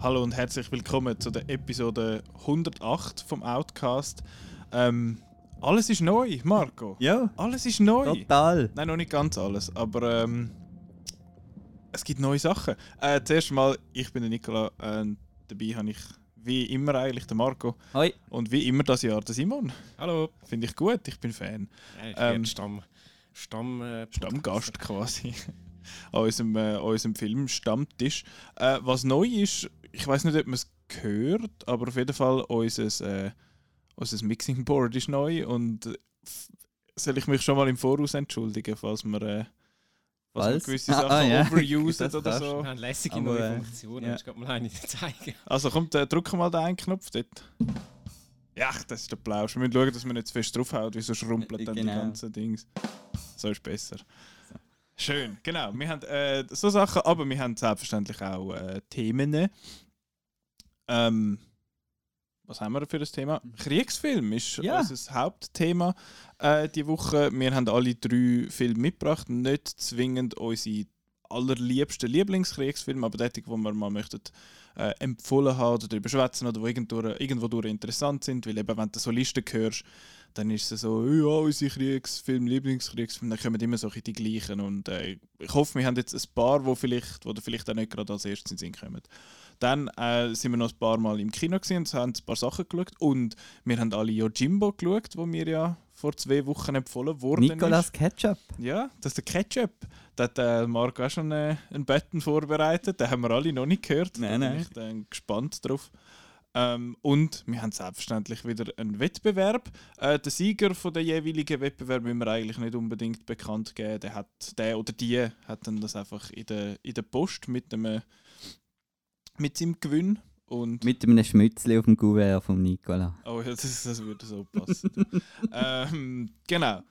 Hallo und herzlich willkommen zu der Episode 108 vom Outcast. Ähm, alles ist neu, Marco. Ja, Alles ist neu. total. Nein, noch nicht ganz alles, aber ähm, es gibt neue Sachen. Äh, zuerst mal, ich bin der Nicola und dabei habe ich wie immer eigentlich den Marco Hoi. und wie immer das Jahr den Simon. Hallo. Finde ich gut, ich bin Fan. Ja, ich Ähm, ähm, Stamm, Stamm, äh, Stammgast quasi an unserem, äh, an unserem Film Stammtisch. Äh, was neu ist, ich weiß nicht, ob man es gehört, aber auf jeden Fall unser, äh, unser Mixing Board ist neu und äh, soll ich mich schon mal im Voraus entschuldigen, falls wir, äh, falls wir Was? gewisse Ah, Sachen ah, ja. overusen oder so. Wir haben lässige Aber, neue äh, Funktionen. ja. Ich kann mal eine zeigen. Also kommt, äh, drück mal den einen Knopf dort. Ja, das ist der Plausch. Wir müssen schauen, dass man nicht zu fest draufhaut, weil sonst schrumpelt dann die Genau. ganzen Dings. So ist besser. Schön, genau. Wir haben äh, so Sachen, aber wir haben selbstverständlich auch äh, Themen. Ähm, was haben wir für ein Thema? Kriegsfilm ist Ja. unser Hauptthema äh, die Woche. Wir haben alle drei Filme mitgebracht, nicht zwingend unsere allerliebsten Lieblingskriegsfilme, aber die, die wir mal möchten, äh, empfohlen haben oder darüber schwätzen oder die irgendwo, irgendwo durch interessant sind, weil eben, wenn du so Listen hörst, dann ist es so, ja, unsere Kriegsfilme, Lieblingskriegsfilme, dann kommen immer so die gleichen und äh, ich hoffe, wir haben jetzt ein paar, wo vielleicht, wo vielleicht auch nicht gerade als erstes in den Sinn kommen. Dann äh, sind wir noch ein paar Mal im Kino gesehen und haben ein paar Sachen geschaut und wir haben alle Yojimbo geschaut, wo mir ja vor zwei Wochen empfohlen worden Nicolas ist. Ketchup. Ja, das ist der Ketchup. Da hat äh, Marco auch schon äh, einen Button vorbereitet. Den haben wir alle noch nicht gehört. Nein, da bin nein. ich dann gespannt drauf. Ähm, und wir haben selbstverständlich wieder einen Wettbewerb. Äh, der Sieger von der jeweiligen Wettbewerb müssen wir eigentlich nicht unbedingt bekannt geben. Der, hat, der oder die hat dann das einfach in der, in der Post mit, dem, äh, mit seinem Gewinn. Und Mit einem Schmützli auf dem Gouverneur von Nicolas. Oh ja, das, das würde so passen. ähm, genau.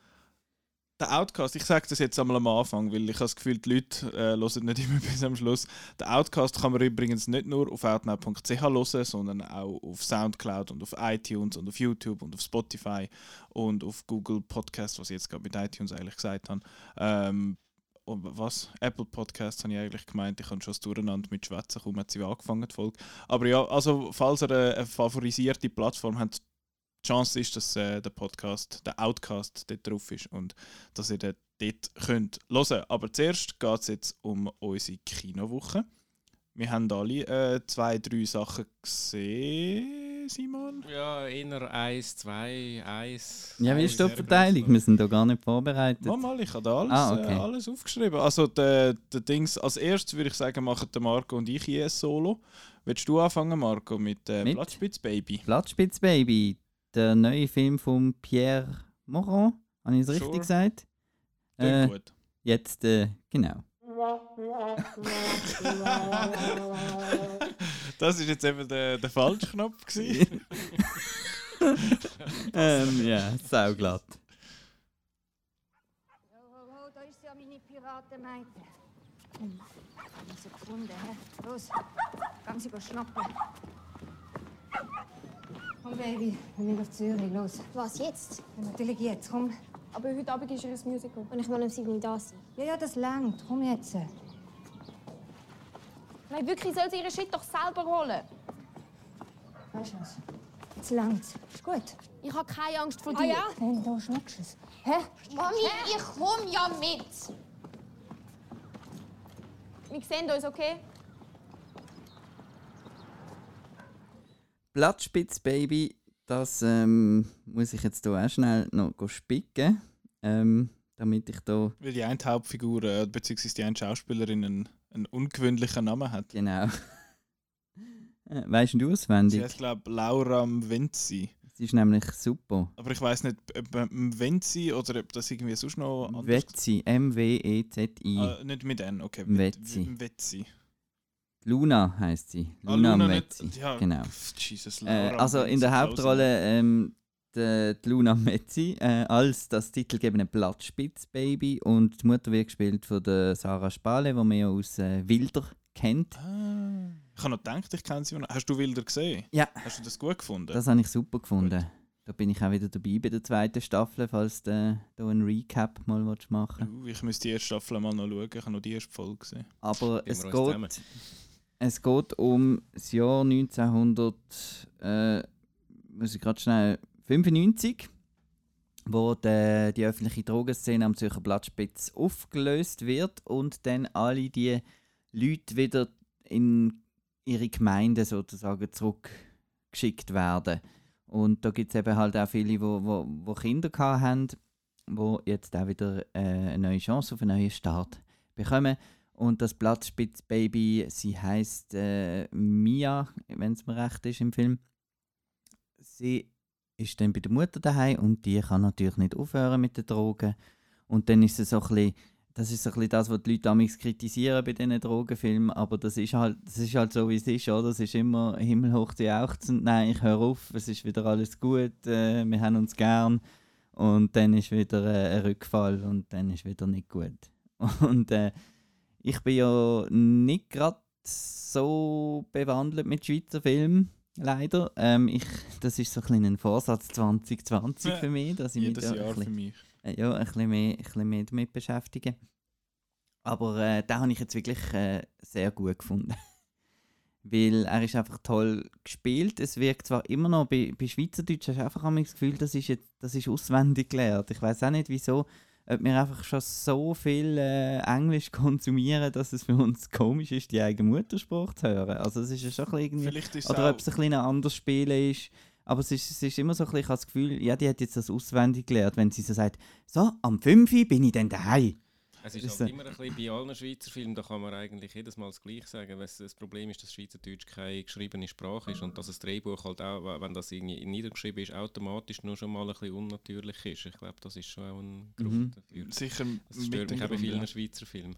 Der Outcast, ich sage das jetzt einmal am Anfang, weil ich habe das Gefühl, die Leute äh, hören nicht immer bis am Schluss. Der Outcast kann man übrigens nicht nur auf outnow.ch hören, sondern auch auf Soundcloud und auf iTunes und auf YouTube und auf Spotify und auf Google Podcast, was ich jetzt gerade mit iTunes eigentlich gesagt habe. Ähm, und was? Apple Podcasts habe ich eigentlich gemeint, ich habe schon das Durcheinander mit Schwätzen, kaum hat sie angefangen, die Folge. Aber ja, also falls ihr eine, favorisierte Plattform habt, die Chance ist, dass äh, der Podcast, der Outcast dort drauf ist und dass ihr den dort könnt hören. Aber zuerst geht es jetzt um unsere Kinowoche. Wir haben alle äh, zwei, drei Sachen gesehen, Simon. Ja, eher eins, zwei, eins. Ja, wie ist die Verteilung? Wir sind da gar nicht vorbereitet. Mal, mal, ich habe da alles, Ah, okay. äh, alles aufgeschrieben. Also der, der Dings, als erstes würde ich sagen, machen der Marco und ich hier ein Solo. Willst du anfangen, Marco, mit, äh, Mit? Blattspitz Baby? Der neue Film von Pierre Moron. Habe ich es Sure. richtig gesagt? Äh, gut. jetzt, äh, genau. Das ist jetzt eben der, der falsche Knopf gewesen. ähm, ja, sauglatt. Ho, ho, ho, da ist ja meine Piratenmeite. Hab ich sie gefunden, hä? Los, gang sie schnappen. Komm, Baby, wir müssen auf Zürich, los. Was jetzt? Ja, natürlich jetzt, komm. Aber heute Abend ist ihr ein Musical. Und ich will am 7. Uhr da sein. Ja, ja, das langt. Komm jetzt. Nein, wirklich, soll sie ihren Shit doch selber holen. Weißt du was? Jetzt langt's. Ist gut. Ich habe keine Angst vor Ah dir. ja? Hey, da schmeckst du es. Hä? Mami, ich komme ja mit. Wir sehen uns, okay? Blattspitzbaby, das ähm, muss ich jetzt hier auch schnell noch spicken, ähm, damit ich da Weil die eine Hauptfigur, äh, beziehungsweise die eine Schauspielerin, einen, einen ungewöhnlichen Namen hat. genau. Äh, weißt du Sie auswendig? heißt, glaube ich, Laura Mvenzi. Sie ist nämlich super. Aber ich weiß nicht, ob Mvenzi oder ob das irgendwie sonst noch anders Vetzi, M-W-E-Z-I. Ah, nicht mit N, okay. Mvetzi. Mvetzi. Luna heißt sie. Ah, Luna, Luna Mvetzi. nicht- ja, Genau. Jesus, Äh, Laura also in der Hauptrolle ähm, die, die Luna Metzi äh, als das titelgebende Blattspitzbaby und die Mutter wird gespielt von der Sarah Spale, die man ja aus äh, Wilder kennt. Ah, ich habe noch gedacht, ich kenne sie. noch. Hast du Wilder gesehen? Ja. Hast du das gut gefunden? Das habe ich super gefunden. Da bin ich auch wieder dabei bei der zweiten Staffel, falls du da einen Recap mal willst machen Uh, ich müsste die erste Staffel mal noch schauen. Ich habe noch die erste Folge gesehen. Aber Gehen es uns zusammen. Es geht um das Jahr 1900, äh, muss ich gerade schnell, 95, wo der, die öffentliche Drogenszene am Zürcher Blattspitz aufgelöst wird und dann alle die Leute wieder in ihre Gemeinde sozusagen zurückgeschickt werden. Und da gibt es eben halt auch viele, die wo, wo, wo Kinder haben, die jetzt auch wieder äh, eine neue Chance auf einen neuen Start bekommen. Und das Blattspitzbaby, sie heißt äh, Mia, wenn es mir recht ist im Film. Sie ist dann bei der Mutter daheim und die kann natürlich nicht aufhören mit den Drogen. Und dann ist es so ein bisschen, das ist so ein bisschen das, was die Leute damals kritisieren bei diesen Drogenfilmen, aber das ist halt, das ist halt so, wie es ist, oder? Es ist immer himmelhoch zu jauchzen, nein, ich höre auf, es ist wieder alles gut, äh, wir haben uns gern. Und dann ist wieder äh, ein Rückfall und dann ist wieder nicht gut. Und äh, ich bin ja nicht gerade so bewandelt mit Schweizer Filmen, leider. Ähm, ich, das ist so ein, bisschen ein Vorsatz 2020 für mich, dass ich mich Jedes da ein Jahr bisschen für mich. äh, ja, ein bisschen mehr, ein bisschen mehr damit beschäftigen. Aber äh, den habe ich jetzt wirklich äh, sehr gut gefunden. Weil er ist einfach toll gespielt. Es wirkt zwar immer noch, bei, bei Schweizerdeutsch hast du einfach das Gefühl, das ist, jetzt, das ist auswendig gelernt. Ich weiß auch nicht wieso, ob wir einfach schon so viel äh, Englisch konsumieren, dass es für uns komisch ist, die eigene Muttersprache zu hören. Also es ist ja schon ein bisschen irgendwie oder ob es ein bisschen ein anderes Spielen ist. Aber es ist, es ist immer so ein bisschen, ich habe das Gefühl, ja, die hat jetzt das auswendig gelernt, wenn sie so sagt, so, am 5 Uhr bin ich dann daheim. Es ist Ist halt immer ein bisschen bei allen Schweizer Filmen, da kann man eigentlich jedes Mal das Gleiche sagen. weil es- Das Problem ist, dass Schweizerdeutsch keine geschriebene Sprache ist und dass das Drehbuch halt auch, wenn das irgendwie niedergeschrieben ist, automatisch nur schon mal ein bisschen unnatürlich ist. Ich glaube, das ist schon auch ein Grund Mhm. dafür. sicher Das stört mich auch bei vielen ja. Schweizer Filmen.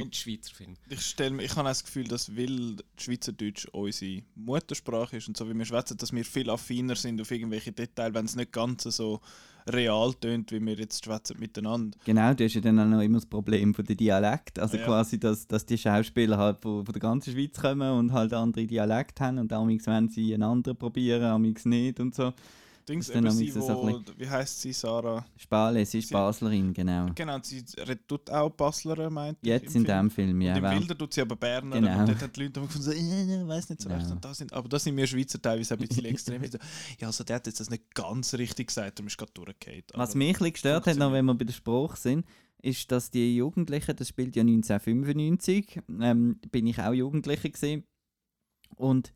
Deutsch-Schweizer Filmen. Ich, stell, mir- ich habe auch das Gefühl, dass weil Schweizerdeutsch unsere Muttersprache ist und so wie wir schwätzen, dass wir viel affiner sind auf irgendwelche Details, wenn es nicht ganz so real tönt, wie wir jetzt schwätzen miteinander. Genau, du hast ja dann auch noch immer das Problem von der Dialekt. Also Ja. quasi, dass, dass die Schauspieler halt von, von der ganzen Schweiz kommen und halt andere Dialekt haben und amigs wenn sie einen anderen probieren, amigs nicht und so. Dings, eben sie, wo, wie heißt sie, Sarah? Spale, sie ist Sie- Baslerin, genau. Genau, sie tut auch Basler, meint ich, Jetzt im in diesem Film, ja. und im Wilder tut sie aber Berner. Genau. Und dort haben die Leute immer gefunden, so, äh, ich weiß nicht so recht. Genau. Und da sind, aber da sind wir Schweizer teilweise ein bisschen extrem. Ja, also der hat jetzt das nicht ganz richtig gesagt, darum ist gerade durchgefallen. Was mich ein bisschen gestört hat, noch wenn wir bei der Sprache sind, ist, dass die Jugendlichen, das spielt ja 1995, ähm, bin ich auch Jugendliche gesehen und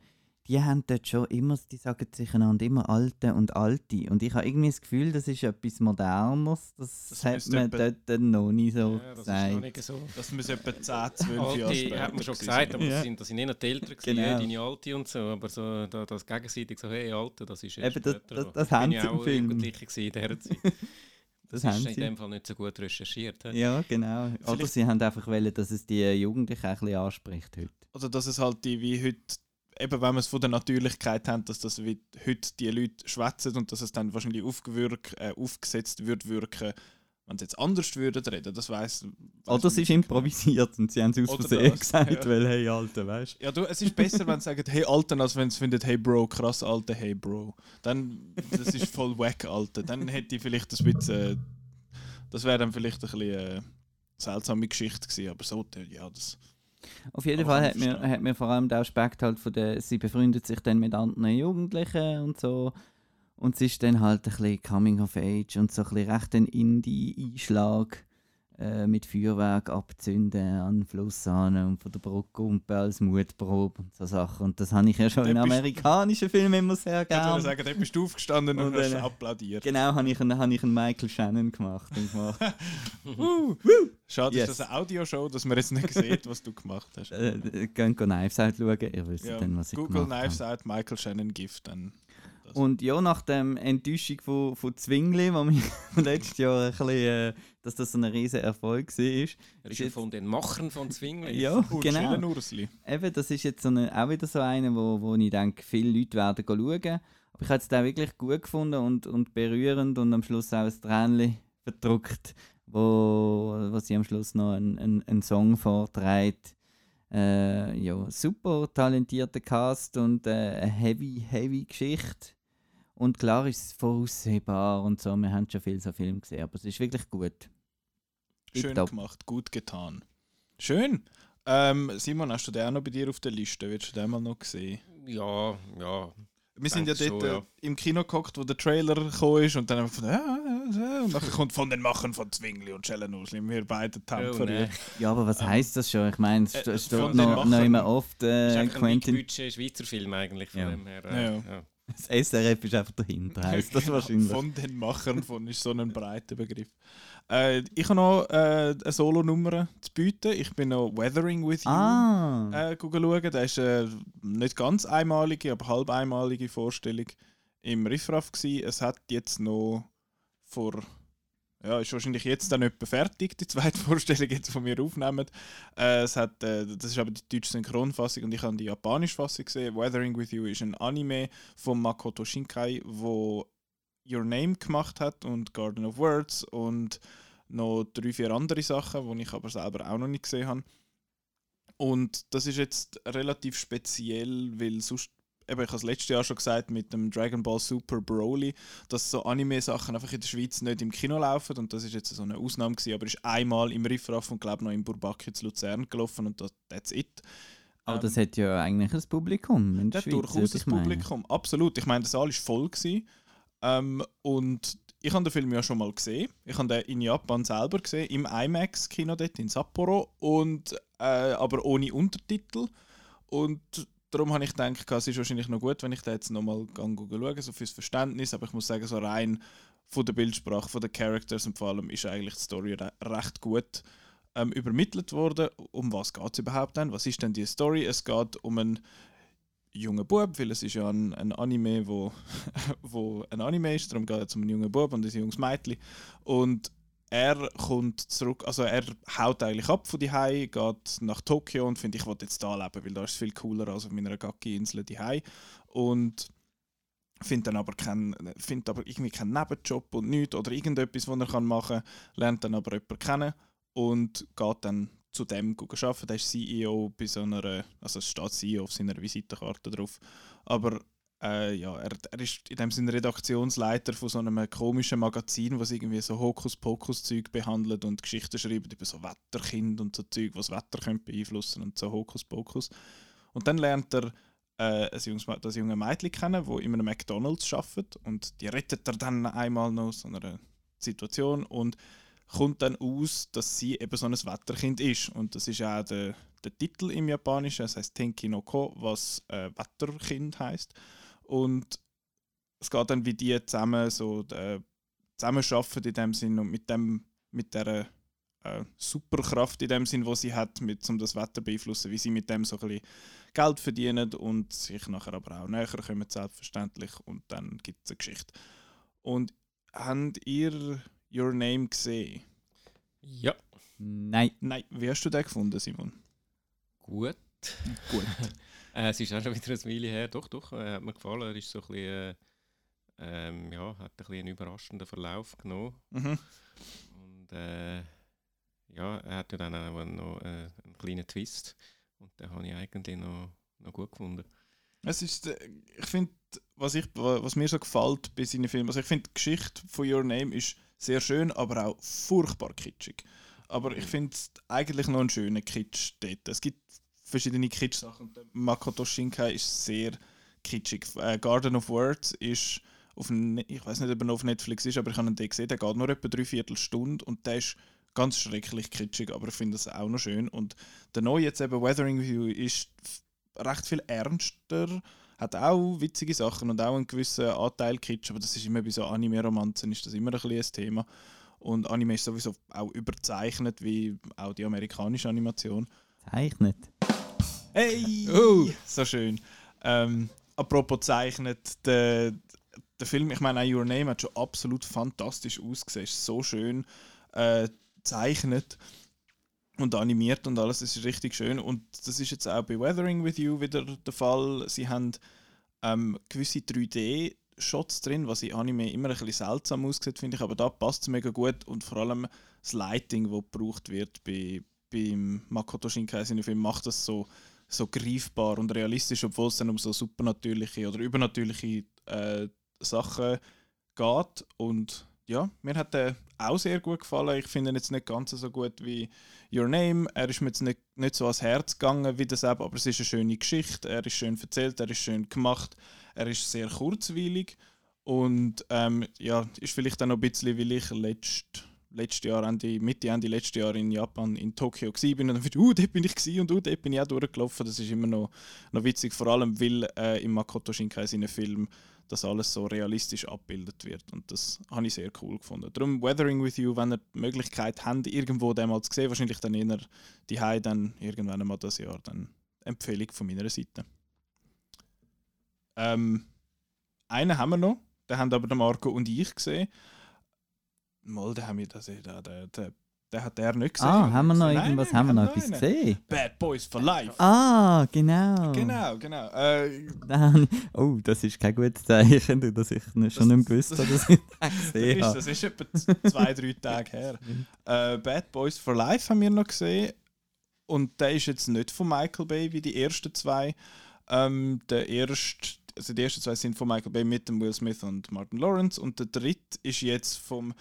die haben dort schon immer, die sagen sich einander immer Alte und Alte und ich habe irgendwie das Gefühl, das ist etwas Modernes, das, Das hat man etwa- dort noch nie so Ja, das ist noch gesagt. nicht so. Das muss etwa 10, 12 Jahre Alte, später hat man schon gesagt, aber Ja. das, sind, das sind nicht noch die Eltern, gewesen, Genau. ja, deine Alte und so, aber so da, das gegenseitig so, hey Alte, das ist Eben, das- später das- das bin haben ja sie im auch Film. In dieser Zeit. Das Das haben ist in dem Fall nicht so gut recherchiert. hä? Ja, genau. Oder Vielleicht- sie haben einfach wollen, dass es die Jugendlichen ein bisschen anspricht heute. Oder dass es halt die wie heute, eben wenn wir es von der Natürlichkeit haben, dass das wie heute die Leute schwätzen und dass es dann wahrscheinlich aufgewirk, äh, aufgesetzt wird wirken, wenn sie jetzt anders würden reden, das weiß Oder es ist improvisiert und sie haben es aus Versehen gesagt, ja. weil hey Alter, weißt du. Ja, du, es ist besser, wenn sie sagen, hey Alten, als wenn sie finden, hey Bro, krass Alter, hey Bro. Dann, das ist voll wack, Alter. Dann hätte ich vielleicht ein bisschen, äh, das wäre dann vielleicht ein bisschen äh, seltsame Geschichte gewesen, aber so, ja, das... Auf jeden Aber Fall hat mir, hat mir vor allem der Aspekt halt von der, sie befreundet sich dann mit anderen Jugendlichen und so. Und es ist dann halt ein bisschen Coming of Age und so ein bisschen recht ein Indie-Einschlag äh, mit Feuerwerk abzünden an den Fluss an und von der Brücke kumpen als Mutprobe und so Sachen. Und das habe ich ja schon in Dort bist- amerikanischen Filmen immer sehr Ich würde gerne. sagen, dort bist du aufgestanden und, Und hast dann- applaudiert. Genau, habe ich, einen- habe ich einen Michael Shannon gemacht. Und gemacht. Schade, Yes. ist das eine Audioshow, dass man jetzt nicht sieht, was du gemacht hast. äh, gehen go Knives Out schauen, ihr wisst Ja, dann, was ich Google gemacht Knives habe. Out, Michael Shannon Gift. Dann das. Und ja, nach der Enttäuschung von, von Zwingli, wo mich letztes Jahr ein bisschen, äh, dass das so ein riesen Erfolg war, ist, Er ist ja von den Machern von Zwingli. ja, Und genau. Eben, das ist jetzt so eine, auch wieder so eine, wo, wo ich denke, viele Leute werden schauen. Aber ich habe es auch wirklich gut gefunden und, und berührend und am Schluss auch ein Tränchen verdruckt, wo, wo sie am Schluss noch einen, einen, einen Song vorträgt. Äh, ja, super talentierter Cast und äh, eine heavy, heavy Geschichte. Und klar ist es voraussehbar und so, wir haben schon viel so Film gesehen, aber es ist wirklich gut. Schön Tipptopp. gemacht, gut getan. Schön. Ähm, Simon, hast du den auch noch bei dir auf der Liste? Willst du den mal noch sehen? Ja, ja. Wir sind ja dort äh, ja. im Kino gehockt, wo der Trailer gekommen ist und dann haben wir gefunden, ja, ja, ja. Und dann kommt von den Machern von Zwingli und Schellenusli. Wir beide Oh, temperieren. nein. Ja, aber was heisst das schon? Ich meine, es Äh, von steht noch, noch immer oft ist äh, ein Quentin. Budget Schweizer Film eigentlich von Ja. dem her. Ja, Äh, ja. Das SRF ist einfach dahinter, heisst das wahrscheinlich. Von den Machern von ist so ein breiter Begriff. Äh, ich habe noch äh, eine Solo-Nummer zu bieten. Ich bin noch Weathering with You Ah, äh, schauen. Das ist äh, nicht ganz einmalige, aber halb einmalige Vorstellung im Riffraff gsi. Es hat jetzt noch vor ja, ist wahrscheinlich jetzt dann etwa fertig, die zweite Vorstellung jetzt von mir aufnehmen. Äh, es hat, äh, das ist aber die deutsche Synchronfassung und ich habe die japanische Fassung gesehen. Weathering with You ist ein Anime von Makoto Shinkai, wo Your Name gemacht hat und Garden of Words und noch drei, vier andere Sachen, die ich aber selber auch noch nicht gesehen habe. Und das ist jetzt relativ speziell, weil sonst, eben, ich habe es letztes Jahr schon gesagt, mit dem Dragon Ball Super Broly, dass so Anime-Sachen einfach in der Schweiz nicht im Kino laufen und das ist jetzt so eine Ausnahme gewesen, aber ist einmal im Riffraff und glaube noch im Burbaki zu Luzern gelaufen und das, that's it. aber Ähm, das hat ja eigentlich ein Publikum in der das hat Schweiz. durchaus meinen. Publikum, absolut. Ich meine, der Saal war voll. Gewesen. Ähm, und ich habe den Film ja schon mal gesehen. Ich habe den in Japan selber gesehen, im IMAX-Kino dort in Sapporo, und, äh, aber ohne Untertitel. Und darum habe ich gedacht, es ist wahrscheinlich noch gut, wenn ich den jetzt nochmal schaue, so fürs Verständnis. Aber ich muss sagen, so rein von der Bildsprache, von den Characters und vor allem ist eigentlich die Story re recht gut ähm, übermittelt worden. Um was geht es überhaupt denn? Was ist denn die Story? Es geht um einen jungen Bub, weil es ist ja ein, ein Anime, wo, wo ein Anime ist, darum geht es um einen jungen Bub und ein junges Mädchen. Und er kommt zurück, also er haut eigentlich ab von die geht nach Tokio und findet, ich will jetzt da leben, weil da ist es viel cooler als auf meiner Gaki-Insel die Und findet dann aber keinen, findet aber irgendwie keinen Nebenjob und nichts oder irgendetwas, was er machen kann, lernt dann aber jemanden kennen und geht dann zu dem arbeiten. Der ist CEO bei so einer, also es steht CEO auf seiner Visitenkarte drauf, aber äh, ja, er, er ist in dem Sinne Redaktionsleiter von so einem komischen Magazin, was irgendwie so Hokuspokus-Zeug behandelt und Geschichten schreibt über so Wetterkind und so Zeug, was Wetter könnte beeinflussen und so Hokuspokus. Und dann lernt er äh, ein junges, das junge Mädchen kennen, wo in einem McDonalds arbeitet und die rettet er dann einmal noch aus so einer Situation und kommt dann aus, dass sie eben so ein Wetterkind ist und das ist auch der, der Titel im Japanischen, das heißt Tenki no Ko, was äh, Wetterkind heißt und es geht dann wie die zusammen so äh, zusammenarbeiten in dem Sinn und mit dem mit der äh, Superkraft in dem Sinn, wo sie hat, mit, um das Wetter zu beeinflussen, wie sie mit dem so ein bisschen Geld verdienen und sich nachher aber auch näher kommen, selbstverständlich. Und dann gibt es eine Geschichte. Und habt ihr Your Name gesehen? ja, Nein. Nein, wie hast du den gefunden, Simon? gut. Gut. Äh, es ist auch schon wieder ein Weile her. Doch, doch, äh, hat mir gefallen. Er ist so ein bisschen, äh, ähm, ja, hat ein bisschen einen überraschenden Verlauf genommen. mhm. Und äh, ja, er hat ja dann auch noch äh, einen kleinen Twist. Und den habe ich eigentlich noch, noch gut gefunden. Es ist, ich finde, was, ich, was mir so gefällt bei seinen Filmen, also ich finde, die Geschichte von Your Name ist sehr schön, aber auch furchtbar kitschig. Aber ich finde es eigentlich noch einen schönen Kitsch dort. Es gibt verschiedene Kitsch-Sachen. Makoto Shinkai ist sehr kitschig. Äh, Garden of Words ist auf, ich weiß nicht, ob er noch auf Netflix ist, aber ich habe dort gesehen, der geht nur etwa dreiviertel Stunde und der ist ganz schrecklich kitschig, aber ich finde das auch noch schön. Und der neue jetzt eben Weathering View ist recht viel ernster, hat auch witzige Sachen und auch einen gewissen Anteil Kitsch, aber das ist immer bei so Anime-Romanzen ist das immer ein, bisschen Thema. Und Anime ist sowieso auch überzeichnet, wie auch die amerikanische Animation. Zeichnet. Hey! Oh. So schön. Ähm, apropos zeichnet, der, der Film, ich meine, auch Your Name hat schon absolut fantastisch ausgesehen. Ist so schön äh, zeichnet und animiert und alles. Das ist richtig schön. Und das ist jetzt auch bei Weathering with You wieder der Fall. Sie haben ähm, gewisse 3D-Shots drin, was in Anime immer ein bisschen seltsam aussieht, finde ich. Aber da passt es mega gut und vor allem das Lighting, das gebraucht wird bei, beim Makoto Shinkai seinen Film, macht das so, so greifbar und realistisch, obwohl es dann um so supernatürliche oder übernatürliche äh, Sachen geht. Und ja, mir hat der auch sehr gut gefallen. Ich finde ihn jetzt nicht ganz so gut wie Your Name. Er ist mir jetzt nicht, nicht so ans Herz gegangen wie das eben, aber es ist eine schöne Geschichte. Er ist schön erzählt, er ist schön gemacht, er ist sehr kurzweilig und ähm, ja, ist vielleicht auch noch ein bisschen, weil ich letzt, letztes Jahr, Ende, Mitte, Ende letztes Jahr in Japan, in Tokio war bin und dann dachte, uh, dort bin ich gewesen und uh, dort bin ich auch durchgelaufen. Das ist immer noch, noch witzig, vor allem weil äh, im Makoto Shinkai seinen Film das alles so realistisch abgebildet wird. Und das habe ich sehr cool gefunden. Darum Weathering with You, wenn ihr die Möglichkeit habt, irgendwo den mal zu sehen, wahrscheinlich dann eher die dann irgendwann einmal das Jahr, dann Empfehlung von meiner Seite. Ähm, einen haben wir noch, den haben aber Marco und ich gesehen. Mal, den haben wir das, der, der, der, den hat er nicht gesehen. Ah, haben wir noch Nein, irgendwas, nein, haben wir noch etwas einen. gesehen? Bad Boys for Life. Ah, genau. Genau, genau. Äh, oh, das ist kein gutes Zeichen, dass ich schon nicht mehr gewusst habe, dass ich Das gesehen ist, habe. das ist etwa z- zwei, drei Tage her. Äh, Bad Boys for Life haben wir noch gesehen. Und der ist jetzt nicht von Michael Bay wie die ersten zwei. Ähm, der erste, also die ersten zwei sind von Michael Bay mit dem Will Smith und Martin Lawrence. Und der dritte ist jetzt vom.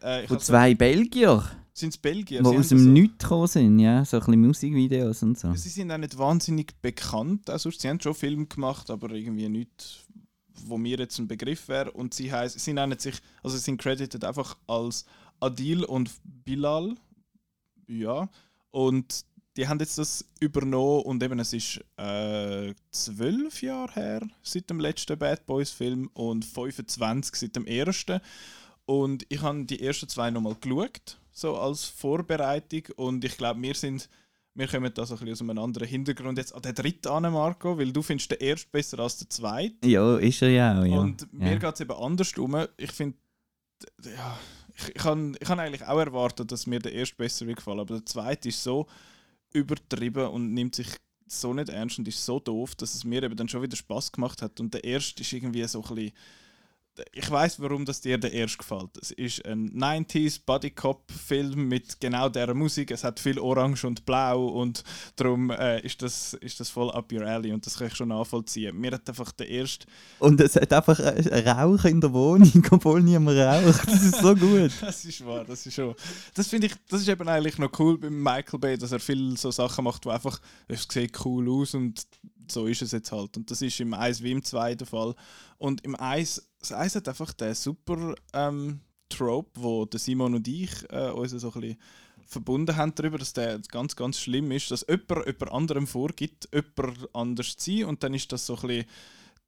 Äh, hab's- zwei Belgier, Sind es Belgier? die Sie aus dem so- Nichts gekommen sind, ja, so ein bisschen Musikvideos und so. Sie sind auch nicht wahnsinnig bekannt. Also, sie haben schon Filme gemacht, aber irgendwie nicht, wo mir jetzt ein Begriff wäre. Und sie, heiss, sie nennen sich, also sie sind credited einfach als Adil und Bilal. Ja. Und die haben jetzt das übernommen und eben es ist äh, zwölf Jahre her seit dem letzten Bad Boys Film und 25 seit dem ersten. Und ich habe die ersten zwei nochmal geschaut, so als Vorbereitung. Und ich glaube, wir sind wir kommen da so ein bisschen aus einem anderen Hintergrund jetzt an den dritten an, Marco, weil du findest den ersten besser als den zweiten. Ja, ist er ja auch, ja. Und mir ja. geht es eben andersrum. Ich finde, ja, ich, ich habe ich eigentlich auch erwartet, dass mir der erste besser gefallen, aber der zweite ist so übertrieben und nimmt sich so nicht ernst und ist so doof, dass es mir eben dann schon wieder Spaß gemacht hat. Und der erste ist irgendwie so ein bisschen. Ich weiß, warum das dir der erste gefällt. Es ist ein 90s Buddy Cop Film mit genau der Musik. Es hat viel Orange und Blau und darum äh, ist, das, ist das voll up your alley und das kann ich schon nachvollziehen. Mir hat einfach der erste Und es hat einfach äh, Rauch in der Wohnung, obwohl niemand raucht. Das ist so gut. Das ist wahr, das ist schon. Das finde ich, das ist eben eigentlich noch cool beim Michael Bay, dass er viel so Sachen macht, wo einfach, es sieht cool aus und so ist es jetzt halt. Und das ist im 1 wie im 2 der Fall. Und im 1, das 1 hat einfach den super ähm, Trope, wo der Simon und ich äh, uns so ein bisschen verbunden haben darüber, dass der ganz, ganz schlimm ist, dass jemand jemand anderem vorgibt, jemand anders zu sein. Und dann ist das so ein bisschen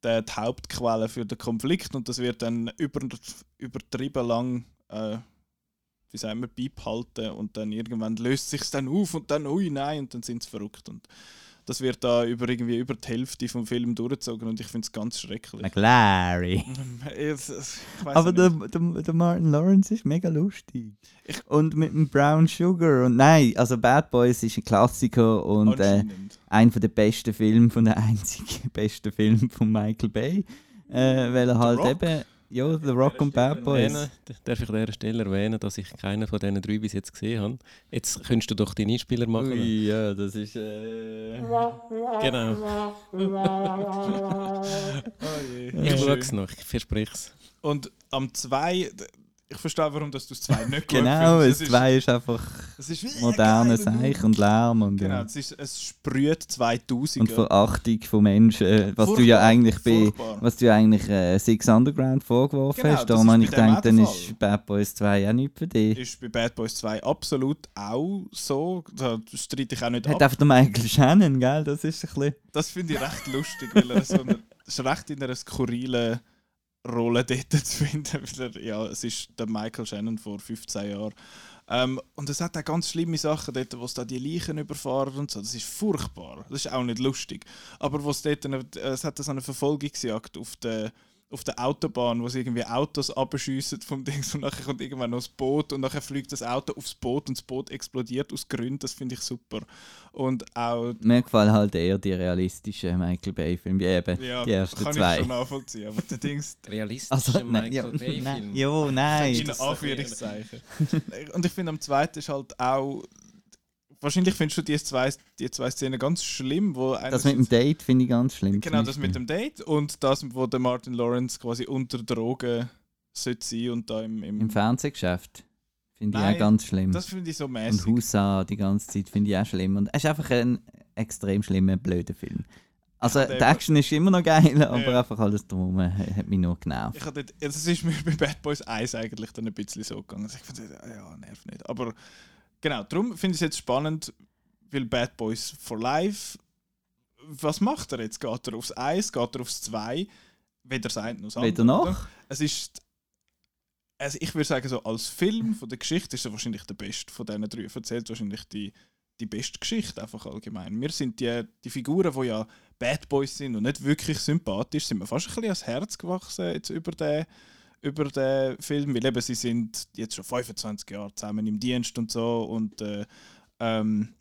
die, die Hauptquelle für den Konflikt. Und das wird dann über, übertrieben lang äh, wie sagen wir, beibehalten. Und dann irgendwann löst sich dann auf und dann, ui, nein, und dann sind sie verrückt. Und das wird da über, irgendwie über die Hälfte vom Film durchgezogen und ich finde es ganz schrecklich. McLary. Weiss Aber der, der, der Martin Lawrence ist mega lustig. Ich- und mit dem Brown Sugar. Und nein, also Bad Boys ist ein Klassiker und äh, Anscheinend. einer der besten Filme, von der einzigen besten Film von Michael Bay. Äh, weil er halt Rock? eben, ja, The Rock und Bad Boys. Erwähnen, darf ich an dieser Stelle erwähnen, dass ich keinen von diesen drei bis jetzt gesehen habe. Jetzt könntest du doch deinen Einspieler machen. Ui, ja, das ist. Äh, Genau. Oh je. Ich schaue es noch, ich verspreche es. Und am 2, ich verstehe, warum dass du das 2 nicht gut genau, das findest. zwei ist einfach es ist, ist moderne Seich und Lärm und, Genau, ja. es, ist, es sprüht 2000. und Verachtung von Menschen, äh, was du ja Furchtbar, eigentlich bei furchtbar. was du ja eigentlich äh, Six Underground vorgeworfen Genau, hast. Darum ist habe ich gedacht, dann ist Bad Boys 2 auch nicht für dich. ist bei Bad Boys 2 absolut auch so. Da streite ich auch nicht Hat ab. einfach der Michael Shannon, gell? Das ist ein bisschen. Das finde ich recht lustig, weil er so eine, ist recht in einer skurrilen Rolle dort zu finden. Weil er, ja, es ist der Michael Shannon vor 15 Jahren. Ähm, und es hat auch ganz schlimme Sachen dort, wo es da die Leichen überfahren und so. Das ist furchtbar. Das ist auch nicht lustig. Aber wo es dort, eine, es hat so eine Verfolgungsjagd auf der auf der Autobahn, wo sie irgendwie Autos abschiessen vom Ding und nachher kommt irgendwann noch das Boot und nachher fliegt das Auto aufs Boot und das Boot explodiert aus Gründen, das finde ich super. Und auch Mir gefallen halt eher die realistischen Michael Bay-Filme, wie eben ja, die ersten kann zwei. ich schon nachvollziehen, aber der Dings Realistischer Also, nein, ja, Michael Bay-Film. nein, jo, nein. in Anführungszeichen. und ich finde am zweiten ist halt auch wahrscheinlich findest du die zwei, die zwei Szenen ganz schlimm, wo Das mit dem Date finde ich ganz schlimm. Genau, das mit dem Date und das, wo der Martin Lawrence quasi unter Drogen sollte sein und da im, im, Im Fernsehgeschäft finde ich auch ganz schlimm. das finde ich so Und mäßig. Husa die ganze Zeit finde ich auch schlimm. Und es ist einfach ein extrem schlimmer, blöder Film. Also Ja, die Action ist immer noch geil, aber Ja. einfach alles drum hat mich nur genervt. Ich hatte, das ist mir bei Bad Boys 1 eigentlich dann ein bisschen so gegangen. Also ich fand, ja, nervt nicht. Aber genau, darum finde ich es jetzt spannend, weil Bad Boys for Life, was macht er jetzt? Geht er aufs 1, geht er aufs 2? Weder das eine noch das andere. Weder noch? Es ist, also ich würde sagen, so als Film von der Geschichte ist er wahrscheinlich der beste von diesen drei. Er erzählt wahrscheinlich die, die beste Geschichte einfach allgemein. Wir sind die, die Figuren, die ja Bad Boys sind und nicht wirklich sympathisch, sind mir fast ein bisschen ans Herz gewachsen jetzt über den, über den Film, weil eben sie sind jetzt schon 25 Jahre zusammen im Dienst und so und äh, ähm,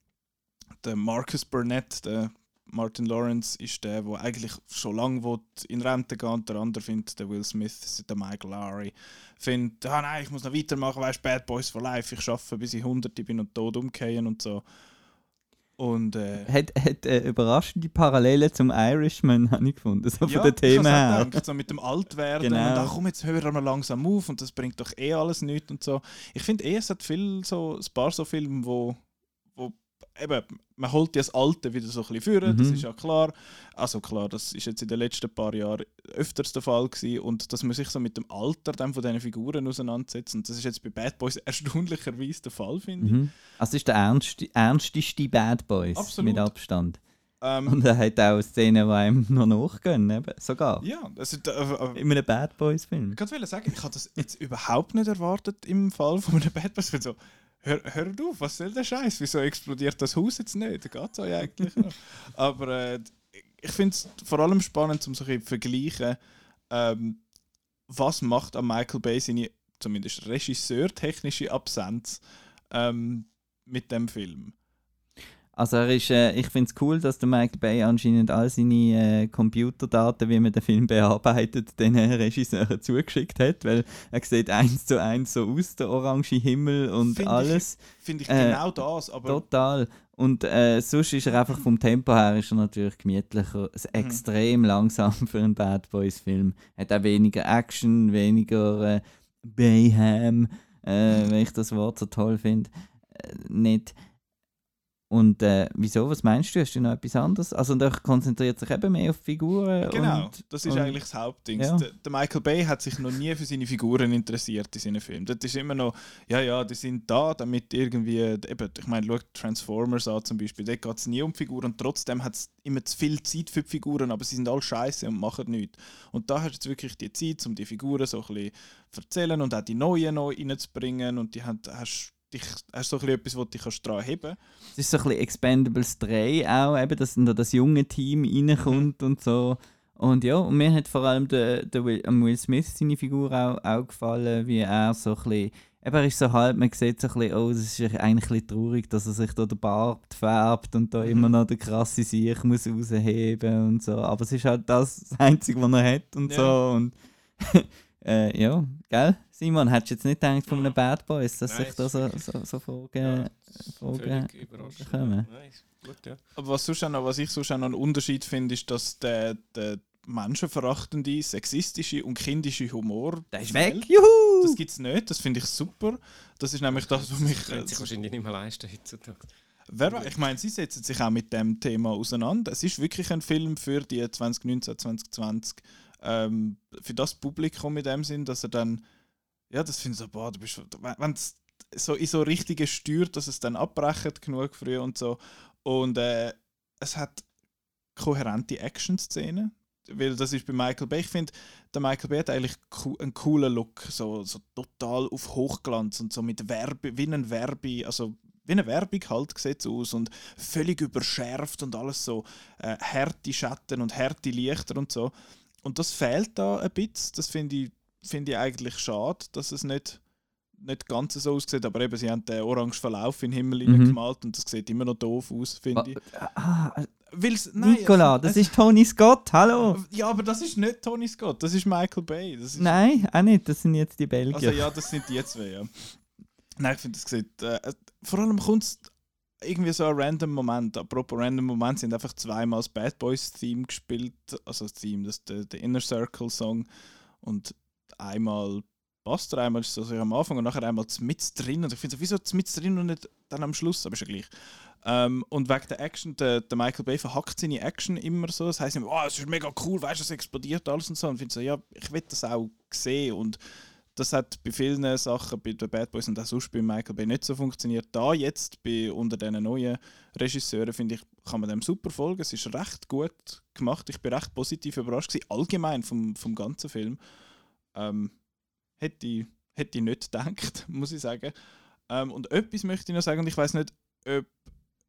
der Marcus Burnett, der Martin Lawrence, ist der, der eigentlich schon lange in Rente gehen und der andere findet, der Will Smith, der Michael Lowry, findet, ah nein, ich muss noch weitermachen, weißt Bad Boys for Life, ich arbeite bis ich 100 bin und tot umkehren und so. Und äh, Hat, hat äh, überraschende Parallelen zum Irishman, habe ich gefunden, so von den Themen her. gedacht, so mit dem Altwerden Genau. und ach komm, jetzt hören wir langsam auf und das bringt doch eh alles nichts und so. Ich finde eh, es hat viel so, ein paar so Filme, wo eben, man holt ja das Alte wieder so ein bisschen führen, das Mhm. ist ja klar. Also klar, das ist jetzt in den letzten paar Jahren öfters der Fall gewesen und dass man sich so mit dem Alter dann von diesen Figuren auseinandersetzt und das ist jetzt bei Bad Boys erstaunlicherweise der Fall, finde ich. Mhm. Also ist der ernste, ernsteste Bad Boys Absolut. mit Abstand. Ähm, Und er hat auch Szenen, die einem noch nachgehen, eben. sogar. ja, also, äh, äh, In einem Bad Boys Film. Ich wollte sagen, ich habe das jetzt überhaupt nicht erwartet im Fall von einem Bad Boys. Ich bin so, hör, hör auf, was soll der Scheiß? Wieso explodiert das Haus jetzt nicht? Geht so eigentlich noch. Aber äh, ich finde es vor allem spannend, um so ein zu vergleichen, ähm, was macht an Michael Bay seine, zumindest Regisseur-technische Absenz ähm, mit dem Film. Also er ist, äh, ich finde es cool, dass der Michael Bay anscheinend all seine äh, Computerdaten, wie man den Film bearbeitet, den Regisseuren zugeschickt hat, weil er sieht eins zu eins so aus, der orange Himmel und Find alles. Finde ich Äh, genau das, aber Total. Und äh, sonst ist er einfach vom Tempo her ist er natürlich gemütlicher, s- Mhm. extrem langsam für einen Bad Boys Film. Hat auch weniger Action, weniger äh, Bayham, äh, Mhm. wenn ich das Wort so toll finde. Äh, nicht. Und äh, wieso? Was meinst du? Hast du noch etwas anderes? Also er konzentriert sich eben mehr auf Figuren. Genau, und, das ist und- eigentlich das Hauptding. ja. Der, der Michael Bay hat sich noch nie für seine Figuren interessiert in seinen Filmen. Das ist immer noch, ja, ja, die sind da, damit irgendwie, eben, ich meine, schau Transformers an zum Beispiel, dort geht es nie um Figuren und trotzdem hat es immer zu viel Zeit für die Figuren, aber sie sind alle scheiße und machen nichts. Und da hast du jetzt wirklich die Zeit, um die Figuren so ein bisschen zu erzählen und auch die neuen neu reinzubringen und die haben, hast, dich, hast so ein bisschen etwas, wo du dich kannst dran heben Es ist so ein bisschen Expendables 3 auch, eben, dass dann da das junge Team reinkommt und so. Und ja, und mir hat vor allem der, der Will, Will Smith seine Figur auch, auch gefallen, wie er so ein bisschen, eben er ist so halb, man sieht so ein bisschen, oh, es ist eigentlich ein bisschen traurig, dass er sich da den Bart färbt und da Mhm. immer noch der krasse Sieg muss rausheben und so. Aber es ist halt das, das Einzige, was er hat und Ja. so. Und äh, ja, gell? Simon, hättest du jetzt nicht gedacht von einem Bad Boys, dass Nein, sich da so, so, so Fragen... Ja. Fragen kommen. Nein, ist gut, ja. Aber was, sonst auch noch, was ich sonst auch noch einen Unterschied finde, ist, dass der, der menschenverachtende, sexistische und kindische Humor. Der ist weg, juhu! Das gibt es nicht, das finde ich super. Das ist nämlich das, was mich. Das können sich Äh, wahrscheinlich nicht mehr leisten heutzutage. wer, ich meine, sie setzen sich auch mit dem Thema auseinander. Es ist wirklich ein Film für die 2019, 2020. Ähm, für das Publikum in dem Sinn, dass er dann. Ja, das finde ich so, boah, du bist. Wenn es so in so richtige steuert, dass es dann abbrechen genug früh und so. Und äh, es hat kohärente Action-Szenen. Weil das ist bei Michael Bay. Ich finde, der Michael Bay hat eigentlich einen coolen Look. So, so total auf Hochglanz und so mit Werbe, wie eine Werbe, also wie eine Werbung halt sieht aus und völlig überschärft und alles so äh, harte Schatten und harte Lichter und so. Und das fehlt da ein bisschen. Das finde ich, finde ich eigentlich schade, dass es nicht, nicht ganz so aussieht. Aber eben, sie haben den orangen Verlauf in den Himmel Mhm. gemalt und das sieht immer noch doof aus, finde ich. Ah, Weil's, nein, Nicola, das ist Tony Scott, hallo! Ja, aber das ist nicht Tony Scott, das ist Michael Bay. Ist, Nein, auch nicht, das sind jetzt die Belgier. Also ja, das sind die zwei, ja. Nein, ich finde, das sieht... Äh, äh, vor allem kommt es irgendwie so ein random Moment. Apropos random Moment sind einfach zweimal das Bad Boys Theme gespielt. Also das Theme, das der, der Inner Circle Song. Und einmal passt er. Einmal ist es am Anfang und nachher einmal mit drin. Und ich finde so, wieso mit drin und nicht dann am Schluss? Aber ist ja gleich. Ähm, und wegen der Action, der, der Michael Bay verhackt seine Action immer so. Das heisst immer, oh, es ist mega cool, weißt du, es explodiert alles und so. Und ich finde so, ja, ich will das auch sehen. Und das hat bei vielen Sachen, bei den Bad Boys und auch sonst bei Michael Bay nicht so funktioniert. Da jetzt, bei, unter diesen neuen Regisseuren, finde ich, kann man dem super folgen. Es ist recht gut gemacht. Ich bin recht positiv überrascht gewesen, allgemein vom, vom ganzen Film. Ähm, hätte, ich, hätte ich nicht gedacht, muss ich sagen. Ähm, und etwas möchte ich noch sagen, und ich weiß nicht, ob,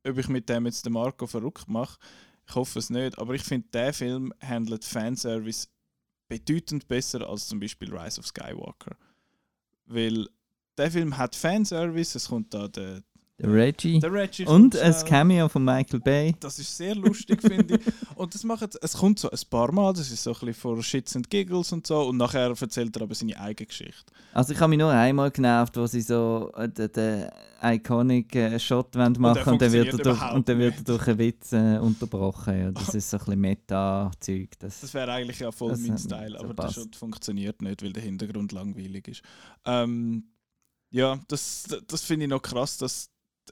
ob ich mit dem jetzt den Marco verrückt mache. Ich hoffe es nicht, aber ich finde, der Film handelt Fanservice bedeutend besser als zum Beispiel Rise of Skywalker. Weil der Film hat Fanservice, es kommt da der, Der Reggie. der Reggie Und ein schnell. Cameo von Michael Bay. Das ist sehr lustig, finde ich. Und das macht, es kommt so ein paar Mal, das ist so ein bisschen vor Shits and Giggles und so. Und nachher erzählt er aber seine eigene Geschichte. Also ich habe mich nur einmal genervt, wo sie so äh, den, den iconic äh, Shot wollen machen und, dann wird er durch, und dann wird er durch einen Witz äh, unterbrochen. Ja, das ist so ein bisschen Meta-Zeug. Das, Das wäre eigentlich ja voll mein Style, so aber das passt. Shot funktioniert nicht, weil der Hintergrund langweilig ist. Ähm, ja, das, das finde ich noch krass, dass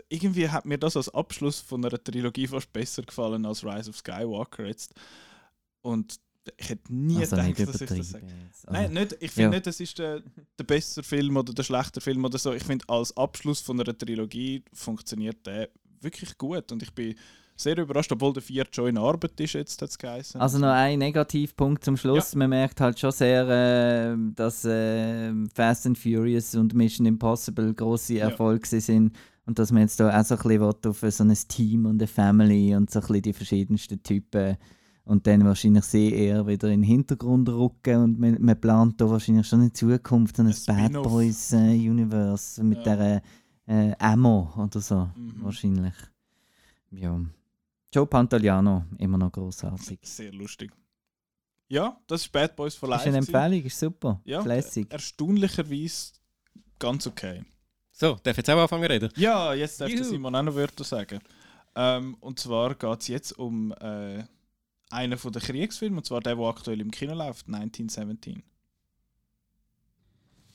irgendwie hat mir das als Abschluss von einer Trilogie fast besser gefallen als Rise of Skywalker jetzt. Und ich hätte nie also gedacht, dass ich das sage. Nein, nicht, ich finde Ja. nicht, das ist der, der bessere Film oder der schlechte Film oder so. Ich finde, als Abschluss von einer Trilogie funktioniert der wirklich gut. Und ich bin sehr überrascht, obwohl der vierte schon in Arbeit ist, jetzt hat es geheißen. Also noch ein Negativpunkt zum Schluss. Man merkt halt schon sehr, äh, dass äh, Fast and Furious und Mission Impossible große Ja. Erfolge gewesen sind und dass man jetzt da auch so ein bisschen auf so ein Team und eine Family und so ein bisschen die verschiedensten Typen und dann wahrscheinlich sie eher wieder in den Hintergrund rücken und man, man plant da wahrscheinlich schon in Zukunft so ein, Ein Bad. Boys äh, Universe mit Ja. der äh, Ammo oder so Mhm. wahrscheinlich. Ja. Joe Pantoliano, immer noch großartig. Sehr lustig. Ja, das ist Bad Boys for Das Life. ist eine. Empfehlung, ist super. Ja. Erstaunlicherweise ganz okay. So, darf ich jetzt auch anfangen reden? Ja, jetzt darf Juhu. Simon auch noch Wörter sagen. Ähm, und zwar geht es jetzt um äh, einen von den Kriegsfilmen, und zwar der, der aktuell im Kino läuft, 1917.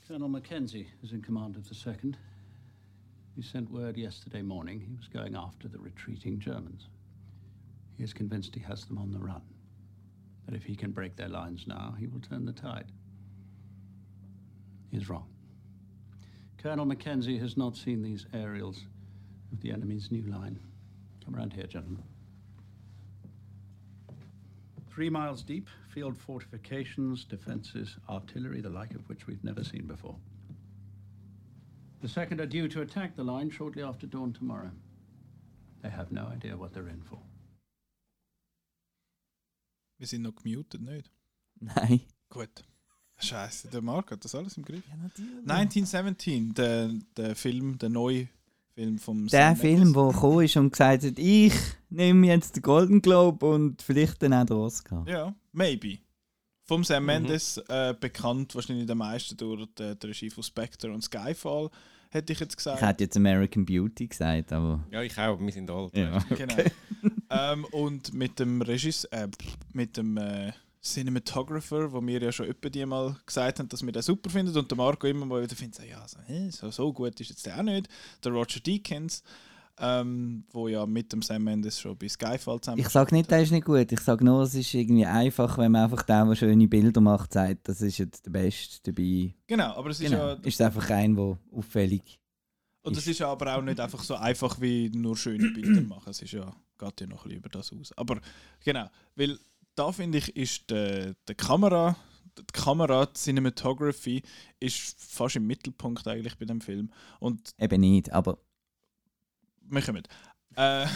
Colonel Mackenzie is in command of the 2nd. He sent word yesterday morning he was going after the retreating Germans. He is convinced he has them on the run. That if he can break their lines now, he will turn the tide. He is wrong. Colonel Mackenzie has not seen these aerials of the enemy's new line. Come around here, gentlemen. Three miles deep, field fortifications, defences, artillery, the like of which we've never seen before. The second are due to attack the line shortly after dawn tomorrow. They have no idea what they're in for. Wir sind noch gemutet, nicht? Nein. Gut. Scheiße, der Marc hat das alles im Griff. Ja, natürlich. 1917, der, der Film, der neue Film vom Der Sam Film, der gekommen ist und gesagt hat, ich nehme jetzt den Golden Globe und vielleicht dann auch den Oscar. Ja, maybe. Vom Sam Mhm. Mendes äh, bekannt, wahrscheinlich der meiste durch die, die Regie von Spectre und Skyfall, hätte ich jetzt Ich gesagt. hätte jetzt American Beauty gesagt, aber... Ja, ich auch, wir sind alt. Ja. Genau. ähm, und mit dem Regisseur, äh, mit dem äh, Cinematographer, wo wir ja schon öppe die mal gesagt haben, dass wir den super finden und der Marco immer mal wieder findet, so, ja, so, so, so gut ist jetzt der auch nicht. Der Roger Deakins, ähm, wo ja mit dem Sam Mendes schon bei Skyfall zusammen Ich sage nicht, der ist nicht gut. Ich sage nur, es ist irgendwie einfach, wenn man einfach der, der schöne Bilder macht, sagt, das ist jetzt der Beste dabei. Genau, aber es ist Genau. ja Ist einfach ein, der auffällig Und es ist. ist ja aber auch nicht einfach so einfach wie nur schöne Bilder machen. Es ist ja, geht ja noch ein bisschen über das aus. Aber genau, weil da finde ich, ist die, die Kamera, die Kamera, die Cinematography ist fast im Mittelpunkt eigentlich bei dem Film. Und Eben nicht, aber wir kommen. Äh,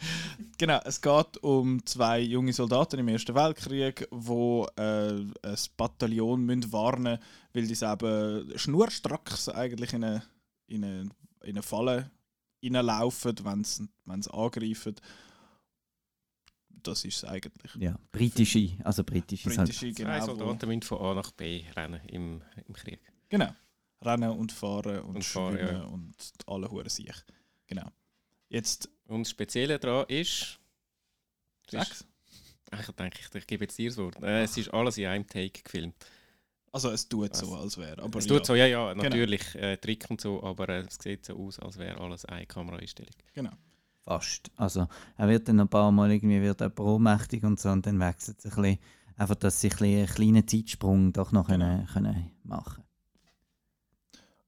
genau, es geht um zwei junge Soldaten im Ersten Weltkrieg, die äh, ein Bataillon müssen warnen weil die eben schnurstracks eigentlich in eine, in eine, in eine Falle reinlaufen, wenn sie angreifen. Das ist es eigentlich. ja, britische, also britische ist halt. Britische, Zwei genau. Soldaten müssen von A nach B rennen im, im Krieg. genau. Rennen und fahren und, Und fahren, schwimmen ja. und alle Huren sich. Genau. Jetzt Und das Spezielle daran ist... sechs. Ich denke, ich, ich gebe jetzt dir das Wort. Äh, es ist alles in einem Take gefilmt. Also es tut so, als wäre. Aber es ja, tut so, ja, ja, natürlich äh, Trick und so, aber äh, es sieht so aus, als wäre alles eine Kameraeinstellung. Genau. Fast. Also er wird dann ein paar Mal irgendwie wird er ohnmächtig und so und dann wechselt es ein bisschen. Einfach, dass sie ein einen kleinen Zeitsprung doch noch Genau. können, können machen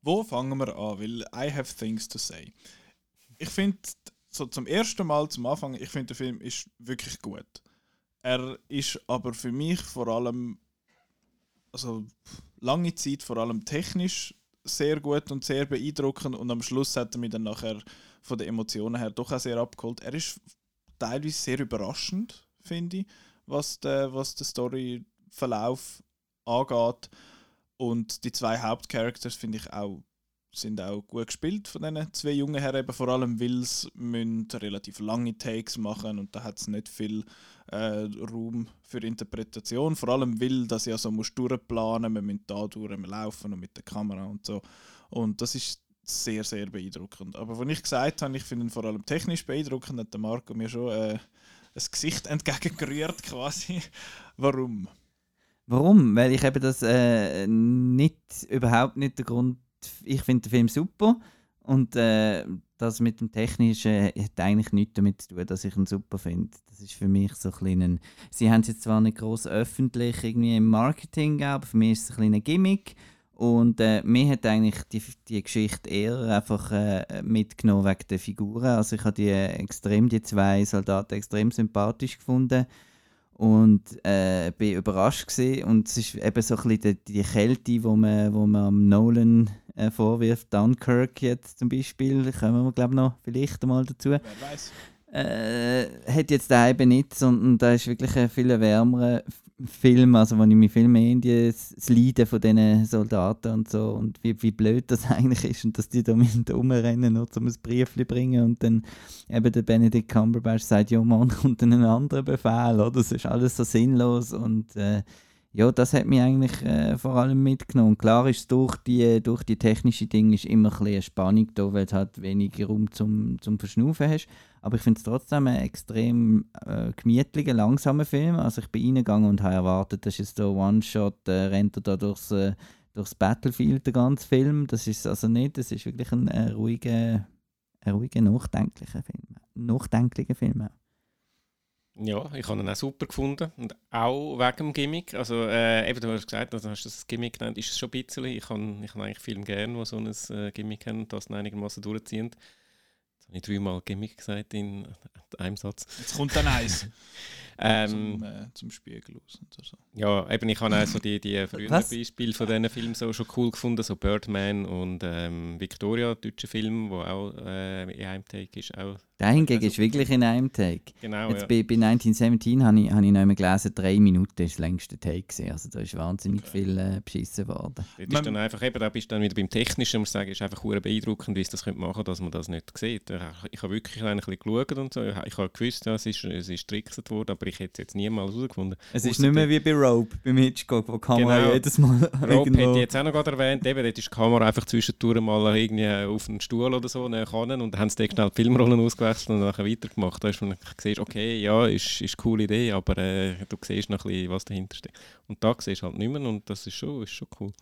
Wo fangen wir an? Weil I have things to say. Ich finde, so zum ersten Mal zum Anfang, ich finde der Film ist wirklich gut. Er ist aber für mich vor allem, also lange Zeit vor allem technisch sehr gut und sehr beeindruckend und am Schluss hat er mich dann nachher von den Emotionen her doch auch sehr abgeholt. Er ist teilweise sehr überraschend, finde ich, was der, was der Storyverlauf angeht. Und die zwei Hauptcharacters finde ich auch sind auch gut gespielt von diesen zwei jungen Herren, eben vor allem weil sie relativ lange Takes machen und da hat es nicht viel äh, Raum für Interpretation, vor allem weil das ja so durchplanen, wir müssen da durch laufen und mit der Kamera und so und das ist sehr, sehr beeindruckend. Aber wenn ich gesagt habe, ich finde ihn vor allem technisch beeindruckend, hat der Marco mir schon äh, ein Gesicht entgegengerührt quasi. Warum? Warum? Weil ich eben das äh, nicht, überhaupt nicht der Grund. Ich finde den Film super und äh, das mit dem Technischen hat eigentlich nichts damit zu tun, dass ich ihn super finde. Das ist für mich so ein kleiner. Sie haben es jetzt zwar nicht groß öffentlich irgendwie im Marketing, aber für mich ist es ein kleiner Gimmick. Und äh, mir hat eigentlich die, die Geschichte eher einfach äh, mitgenommen wegen der Figuren. Also ich habe die extrem, die zwei Soldaten extrem sympathisch gefunden und äh, bin überrascht gewesen. und es ist eben so ein bisschen die, die Kälte, wo man, wo man am Nolan äh, vorwirft, Dunkirk jetzt zum Beispiel, da kommen wir glaube noch vielleicht einmal dazu, Wer weiß? äh, hat jetzt da eben nicht, sondern da ist wirklich ein viel wärmerer Film, also wo ich mich viel mehr in die, das Leiden von diesen Soldaten und so und wie, wie blöd das eigentlich ist und dass die da müssen rumrennen nur um ein Briefchen bringen und dann eben der Benedict Cumberbatch sagt, ja Mann, kommt dann ein anderer Befehl, oder? Das ist alles so sinnlos und äh, ja, das hat mich eigentlich äh, vor allem mitgenommen. Klar ist durch die, durch die technischen Dinge ist immer ein bisschen eine Spannung da, weil du halt weniger Raum zum, zum Verschnaufen hast. Aber ich finde es trotzdem einen extrem äh, gemütlicher, langsamer Film. Also ich bin reingegangen und habe erwartet, das ist so One-Shot, äh, rennt er da durchs, äh, durchs Battlefield, der ganze Film. Das ist also nicht, das ist wirklich ein, äh, ruhiger, ein ruhiger, nachdenklicher Film. Nachdenklicher Film. Ja, ich habe ihn auch super gefunden. Und auch wegen dem Gimmick. Also, äh, eben, du hast gesagt, also hast du das Gimmick genannt, ist es schon ein bisschen. Ich habe ich hab eigentlich Filme gerne, die so ein äh, Gimmick haben und das einigermaßen durchziehen. Habe ich dreimal Gimmick gesagt in einem Satz. Jetzt kommt dann eins Ähm, zum, äh, zum Spiegel aus und so. Ja, eben, ich habe auch so die, die früheren Was? Beispiele von diesen Filmen so schon cool gefunden, so Birdman und ähm, Victoria, deutscher Film, der auch äh, in einem Take ist. Auch, Der hingegen Also- ist wirklich in einem Take. genau, Jetzt ja. bei, bei 1917 habe ich, habe ich noch einmal gelesen, drei Minuten ist das längste Take. Gewesen. Also da ist wahnsinnig viel äh, beschissen worden. Man- ist dann einfach, eben, da bist du dann wieder beim Technischen, muss sagen, ist einfach hure beeindruckend, wie sie das machen können, dass man das nicht sieht. Ich, ich habe wirklich ein bisschen geschaut und so. Ich, habe gewusst, ja, es ist, es ist trickset worden, aber ich hätte es jetzt niemals herausgefunden. Es ist Ausser nicht mehr wie bei Rope, beim Hitchcock, wo die Kamera Genau. jedes Mal Rope hätte ich jetzt auch noch gerade erwähnt, eben, dort ist die Kamera einfach zwischendurch mal irgendwie auf einen Stuhl oder so näher und dann haben sie dort schnell die Filmrollen ausgewechselt und nachher weitergemacht. Da ist man siehst, okay, ja, ist, ist eine coole Idee, aber äh, du siehst noch ein bisschen, was dahinter steckt. Und da siehst du halt nicht mehr und das ist schon, ist schon cool.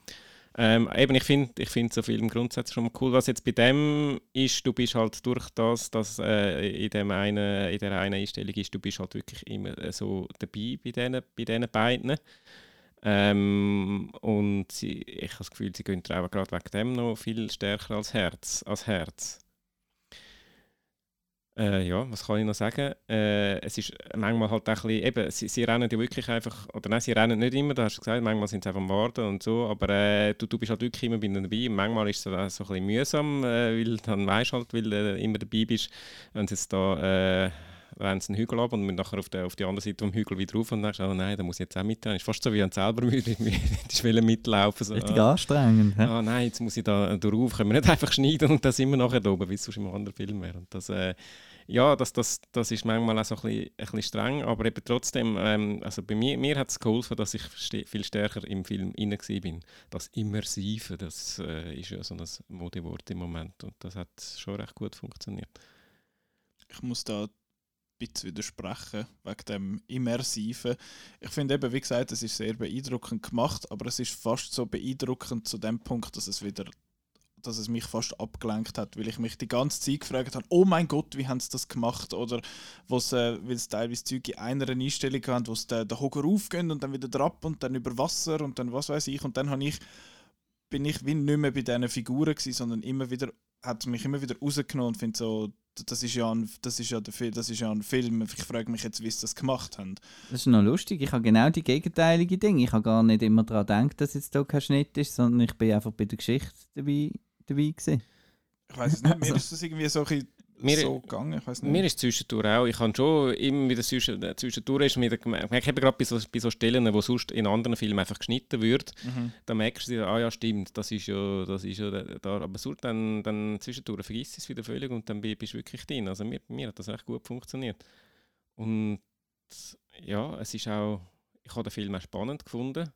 Ähm, eben, ich finde ich find so Film grundsätzlich schon mal cool. Was jetzt bei dem ist, du bist halt durch das, dass äh, in, dem einen, in der einen Einstellung ist, du bist halt wirklich immer äh, so dabei bei diesen bei diesen beiden. Ähm, und sie, ich habe das Gefühl, sie gehen gerade wegen dem noch viel stärker als Herz. Als Herz. Äh, ja, was kann ich noch sagen? Äh, es ist manchmal halt auch ein bisschen, eben, sie, sie rennen ja wirklich einfach, oder nein, sie rennen nicht immer, da hast du gesagt, manchmal sind sie einfach am Warten und so, aber äh, du, du bist halt wirklich immer bei dabei und manchmal ist es so ein bisschen mühsam, äh, weil dann weißt halt, weil du äh, immer dabei bist, wenn sie jetzt da rennen sie einen Hügel ab und müssen nachher auf, der, auf die andere Seite vom Hügel wieder rauf und dann oh nein, da muss ich jetzt auch mit. ist fast so wie ein selber müde, ich will mitlaufen. So, Richtig ah, anstrengend. hä? ah nein, jetzt muss ich da drauf, können wir nicht einfach schneiden und sind wir nachher da oben, wie es sonst im anderen Film wäre. Und das, äh, ja, das, das, das ist manchmal auch so ein bisschen, ein bisschen streng, aber eben trotzdem, ähm, also bei mir, mir hat es geholfen, dass ich viel stärker im Film inne bin. Das Immersive, das äh, ist ja so ein Modewort im Moment und das hat schon recht gut funktioniert. Ich muss da bisschen widersprechen, wegen dem Immersiven. Ich finde eben, wie gesagt, es ist sehr beeindruckend gemacht, aber es ist fast so beeindruckend zu dem Punkt, dass es wieder dass es mich fast abgelenkt hat, weil ich mich die ganze Zeit gefragt habe, oh mein Gott, wie haben sie das gemacht? Oder äh, weil es teilweise Zeug in einer Einstellung haben, wo es den, den Hocker aufgehen und dann wieder drauf und dann über Wasser und dann was weiß ich. Und dann ich, bin ich wie nicht mehr bei diesen Figuren gewesen, sondern immer wieder, hat mich immer wieder rausgenommen und finde so, das ist, ja ein, das, ist ja der, Fi- das ist ja ein Film. Ich frage mich jetzt, wie sie das gemacht haben. Das ist noch lustig. Ich habe genau die gegenteilige Dinge. Ich habe gar nicht immer daran gedacht, dass jetzt hier kein Schnitt ist, sondern ich bin einfach bei der Geschichte dabei, dabei gewesen. Ich weiß es nicht, mir Also- ist das irgendwie so, ein Mir- so gegangen. Ich weiß nicht. Mir ist zwischendurch auch, ich habe schon immer wieder zwischen, zwischendurch ist mir gemerkt, ich habe gerade bei so, bei so Stellen, wo sonst in anderen Filmen einfach geschnitten wird, Mhm. da merkst du ah ja stimmt, das ist ja, das ist ja da, aber sonst dann, dann zwischendurch vergisst du es wieder völlig und dann bi- bist du wirklich drin. Also mir, mir hat das echt gut funktioniert. Und ja, es ist auch, ich habe den Film auch spannend gefunden.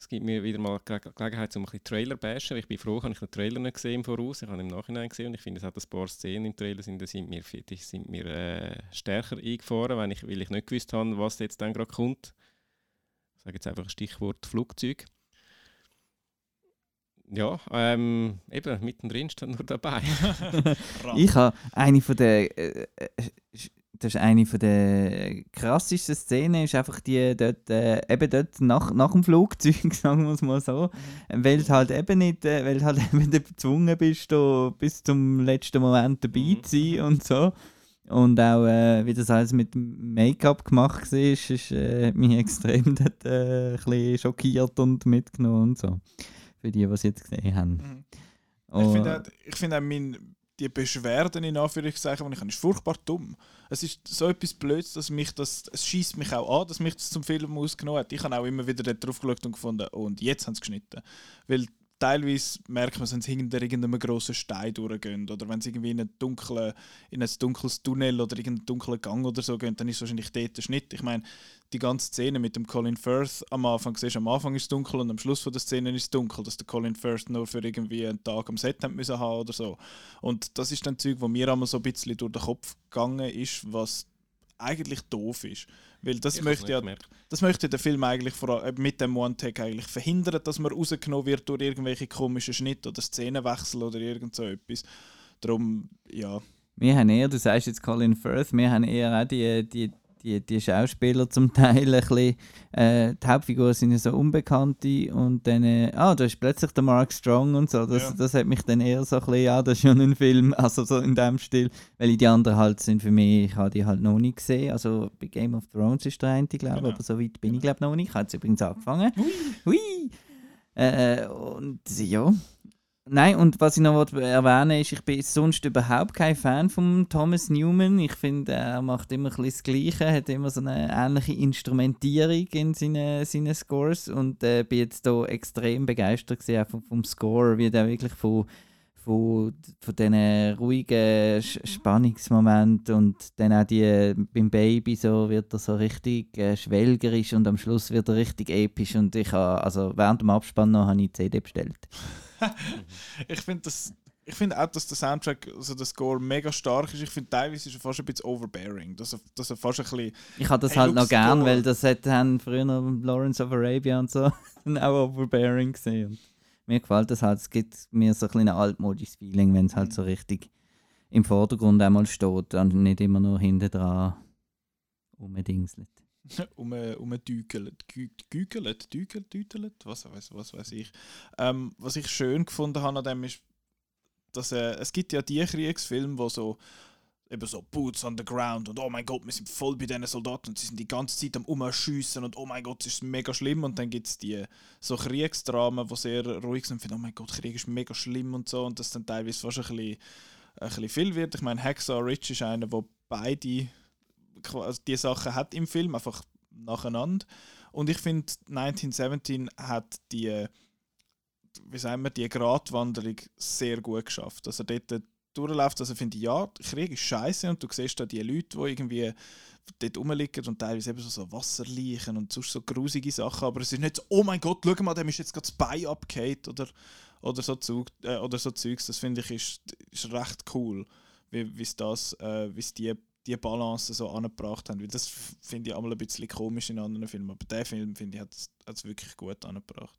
Es gibt mir wieder mal Ge Gelegenheit, um ein bisschen Trailer zu bashen. Ich bin froh, habe ich den Trailer nicht gesehen im Voraus. Ich habe ihn im Nachhinein gesehen und ich finde, es hat ein paar Szenen im Trailer, sind, sind mir, sind mir äh, stärker eingefahren, weil ich, weil ich nicht gewusst habe, was jetzt dann gerade kommt. Ich sage jetzt einfach ein Stichwort Flugzeug. Ja, ähm, eben, mittendrin steht nur dabei. Ich habe eine von der äh, äh, das ist eine von der krassesten Szenen, ist einfach die dort, äh, eben dort nach, nach dem Flugzeug, sagen wir es mal so, weil du halt eben nicht, äh, weil du halt eben gezwungen bist, bis zum letzten Moment dabei Mhm. zu sein und so. Und auch, äh, wie das alles mit Make-up gemacht war, ist, ist äh, mich extrem dort, äh, ein bisschen schockiert und mitgenommen und so. Für die, die es jetzt gesehen haben. Mhm. Ich Und- finde auch, ich finde auch mein, die Beschwerden in Anführungszeichen, die ich habe, ist furchtbar dumm. Es ist so etwas Blödes, dass mich das, es schießt mich auch an, dass mich das zum Film ausgenommen hat. Ich habe auch immer wieder dort drauf geschaut und gefunden, und jetzt haben sie geschnitten. Weil teilweise merkt man, wenn sie hinter irgendeinem grossen Stein durchgehen oder wenn sie irgendwie in, einen dunklen, in ein dunkles Tunnel oder irgendeinen dunklen Gang oder so gehen, dann ist wahrscheinlich dort der Schnitt. Ich meine, die ganze Szene mit dem Colin Firth am Anfang, siehst, am Anfang ist es dunkel und am Schluss von der Szene ist es dunkel, dass der Colin Firth nur für irgendwie einen Tag am Set haben müssen haben oder so. Und das ist dann Zeug, wo mir einmal so ein bisschen durch den Kopf gegangen ist, was eigentlich doof ist. Weil das Ich möchte ja gemerkt. das möchte der Film eigentlich vor allem mit dem One-Take eigentlich verhindern, dass man rausgenommen wird durch irgendwelche komischen Schnitte oder Szenenwechsel oder irgend so etwas. Darum, ja. Wir haben eher, du sagst jetzt Colin Firth, wir haben eher auch die, die, die, die Schauspieler zum Teil ein bisschen, äh, die Hauptfiguren sind ja so Unbekannte und dann, äh, ah, da ist plötzlich der Mark Strong und so, das, Ja. das hat mich dann eher so ein bisschen, ja, das ist schon ein Film, also so in dem Stil, weil die anderen halt sind für mich, ich habe die halt noch nicht gesehen, also bei Game of Thrones ist der eine, glaube ich, Genau. aber so weit bin ich glaube noch nicht, ich habe jetzt übrigens angefangen. Hui! Äh, und ja, Nein, und was ich noch erwähnen ist, ich bin sonst überhaupt kein Fan von Thomas Newman. Ich finde, er macht immer ein das Gleiche, hat immer so eine ähnliche Instrumentierung in seinen, seinen Scores und äh, bin jetzt hier extrem begeistert vom, vom Score, wie der wirklich von, von, von diesen ruhigen Spannungsmomenten und dann auch die, beim Baby so wird er so richtig äh, schwelgerisch und am Schluss wird er richtig episch und ich habe, also während dem Abspann noch habe ich die CD bestellt. ich finde das. Ich finde auch, dass der Soundtrack, also der Score mega stark ist. Ich finde teilweise ist er fast ein bisschen overbearing. Dass er, dass er fast ein bisschen. Ich habe das Hey, halt noch gern, weil das hat, haben früher Lawrence of Arabia und so auch overbearing gesehen. Mir gefällt das halt, es gibt mir so ein kleines altmodisches Feeling, wenn es halt so richtig im Vordergrund einmal steht und nicht immer nur hinten dran rumdingselt. um umdügelt, gügelt, dügelt, dütelt, was weiß was weiß ich. Ähm, was ich schön gefunden habe an dem ist, dass äh, es gibt ja die Kriegsfilme, wo so eben so Boots on the ground und oh mein Gott, wir sind voll bei diesen Soldaten und sie sind die ganze Zeit am Umschiessen und oh mein Gott, es ist mega schlimm und dann gibt es die so Kriegsdramen, wo sehr ruhig sind und finden, oh mein Gott, Krieg ist mega schlimm und so und das dann teilweise fast ein bisschen, ein bisschen viel wird. Ich meine, Hacksaw Ridge ist einer, wo beide also die Sachen hat im Film, einfach nacheinander. Und ich finde, 1917 hat die, wie sagen wir, die Gratwanderung sehr gut geschafft. Also dort durchläuft, also finde ich, ja, Krieg ist scheiße und du siehst da die Leute, die irgendwie dort rumliegen und teilweise eben so, so Wasserleichen und sonst so grusige Sachen, aber es ist nicht so, oh mein Gott, schau mal, dem ist jetzt gerade das Bein abgehakt oder, oder, so äh, oder so Zeugs. Das finde ich ist, ist recht cool, wie es das, äh, wie es die, die Balance so angebracht haben. Weil das finde ich einmal ein bisschen komisch in anderen Filmen. Aber der Film, finde ich, hat es wirklich gut angebracht.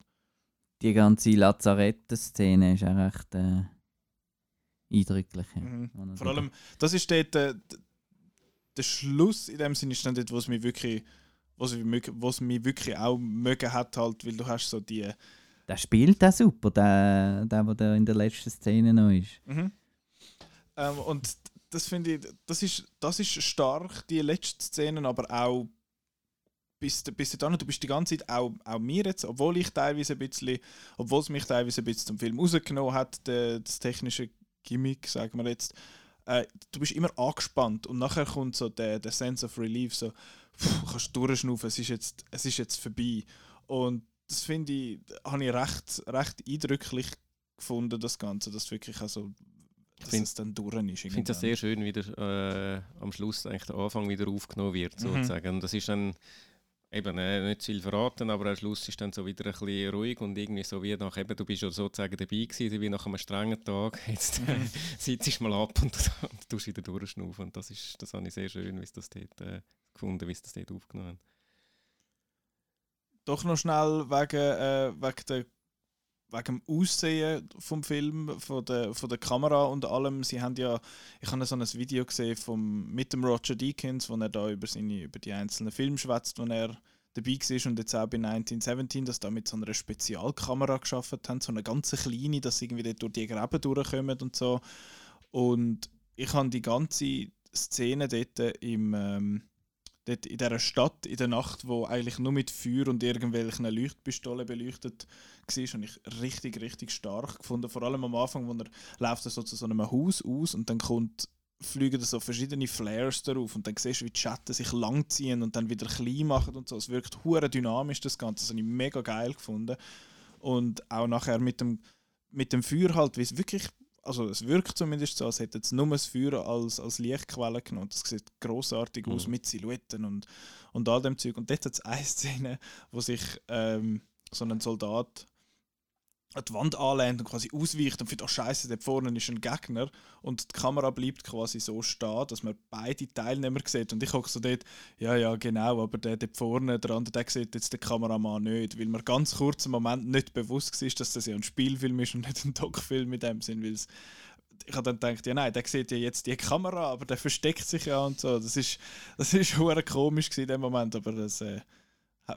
Die ganze Lazarette-Szene ist auch recht äh, eindrücklich. ja. Mhm. Vor allem, das ist dort, äh, der Schluss in dem Sinne ist dann dort, wo es mich wirklich, wo es mich, wo es mich wirklich auch mögen hat, halt, weil du hast so die. Der spielt auch super, der, der, der in der letzten Szene noch ist. Mhm. Ähm, und das finde ich, das ist, das ist stark, die letzten Szenen, aber auch bis, bis dahin, du bist die ganze Zeit auch, auch mir jetzt, obwohl ich teilweise ein bisschen, obwohl es mich teilweise ein bisschen zum Film rausgenommen hat, der, das technische Gimmick, sagen wir jetzt, äh, du bist immer angespannt und nachher kommt so der, der Sense of Relief, so, pff, kannst durchschnaufen, es ist jetzt, es ist jetzt vorbei. Und das finde ich, habe ich recht, recht eindrücklich gefunden, das Ganze, dass wirklich also, dass find- es dann durch ist. Ich finde das sehr schön, wie der, äh, am Schluss eigentlich der Anfang wieder aufgenommen wird, Mhm. sozusagen. Und das ist dann eben äh, nicht zu viel verraten, aber am Schluss ist dann so wieder ein bisschen ruhig und irgendwie so wie nach, eben, du bist ja sozusagen dabei gewesen, wie nach einem strengen Tag. Jetzt äh, Mhm. sitzt du mal ab und, und tust wieder durchschnaufen. Und das, ist, das habe ich sehr schön, wie sie das dort äh, gefunden, wie sie das dort aufgenommen haben. Doch noch schnell wegen, äh, wegen, der, wegen dem Aussehen vom Film, von der, von der Kamera und allem. Sie haben ja, ich habe so ein Video gesehen vom, mit dem Roger Deakins, wo er da über, seine, über die einzelnen Filme schwätzt, wo er dabei war und jetzt auch bei 1917, dass da mit so einer Spezialkamera geschaffen haben, so eine ganz kleine, dass sie irgendwie durch die Gräben durchkommen und so. Und ich habe die ganze Szene dort im, ähm, dort in dieser Stadt in der Nacht, wo eigentlich nur mit Feuer und irgendwelchen Leuchtpistolen beleuchtet war, und ich richtig, richtig stark gefunden. Vor allem am Anfang, wo er läuft er so zu so einem Haus aus und dann kommt fliegen so verschiedene Flares darauf und dann siehst du, wie die Schatten sich langziehen und dann wieder klein machen und so. Es wirkt hure dynamisch, das Ganze. Das habe ich mega geil gefunden. Und auch nachher mit dem, mit dem Feuer halt, wie es wirklich, also es wirkt zumindest so, als hätte es nur das Feuer als, als Lichtquelle genommen. Das sieht großartig aus Mhm. mit Silhouetten und, und all dem Zeug. Und dort hat es eine Szene, wo sich ähm, so ein Soldat an die Wand anlehnt und quasi ausweicht und findet, oh Scheiße, dort vorne ist ein Gegner. Und die Kamera bleibt quasi so stehen, dass man beide Teilnehmer sieht. Und ich hocke so dort, ja, ja, genau, aber der dort vorne, der andere, der sieht jetzt den Kameramann nicht, weil mir ganz kurz im Moment nicht bewusst war, dass das ja ein Spielfilm ist und nicht ein Doc-Film in dem Sinn, weil ich habe dann gedacht, ja nein, der sieht ja jetzt die Kamera, aber der versteckt sich ja und so. Das ist, das ist komisch in dem Moment, aber das äh,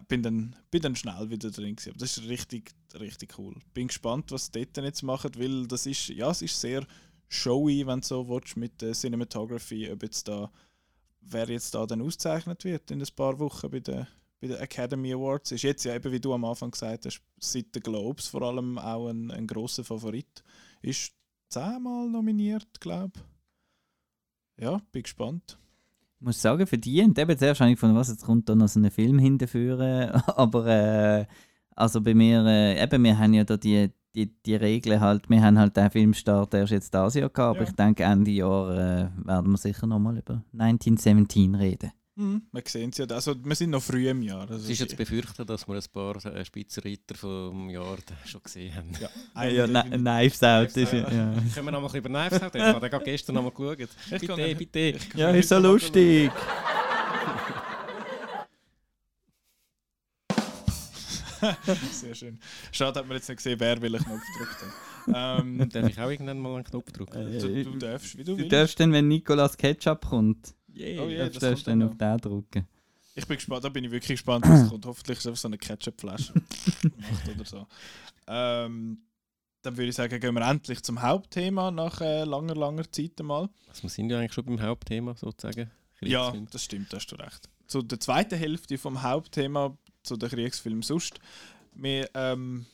bin dann, bin dann schnell wieder drin gewesen. Aber das ist richtig, richtig cool. Bin gespannt, was sie dort jetzt machen, weil das ist, ja, es ist sehr showy, wenn du so willst, mit der Cinematography, ob jetzt da, wer jetzt da dann ausgezeichnet wird in ein paar Wochen bei der bei den Academy Awards ist jetzt ja eben, wie du am Anfang gesagt hast, seit den Globes vor allem auch ein, ein großer Favorit. Ist zehnmal nominiert, glaube ich. Ja, bin gespannt. Ich muss sagen, verdient. Eben zuerst habe ich von was, jetzt kommt da noch so ein Film hinterführen. Aber äh, also bei mir, äh, eben, wir haben ja da die, die, die Regeln halt, wir haben halt den Filmstart erst jetzt dieses Jahr gehabt, aber Ja. ich denke Ende Jahr äh, werden wir sicher nochmal über 1917 reden. Mhm. Wir sehen es ja. Also, wir sind noch früh im Jahr. Also Es ist jetzt befürchtet, dass wir ein paar äh, Spitzenreiter vom Jahr schon gesehen haben. ja, Ah, ja, Kni- Knives Out ist ja. ja. Können wir noch mal ein bisschen über Knives Out reden? Ich habe den gestern noch mal geschaut. Bitte, bitte. Ja, ist so lustig. Sehr schön. Schade, hat man jetzt nicht gesehen, wer welchen Knopf gedrückt hat. Ähm, Darf ich auch irgendwann mal einen Knopf drücken? Äh, du, du darfst, wie du, Du willst. darfst dann, wenn Nicolas Ketchup kommt, Yeah. Oh yeah, darfst du dann auf den drücken. Ich bin gespannt, da bin ich wirklich gespannt, was kommt. Hoffentlich ist es einfach so eine Ketchup-Flasche oder so. Ähm, dann würde ich sagen, gehen wir endlich zum Hauptthema nach äh, langer, langer Zeit einmal. Also wir sind ja eigentlich schon beim Hauptthema sozusagen. Ja, das stimmt, da hast du recht. Zu der zweiten Hälfte vom Hauptthema, zu den Kriegsfilmen sonst. Wir, ähm,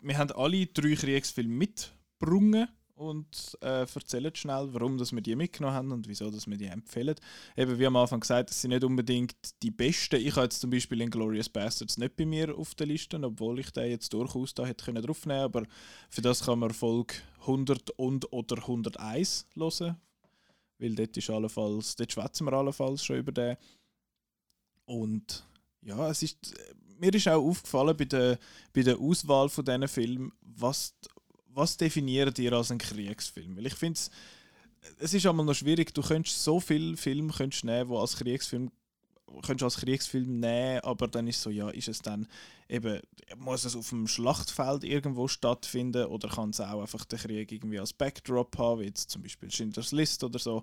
wir haben alle drei Kriegsfilme mitgebracht und äh, erzählen schnell, warum dass wir die mitgenommen haben und wieso dass wir die empfehlen. Eben wie am Anfang gesagt, das sind nicht unbedingt die besten. Ich habe jetzt zum Beispiel Inglourious Bastards nicht bei mir auf der Liste, obwohl ich den jetzt durchaus da hätte können draufnehmen aber für das kann man Folge 100 und oder 101 hören, weil dort ist allenfalls, dort schwätzen wir allenfalls schon über den. Und ja, es ist, mir ist auch aufgefallen bei der, bei der Auswahl von diesen Filmen, was, was definiert ihr als einen Kriegsfilm? Weil ich finde es ist einmal noch schwierig, du könntest so viele Filme könntest nehmen, die als Kriegsfilm könntest als Kriegsfilm nehmen, aber dann ist so, ja, ist es dann eben, muss es auf dem Schlachtfeld irgendwo stattfinden oder kann es auch einfach den Krieg irgendwie als Backdrop haben, wie jetzt zum Beispiel Schindlers List oder so.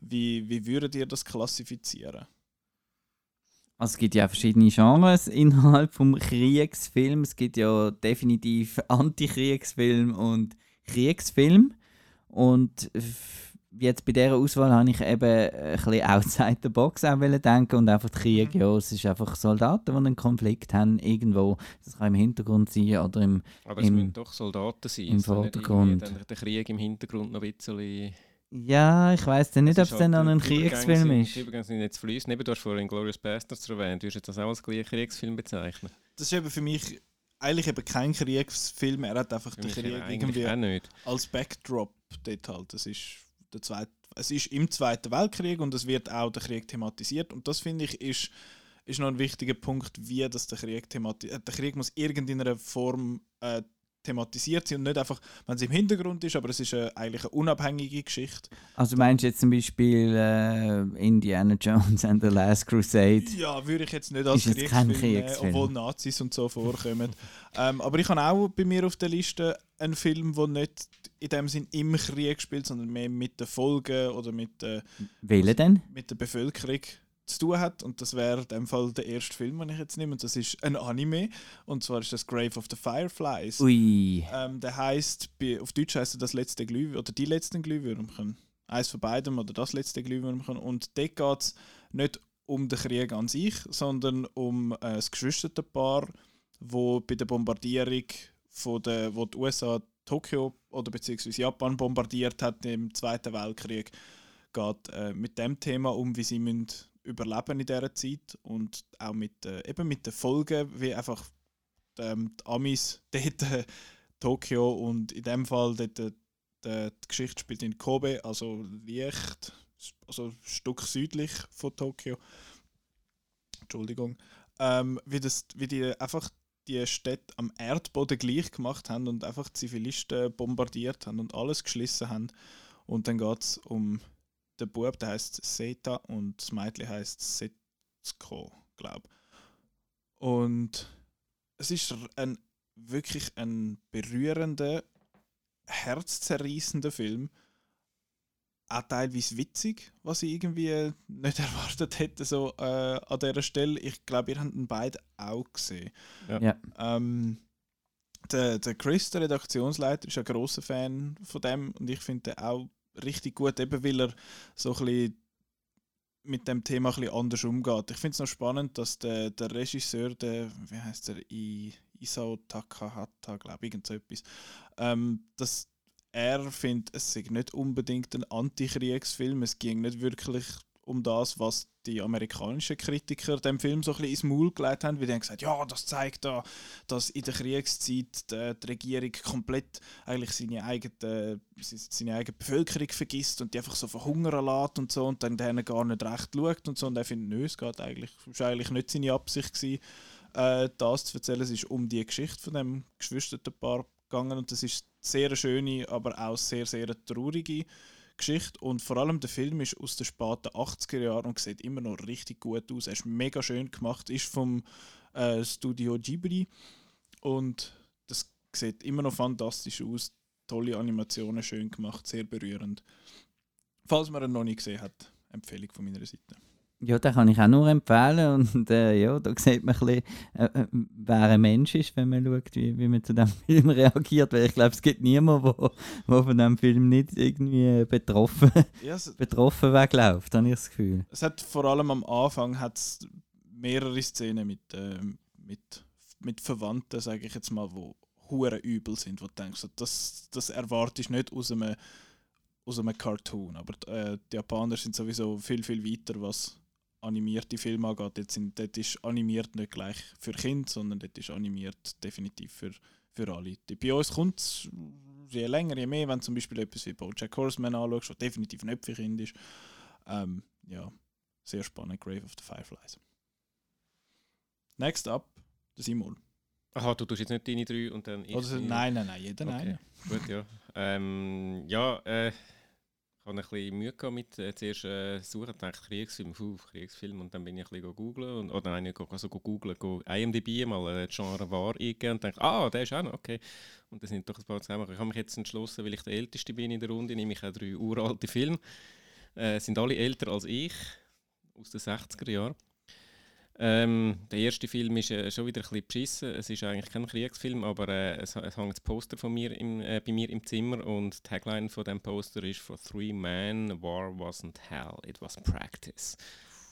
Wie, wie würdet ihr das klassifizieren? Also es gibt ja verschiedene Genres innerhalb vom Kriegsfilm. Es gibt ja definitiv Antikriegsfilm und Kriegsfilm. Und jetzt bei dieser Auswahl habe ich eben ein bisschen outside the box auch denken und einfach der Krieg, ja, es ist einfach Soldaten, die einen Konflikt haben irgendwo. Das kann im Hintergrund sein oder im... Aber es Im- müssen doch Soldaten sein. im Vordergrund. dann Der Krieg im Hintergrund noch ein bisschen. Ja, ich weiß dann nicht, ob es dann halt noch ein Kriegsfilm ist. Die Übergänge sind jetzt fließend. Eben, du hast vorhin Glorious Bastards erwähnt. Würdest du das auch als Kriegsfilm bezeichnen? Das ist eben für mich eigentlich eben kein Kriegsfilm, er hat einfach Für den mich Krieg eigentlich irgendwie auch nicht. als Backdrop dort halt. Das ist der zweite, es ist im Zweiten Weltkrieg und es wird auch der Krieg thematisiert und das finde ich ist, ist noch ein wichtiger Punkt, wie das der Krieg thematisiert. Der Krieg muss irgendeiner Form äh, thematisiert sein und nicht einfach, wenn es im Hintergrund ist, aber es ist äh, eigentlich eine unabhängige Geschichte. Also meinst du jetzt zum Beispiel äh, Indiana Jones and the Last Crusade? Ja, würde ich jetzt nicht als Ist Kriegsfilm nehmen, obwohl Nazis und so vorkommen. ähm, aber ich habe auch bei mir auf der Liste einen Film, der nicht in dem Sinn im Krieg spielt, sondern mehr mit den Folgen oder mit, äh, Welchen denn? mit der Bevölkerung zu tun hat. Und das wäre in dem Fall der erste Film, den ich jetzt nehme. Und das ist ein Anime. Und zwar ist das Grave of the Fireflies. Ui. Ähm, der heißt, auf Deutsch heißt das letzte Glühwürmchen oder die letzten Glühwürmchen. Eins von beidem oder das letzte Glühwürmchen. Und dort geht es nicht um den Krieg an sich, sondern um äh, das Geschwisterpaar, wo bei der Bombardierung von der, wo die USA Tokio oder beziehungsweise Japan bombardiert hat im Zweiten Weltkrieg, geht äh, mit dem Thema um, wie sie müssen überleben in dieser Zeit und auch mit, äh, eben mit den Folgen, wie einfach ähm, die Amis dort äh, Tokio und in dem Fall dort, äh, die, Geschichte spielt in Kobe, also leicht, also ein Stück südlich von Tokio. Entschuldigung. Ähm, wie, das, wie die einfach die Städte am Erdboden gleich gemacht haben und einfach Zivilisten bombardiert haben und alles geschlissen haben. Und dann geht es um den Bub, der heißt Seta und das Mädchen heißt Setsuko, glaube Und es ist ein wirklich ein berührender, herzzerreißender Film. Auch teilweise witzig, was ich irgendwie nicht erwartet hätte so äh, an dieser Stelle. Ich glaube, ihr habt ihn beide auch gesehen. Ja. Ja. Ähm, der, der Chris, der Redaktionsleiter, ist ein großer Fan von dem und ich finde den auch richtig gut, eben weil er so ein mit dem Thema ein bisschen anders umgeht. Ich finde es noch spannend, dass der, der Regisseur, der, wie heißt der, I, Isao Takahata, glaube ich, irgend so etwas, ähm, dass er findet, es sei nicht unbedingt ein Antikriegsfilm, es ging nicht wirklich um das, was die amerikanischen Kritiker dem Film so ein bisschen ins Maul gelegt haben, weil die haben gesagt, ja, das zeigt da, dass in der Kriegszeit die, die Regierung komplett eigentlich seine eigene, seine eigene Bevölkerung vergisst und die einfach so verhungern lässt und so und dann denen gar nicht recht schaut und so und er findet, nö, es geht eigentlich, war eigentlich nicht seine Absicht gewesen, äh, das zu erzählen. Es ist um die Geschichte von dem Geschwisterpaar gegangen und das ist sehr eine schöne, aber auch sehr, sehr traurige Geschichte und vor allem der Film ist aus den späten 80er Jahren und sieht immer noch richtig gut aus. Er ist mega schön gemacht, ist vom äh, Studio Ghibli und das sieht immer noch fantastisch aus. Tolle Animationen, schön gemacht, sehr berührend. Falls man ihn noch nicht gesehen hat, Empfehlung von meiner Seite. Ja, den kann ich auch nur empfehlen. Und äh, ja, da sieht man ein bisschen, äh, äh, wer ein Mensch ist, wenn man schaut, wie, wie man zu diesem Film reagiert. Weil ich glaube, es gibt niemanden, der von diesem Film nicht irgendwie betroffen, Ja, es, betroffen wegläuft, habe ich das Gefühl. es hat vor allem am Anfang hat's mehrere Szenen mit, ähm, mit, mit Verwandten, sage ich jetzt mal, wo hure übel sind, wo du denkst, das, das erwartest du nicht aus einem, aus einem Cartoon. Aber äh, die Japaner sind sowieso viel, viel weiter, was animierte Filme angeht. Dort, sind, dort ist animiert nicht gleich für Kinder, sondern dort ist animiert definitiv für, für alle. Bei uns kommt es je länger, je mehr, wenn du zum Beispiel etwas wie Bojack Horseman anschaust, was definitiv nicht für Kinder ist. Ähm, ja, sehr spannend, Grave of the Fireflies. Next up, der Simon. Aha, du tust jetzt nicht deine drei und dann ich. Meine. nein, nein, nein, jeder Okay. einen. Gut, ja. Ähm, ja, äh, habe ein bisschen Mühe gehabt mit äh, zuerst äh, suchen, dachte Kriegsfilm, puh, Kriegsfilm und dann bin ich ein googeln und oder nein, nicht go- also go googeln, go IMDb mal äh, Genre war eingegeben und dachte, ah, der ist auch noch okay. Und das sind doch ein paar zusammen. Ich habe mich jetzt entschlossen, weil ich der Älteste bin in der Runde, nehme ich auch drei uralte Filme. Äh, sind alle älter als ich, aus den 60er Jahren. Ähm, der erste Film ist äh, schon wieder ein bisschen beschissen. Es ist eigentlich kein Kriegsfilm, aber äh, es, es hängt ein Poster von mir im, äh, bei mir im Zimmer und die Tagline von dem Poster ist «For three men, war wasn't hell, it was practice».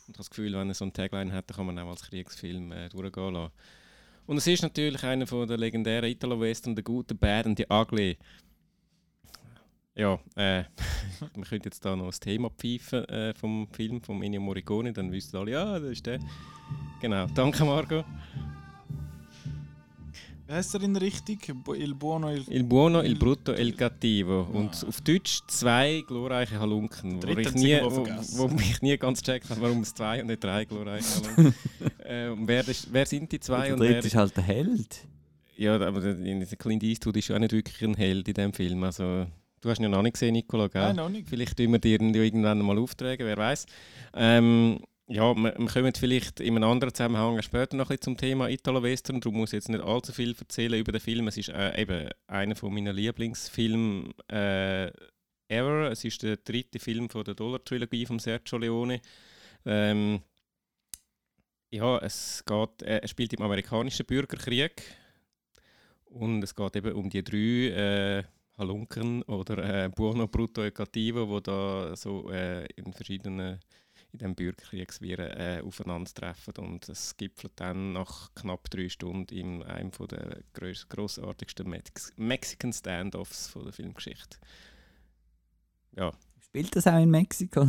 Und ich habe das Gefühl, wenn er so eine Tagline hat, kann man auch als Kriegsfilm äh, durchgehen lassen. Und es ist natürlich einer von der legendären Italo-Western «The Good, The Bad and The Ugly». Ja, äh, wir könnten jetzt da noch das Thema pfeifen äh, vom Film, vom Ennio Morricone, dann wüssten alle, ja, das ist der. Genau, danke Marco. Wie heißt er in richtig? Il Buono, Il... Il buono, il brutto, il cattivo. Und auf Deutsch zwei glorreiche Halunken. Wo, Dritte ich nie, wo, wo mich nie ganz gecheckt habe, warum es zwei und nicht drei glorreiche Halunken äh, und wer, ist, wer sind die zwei? Der und wer, dritte ist halt der Held. ja, aber der, der Clint Eastwood ist ja auch nicht wirklich ein Held in diesem Film. Also, du hast ihn ja noch nicht gesehen, Nicola, gell? Nein, noch nicht. Vielleicht tun wir dir irgendwann mal auftragen, wer weiß. Ähm, ja, wir, wir kommen vielleicht in einem anderen Zusammenhang später noch ein bisschen zum Thema Italo-Western. Darum muss ich jetzt nicht allzu viel erzählen über den Film. Es ist äh, eben einer von meinen Lieblingsfilmen äh, ever. Es ist der dritte Film von der Dollar-Trilogie von Sergio Leone. Ähm, ja, es geht, äh, er spielt im amerikanischen Bürgerkrieg und es geht eben um die drei äh, Halunken oder äh, Buono Brutto e Cattivo, wo da so äh, in verschiedenen in dem Bürgerkriegsviren äh, aufeinandertreffen und es gipfelt dann nach knapp drei Stunden in einem von der gross grossartigsten Mex Mexican Standoffs der Filmgeschichte. Ja, Spielt das auch in Mexiko?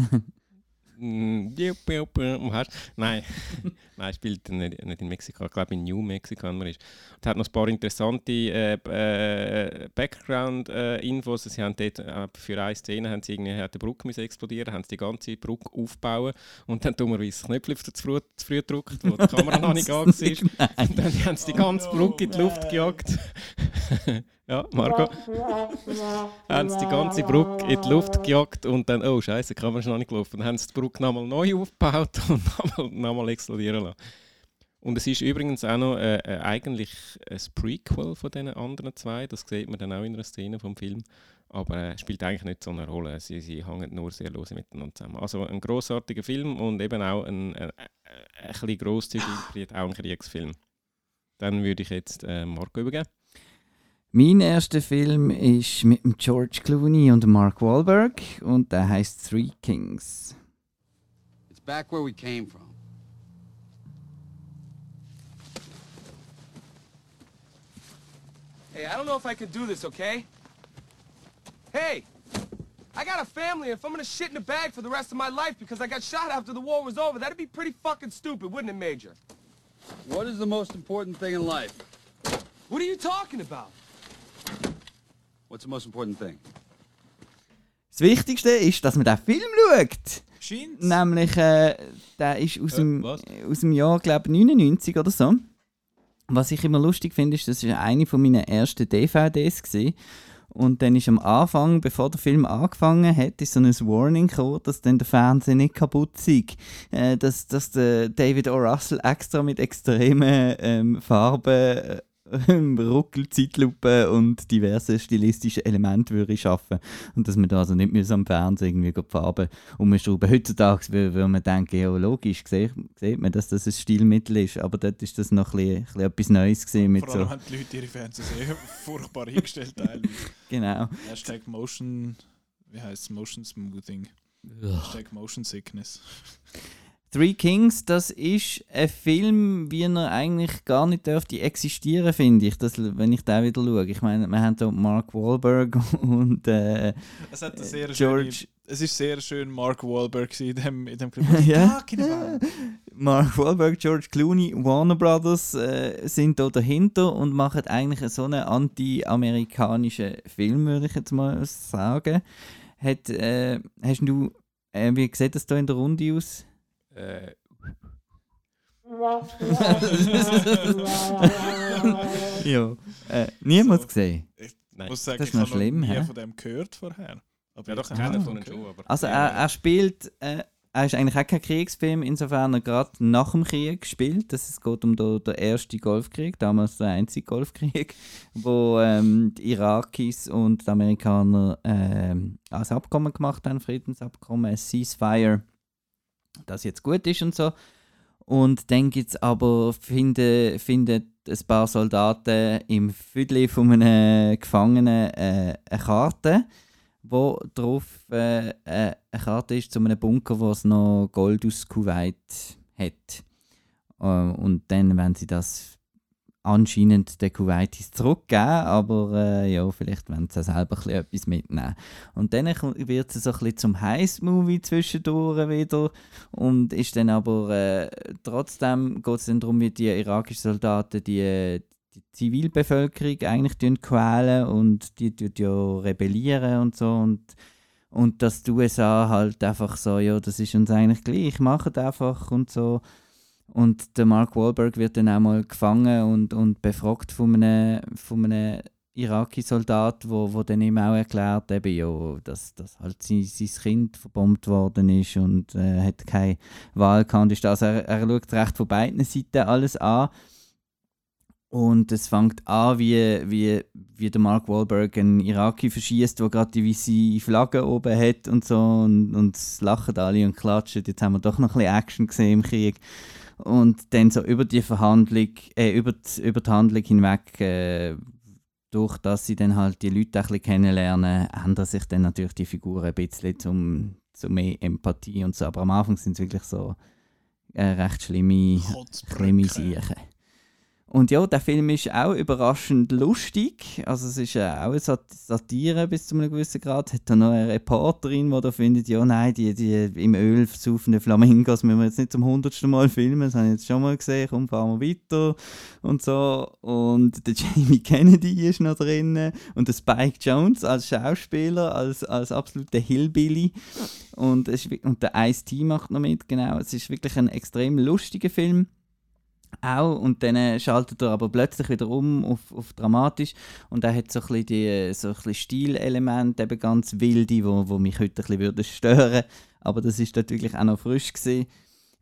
Hast- Nein, nein, spielt nicht, nicht in Mexiko. Ich glaube in New Mexico ist. Und hat noch ein paar interessante äh, äh, Background-Infos. sie haben dort äh, für eine Szene haben sie irgendwie hat die Brücke müssen explodieren, haben sie die ganze Brücke aufbauen und dann dummerweise das Knöpfchen zu früh, zu früh gedrückt, wo die Kamera noch nicht an war. Und dann haben sie die ganze Brücke in die Luft gejagt. Ja, Marco. haben sie die ganze Brücke in die Luft gejagt und dann, oh Scheiße, die Kamera ist noch nicht gelaufen. Dann haben sie die Brücke nochmal neu aufgebaut und nochmal, nochmal explodieren lassen. Und es ist übrigens auch noch äh, äh, eigentlich ein Prequel von diesen anderen zwei. Das sieht man dann auch in einer Szene vom Film. Aber äh, spielt eigentlich nicht so eine Rolle. Sie, sie hängen nur sehr lose miteinander zusammen. Also ein großartiger Film und eben auch ein, ein, ein, ein bisschen grosszügig auch ein Kriegsfilm. Dann würde ich jetzt äh, Marco übergeben. Mein erster Film ist mit dem George Clooney und Mark Wahlberg und der heißt Three Kings. It's back where we came from. Hey, I don't know if I can do this, okay? Hey! I got a family, and if I'm gonna shit in a bag for the rest of my life because I got shot after the war was over, that'd be pretty fucking stupid, wouldn't it, Major? What is the most important thing in life? What are you talking about? What's the most important thing? Das Wichtigste ist, dass man den Film schaut. Scheint's? Nämlich, äh, der ist aus, Äh, dem, was? aus dem Jahr, glaube 99 oder so. Was ich immer lustig finde, ist, das war eine von meinen ersten DVDs. Gewesen. Und dann ist am Anfang, bevor der Film angefangen hat, ist so ein Warning gekommen, dass dann der Fernseher nicht kaputt sei. Äh, dass, dass der David O. Russell extra mit extremen ähm, Farben, äh, Ruckel, Zeitlupe und diverse stilistische Elemente würde schaffen und dass man da also nicht mehr am Fernseher irgendwie die Farben umschrauben. Heutzutage wür- würde man denken, ja logisch, sieht, sieht man, dass das ein Stilmittel ist, aber dort ist das noch ein bisschen, ein bisschen etwas Neues gewesen mit Vor allem so, haben die Leute ihre Fernseher sehr furchtbar eingestellt teilweise. genau. Hashtag Motion, wie heißt es? Motion Smoothing. Hashtag Motion Sickness. Three Kings, das ist ein Film, wie er eigentlich gar nicht dürfte existieren, finde ich, das, wenn ich den wieder schaue. Ich meine, wir haben hier Mark Wahlberg und äh, Es hat sehr George schöne, es ist sehr schön Mark Wahlberg in dem, in dem Clip. Ja. Mark Wahlberg, George Clooney, Warner Brothers äh, sind da dahinter und machen eigentlich so einen anti-amerikanischen Film, würde ich jetzt mal sagen. Hat, äh, hast du, äh, wie sieht das da in der Runde aus? Äh, ja. Äh, niemand So. gesehen. Ich Nein. muss sagen, Das ist ich noch habe schlimm, noch nie hä? von dem gehört vorher. Ja, doch, keiner Ah, von schon. Aber Also er, er spielt, äh, er ist eigentlich auch kein Kriegsfilm, insofern er gerade nach dem Krieg spielt. Das, es geht um den, den ersten Golfkrieg, damals der einzige Golfkrieg, wo ähm, die Irakis und die Amerikaner ähm, ein Abkommen gemacht haben, Friedensabkommen, ein Ceasefire, das jetzt gut ist und so. Und dann gibt es aber, finden, finden ein paar Soldaten im Viertel von einem Gefangenen äh, eine Karte, wo drauf äh, äh, eine Karte ist zu einem Bunker, wo es noch Gold aus Kuwait hat. Äh, und dann werden sie das anscheinend den Kuwaitis zurückgeben, aber äh, ja, vielleicht wollen sie auch selber etwas mitnehmen. Und dann wird es so ein bisschen zum Heist-Movie zwischendurch wieder und ist dann aber äh, trotzdem geht es dann darum, wie die irakischen Soldaten die, die Zivilbevölkerung eigentlich quälen und die tun ja rebellieren und so und und dass die USA halt einfach so, ja, das ist uns eigentlich gleich, machen einfach und so. Und der Mark Wahlberg wird dann auch mal gefangen und, und befragt von einem, von einem Iraki-Soldat, wo, wo dann ihm auch erklärt, eben, ja, dass, dass halt sein, sein Kind verbombt worden ist und äh, hat keine Wahl gehabt. Ist das. Er, er schaut recht von beiden Seiten alles an. Und es fängt an, wie, wie, wie der Mark Wahlberg einen Iraki verschießt, der gerade die weiße Flagge oben hat und so. Und, und lachen alle und klatschen. Jetzt haben wir doch noch ein bisschen Action gesehen im Krieg. Und dann so über die Verhandlung, äh, über, die, über die Handlung hinweg, äh, durch dass sie dann halt die Leute ein bisschen kennenlernen, ändern sich dann natürlich die Figuren ein bisschen zum, zu mehr Empathie und so. Aber am Anfang sind es wirklich so äh, recht schlimme, schlimme Sachen. Und ja, der Film ist auch überraschend lustig. Also es ist äh, auch eine Sat Satire bis zu einem gewissen Grad. Hat da noch eine Reporterin, die da findet, ja nein, die, die im Öl versaufenden Flamingos müssen wir jetzt nicht zum hundertsten Mal filmen. Das habe ich jetzt schon mal gesehen. Komm, fahren wir weiter und so. Und der Jamie Kennedy ist noch drin. Und der Spike Jones als Schauspieler, als, als absoluter Hillbilly. Und, es ist, und der Ice-T macht noch mit, genau. Es ist wirklich ein extrem lustiger Film auch und dann äh, schaltet er aber plötzlich wieder um auf, auf dramatisch und er hat so ein bisschen, die, äh, so Stilelemente, eben ganz wilde, wo, wo mich heute ein bisschen würden stören aber das ist dort wirklich auch noch frisch gewesen.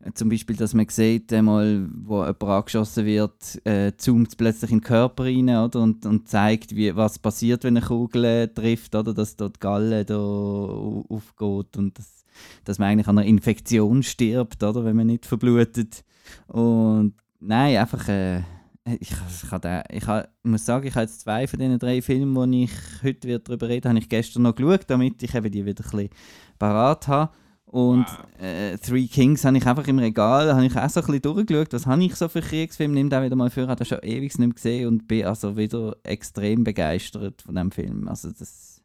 Äh, Zum Beispiel, dass man sieht, einmal, wo jemand angeschossen wird, äh, zoomt plötzlich in den Körper rein oder? Und, und zeigt, wie, was passiert, wenn eine Kugel trifft, oder? dass dort die Galle da au- aufgeht und das, dass man eigentlich an einer Infektion stirbt, oder? wenn man nicht verblutet. Und nein, einfach. Äh, ich, ich, den- ich, habe- ich muss sagen, ich habe jetzt zwei von diesen drei Filmen, die ich heute wieder darüber rede, habe ich gestern noch geschaut, damit ich eben die wieder ein bisschen parat habe. Und äh, Three Kings habe ich einfach im Regal, habe ich auch so ein bisschen durchgeschaut, was habe ich so für Kriegsfilme, nimm den wieder mal vor, habe den schon ewig nicht mehr gesehen und bin also wieder extrem begeistert von dem Film. Also das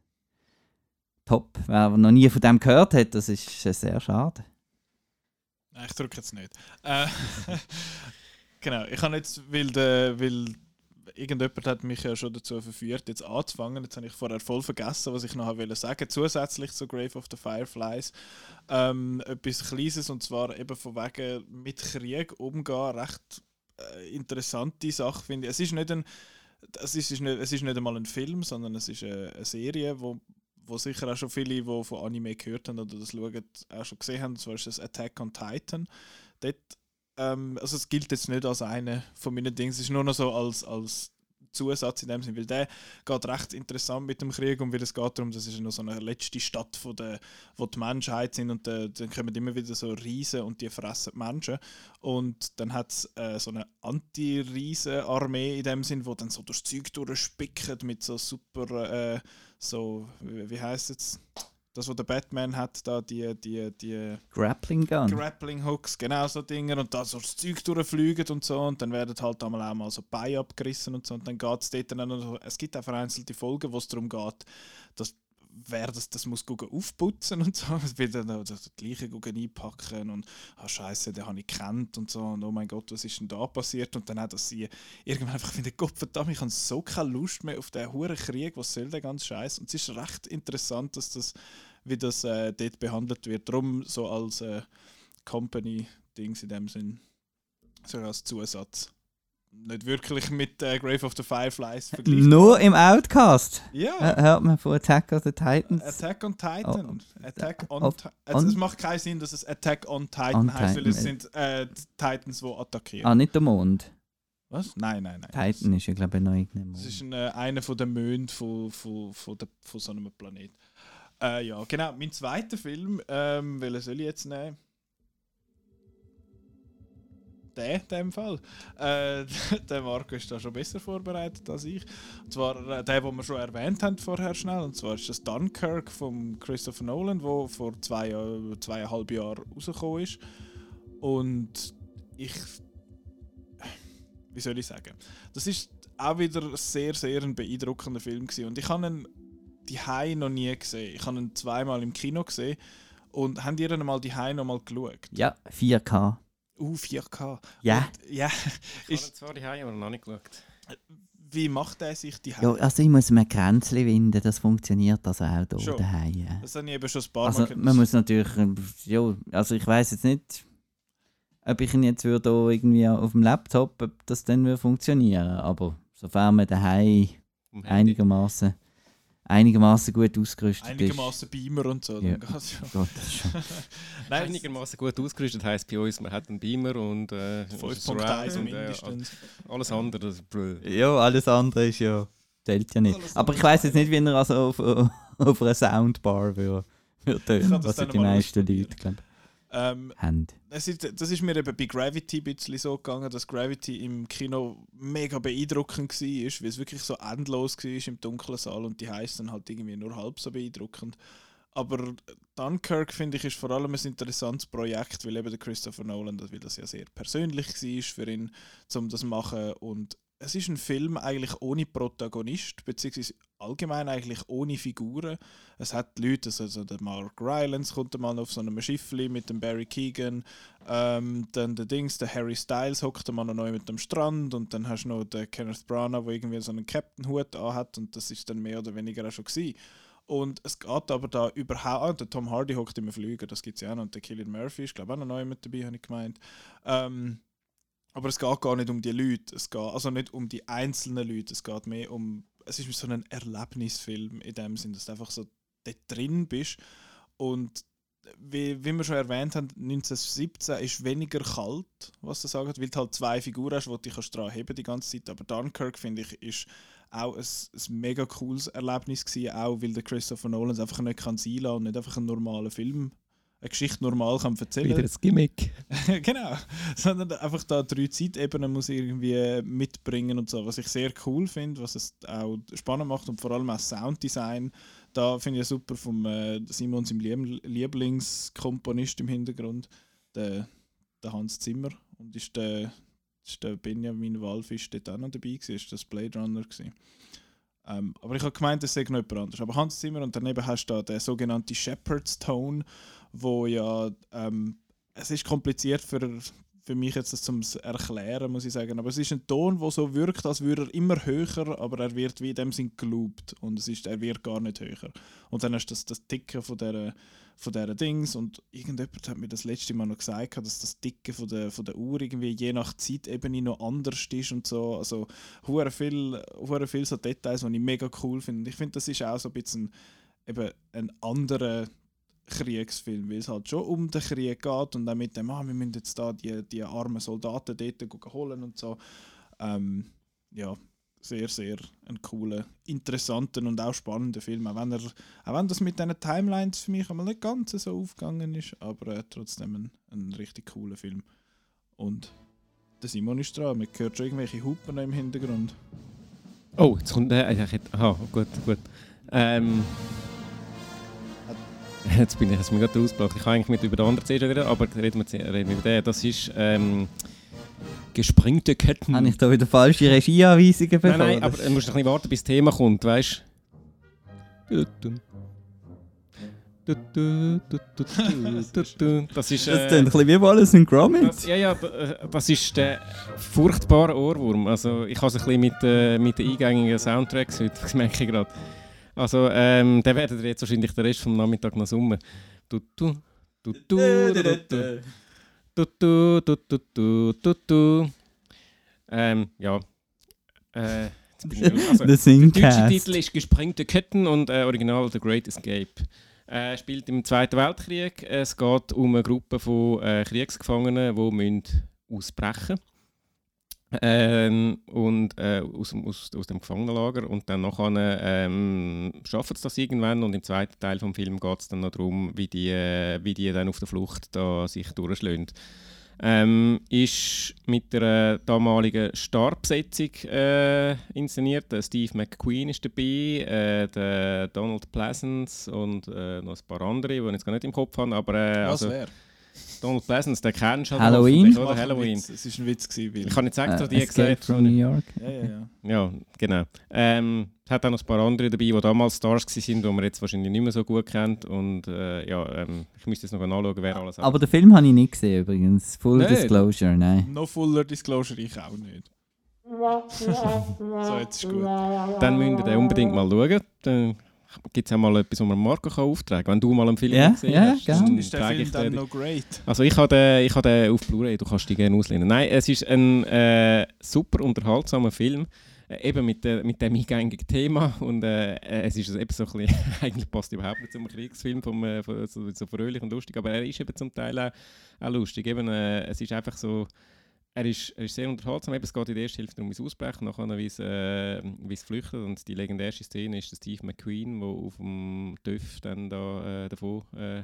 top. Wer noch nie von dem gehört hat, das ist äh, sehr schade. Nein, ich drücke jetzt nicht. Äh, genau, ich habe jetzt, weil, der, weil irgendjemand hat mich ja schon dazu verführt, jetzt anzufangen. Jetzt habe ich vorher voll vergessen, was ich noch wollte sagen. Zusätzlich zu Grave of the Fireflies ähm, etwas Kleines und zwar eben von wegen mit Krieg umgehen. Recht äh, interessante Sache finde ich. Es ist nicht ein es ist, nicht, es ist nicht einmal ein Film, sondern es ist eine, eine Serie, wo, wo sicher auch schon viele, die von Anime gehört haben oder das schauen, auch schon gesehen haben. Und zwar ist das Attack on Titan. Dort, ähm, also es gilt jetzt nicht als eine von meinen Dingen, es ist nur noch so als, als Zusatz in dem Sinne, weil der geht recht interessant mit dem Krieg und weil es geht darum, das ist noch so eine letzte Stadt, von der, wo die Menschheit sind und dann kommen immer wieder so Riesen und die fressen die Menschen. Und dann hat es äh, so eine Anti-Riesen-Armee in dem Sinn, wo dann so durchs Zeug durchspickt mit so super, äh, so, wie, wie heißt es das, was der Batman hat, da die, die, die Grappling Gun. Grappling Hooks, genau so Dinger. Und da so das Zeug durchfliegen und so. Und dann werden halt einmal auch mal so Beine abgerissen und so. Und dann geht es dort dann noch, es gibt auch vereinzelte Folgen, wo es darum geht, dass wer das, das muss gucken, aufputzen und so, es wird dann das gleiche gucken, einpacken und ah scheiße, den habe ich kennt und so. Und oh mein Gott, was ist denn da passiert? Und dann auch, dass sie irgendwann einfach finden, Gott verdammt, ich habe so keine Lust mehr auf den hohen Krieg, was soll der ganze Scheiß? Und es ist recht interessant, dass das, wie das äh, dort behandelt wird, darum so als äh, Company-Dings in dem Sinn, so als Zusatz. Nicht wirklich mit äh, Grave of the Fireflies vergleichen. Nur im Outcast Ja. Hör- hört man von Attack of the Titans. Attack on Titan. Attack on, Auf- Ti- also on- es macht keinen Sinn, dass es Attack on Titan On heißt, weil es Titan. sind äh, Titans, die attackieren. Ah, nicht der Mond. Was? Nein, nein, nein. Titan ist ja, glaube ich, noch irgendein Das Mond. ist ein, äh, einer von den Monden von, von, von, der, von so einem Planet. Äh, ja, genau. Mein zweiter Film, ähm, welchen soll ich jetzt nehmen? Der, in dem Fall. Äh, der Marco ist da schon besser vorbereitet als ich. Und zwar äh, der, den wir schon erwähnt haben vorher schnell. Und zwar ist das Dunkirk von Christopher Nolan, wo vor zwei, zweieinhalb Jahren rausgekommen ist. Und ich. Wie soll ich sagen? Das ist auch wieder sehr, sehr ein beeindruckender Film gewesen. Und ich habe ihn die noch nie gesehen. Ich habe ihn zweimal im Kino gesehen. Und habt ihr ihn mal die noch mal geschaut? Ja, 4K. Uh, 4K. Ja. Und, ja. Ich habe zwar die aber noch nicht geschaut. wie macht er sich die ja. Also ich muss mir Grenzli winden, das funktioniert also auch hier Schon. daheim. ja. Das habe ich eben schon ein paar Also Mal man muss natürlich, ja, also ich weiß jetzt nicht, ob ich ihn jetzt würde da irgendwie auf dem Laptop, ob das dann würde funktionieren, aber sofern man daheim einigermaßen einigermaßen gut ausgerüstet Einigermaßen Beamer und so. Ja. Ist. Gott, ist. Nein, Einigermaßen gut ausgerüstet heisst bei uns, man hat einen Beamer und äh, 5.1 Surround und, äh, mindestens. alles andere. Ja, alles andere ist ja zählt ja nicht. Alles Aber ich weiß ist jetzt nicht, wie er also auf, auf einer Soundbar würde, würde tönen, was die meisten. Leute glaub, ähm, das, ist, das ist mir eben bei Gravity ein bisschen so gegangen, dass Gravity im Kino mega beeindruckend war, weil es wirklich so endlos war im dunklen Saal und die heißt dann halt irgendwie nur halb so beeindruckend. Aber Dunkirk finde ich ist vor allem ein interessantes Projekt, weil eben der Christopher Nolan, weil das ja sehr persönlich war für ihn, um das zu machen. Und es ist ein Film eigentlich ohne Protagonist, beziehungsweise allgemein eigentlich ohne Figuren. Es hat Leute, also also der Mark Rylance kommt mal auf so einem Schiffli mit dem Barry Keegan, ähm, dann der Dings, der Harry Styles hockt mal noch neu mit dem Strand und dann hast du noch den Kenneth Branagh, der irgendwie so einen Captain-Hut anhat und das ist dann mehr oder weniger auch schon gewesen. Und es geht aber da überhaupt, ah, der Tom Hardy hockt im Flüger, das gibt es ja auch noch, und der Killian Murphy ist glaube ich auch noch neu mit dabei, habe ich gemeint. Ähm, aber es geht gar nicht um die Leute, es geht also nicht um die einzelnen Leute, es geht mehr um, es ist so ein Erlebnisfilm in dem Sinn, dass du einfach so dort drin bist und wie, wie wir schon erwähnt haben, 1917 ist weniger kalt, was du sagst, weil du halt zwei Figuren hast, die dich dran heben die ganze Zeit. Aber Dunkirk, finde ich, ist auch ein, ein mega cooles Erlebnis gewesen, auch weil der Christopher Nolan einfach nicht kann sein lassen und nicht einfach einen normalen Film, eine Geschichte normal kann erzählen ein Gimmick. genau. Sondern einfach da drei Zeitebenen muss irgendwie mitbringen und so, was ich sehr cool finde, was es auch spannend macht und vor allem auch Sounddesign. Da finde ich super vom äh, Simon, seinem Lieb Lieblingskomponist im Hintergrund, der, der Hans Zimmer und ist der, ist der Benjamin Walfisch dort auch noch dabei gewesen, ist das Blade Runner gewesen. Ähm, aber ich habe gemeint, es sei noch jemand anders. Aber Hans Zimmer und daneben hast du da den sogenannten Shepherd's Tone, wo ja ähm, es ist kompliziert für, für mich jetzt das zum erklären, muss ich sagen. Aber es ist ein Ton, der so wirkt, als würde er immer höher, aber er wird wie in dem Sinn geloopt und es ist, er wird gar nicht höher. Und dann hast du das, das Ticken von der von dieser Dings und irgendjemand hat mir das letzte Mal noch gesagt, dass das Ticken von der, von der Uhr irgendwie je nach Zeitebene noch anders ist und so. Also hure viel, viel so Details, die ich mega cool finde. Ich finde, das ist auch so ein bisschen eben ein anderer Kriegsfilm, weil es halt schon um den Krieg geht und auch mit dem, ah, wir müssen jetzt da die, die armen Soldaten dort holen und so. Ähm, ja, sehr, sehr ein cooler, interessanter und auch spannender Film, auch wenn, er, auch wenn das mit diesen Timelines für mich einmal nicht ganz so aufgegangen ist, aber äh, trotzdem ein, ein richtig cooler Film. Und der Simon ist dran, man hört schon irgendwelche Hupen im Hintergrund. Oh, jetzt kommt der. Ich hätte, aha, gut, gut. Ähm, jetzt bin ich jetzt mir gerade rausgebracht. Ich kann eigentlich mit über den anderen zuerst reden, aber reden wir, reden wir über den. Das ist ähm, gesprengte Ketten. Habe ich da wieder falsche Regieanweisungen bekommen? Nein, nein, aber du musst noch ein bisschen warten, bis das Thema kommt, weißt du? Das ist. das äh, klingt ein bisschen wie Wallace und Gromit. Das, ja, ja, äh, das ist der furchtbare Ohrwurm. Also ich habe es ein bisschen mit, äh, mit den eingängigen Soundtracks heute, das merke ich gerade. Also ähm, den werdet ihr jetzt wahrscheinlich den Rest vom Nachmittag noch summen. Du, du, du, du, du, du, du, du, du, du, du, du. Ähm, ja. Äh, also, Der deutsche. Titel ist Gesprengte Ketten und äh, Original The Great Escape. Äh, spielt im Zweiten Weltkrieg. Es geht um eine Gruppe von äh, Kriegsgefangenen, die müssen ausbrechen ähm, und äh, aus, dem- aus, aus dem Gefangenenlager und dann nachher ähm, schaffen sie das irgendwann und im zweiten Teil vom Film geht es dann noch darum, wie die, äh, wie die dann auf der Flucht da sich durchschlagen. Ähm, ist mit der damaligen Starbesetzung äh, inszeniert. Der Steve McQueen ist dabei, äh, der Donald Pleasance und äh, noch ein paar andere, die ich jetzt gar nicht im Kopf habe. Aber äh, Was also, wäre? Donald Pleasance, den kennst du halt Halloween? Oder? Halloween. Es war ein Witz, gewesen, Bill. Ich kann jetzt extra Äh, die Escape gesagt. from New York. Ja, ja, ja. Ja, genau. Ähm, es hat auch noch ein paar andere dabei, die damals Stars waren, die man jetzt wahrscheinlich nicht mehr so gut kennt. Und äh, ja, ähm, ich müsste jetzt noch nachschauen, wer alles Aber den Film habe ich nicht gesehen übrigens. Full Nicht? Disclosure, nein. No fuller Disclosure, ich auch nicht. so, jetzt ist gut. Dann müsst ihr den unbedingt mal schauen. Dann gibt es auch mal etwas, wo man Marco kann auftragen kann. Wenn du mal einen Film Ja, gesehen ja, hast, gerne. dann Ist der Film ich dann den. noch great? Also ich habe den, ich habe den auf Blu-ray, du kannst die gerne auslehnen. Nein, es ist ein äh, super unterhaltsamer Film, äh, eben mit, äh, mit dem eingängigen Thema und äh, äh, es ist eben so ein bisschen, eigentlich passt überhaupt nicht zum Kriegsfilm, vom, äh, von, so, so fröhlich und lustig, aber er ist eben zum Teil auch, auch lustig. Eben, äh, es ist einfach so, er ist, er ist sehr unterhaltsam. Eben, es geht in der ersten Hälfte um das Ausbrechen, nachher wie es, äh, wie es flüchtet. Und die legendärste Szene ist Steve McQueen, der auf dem TÜV dann da, äh, davon äh,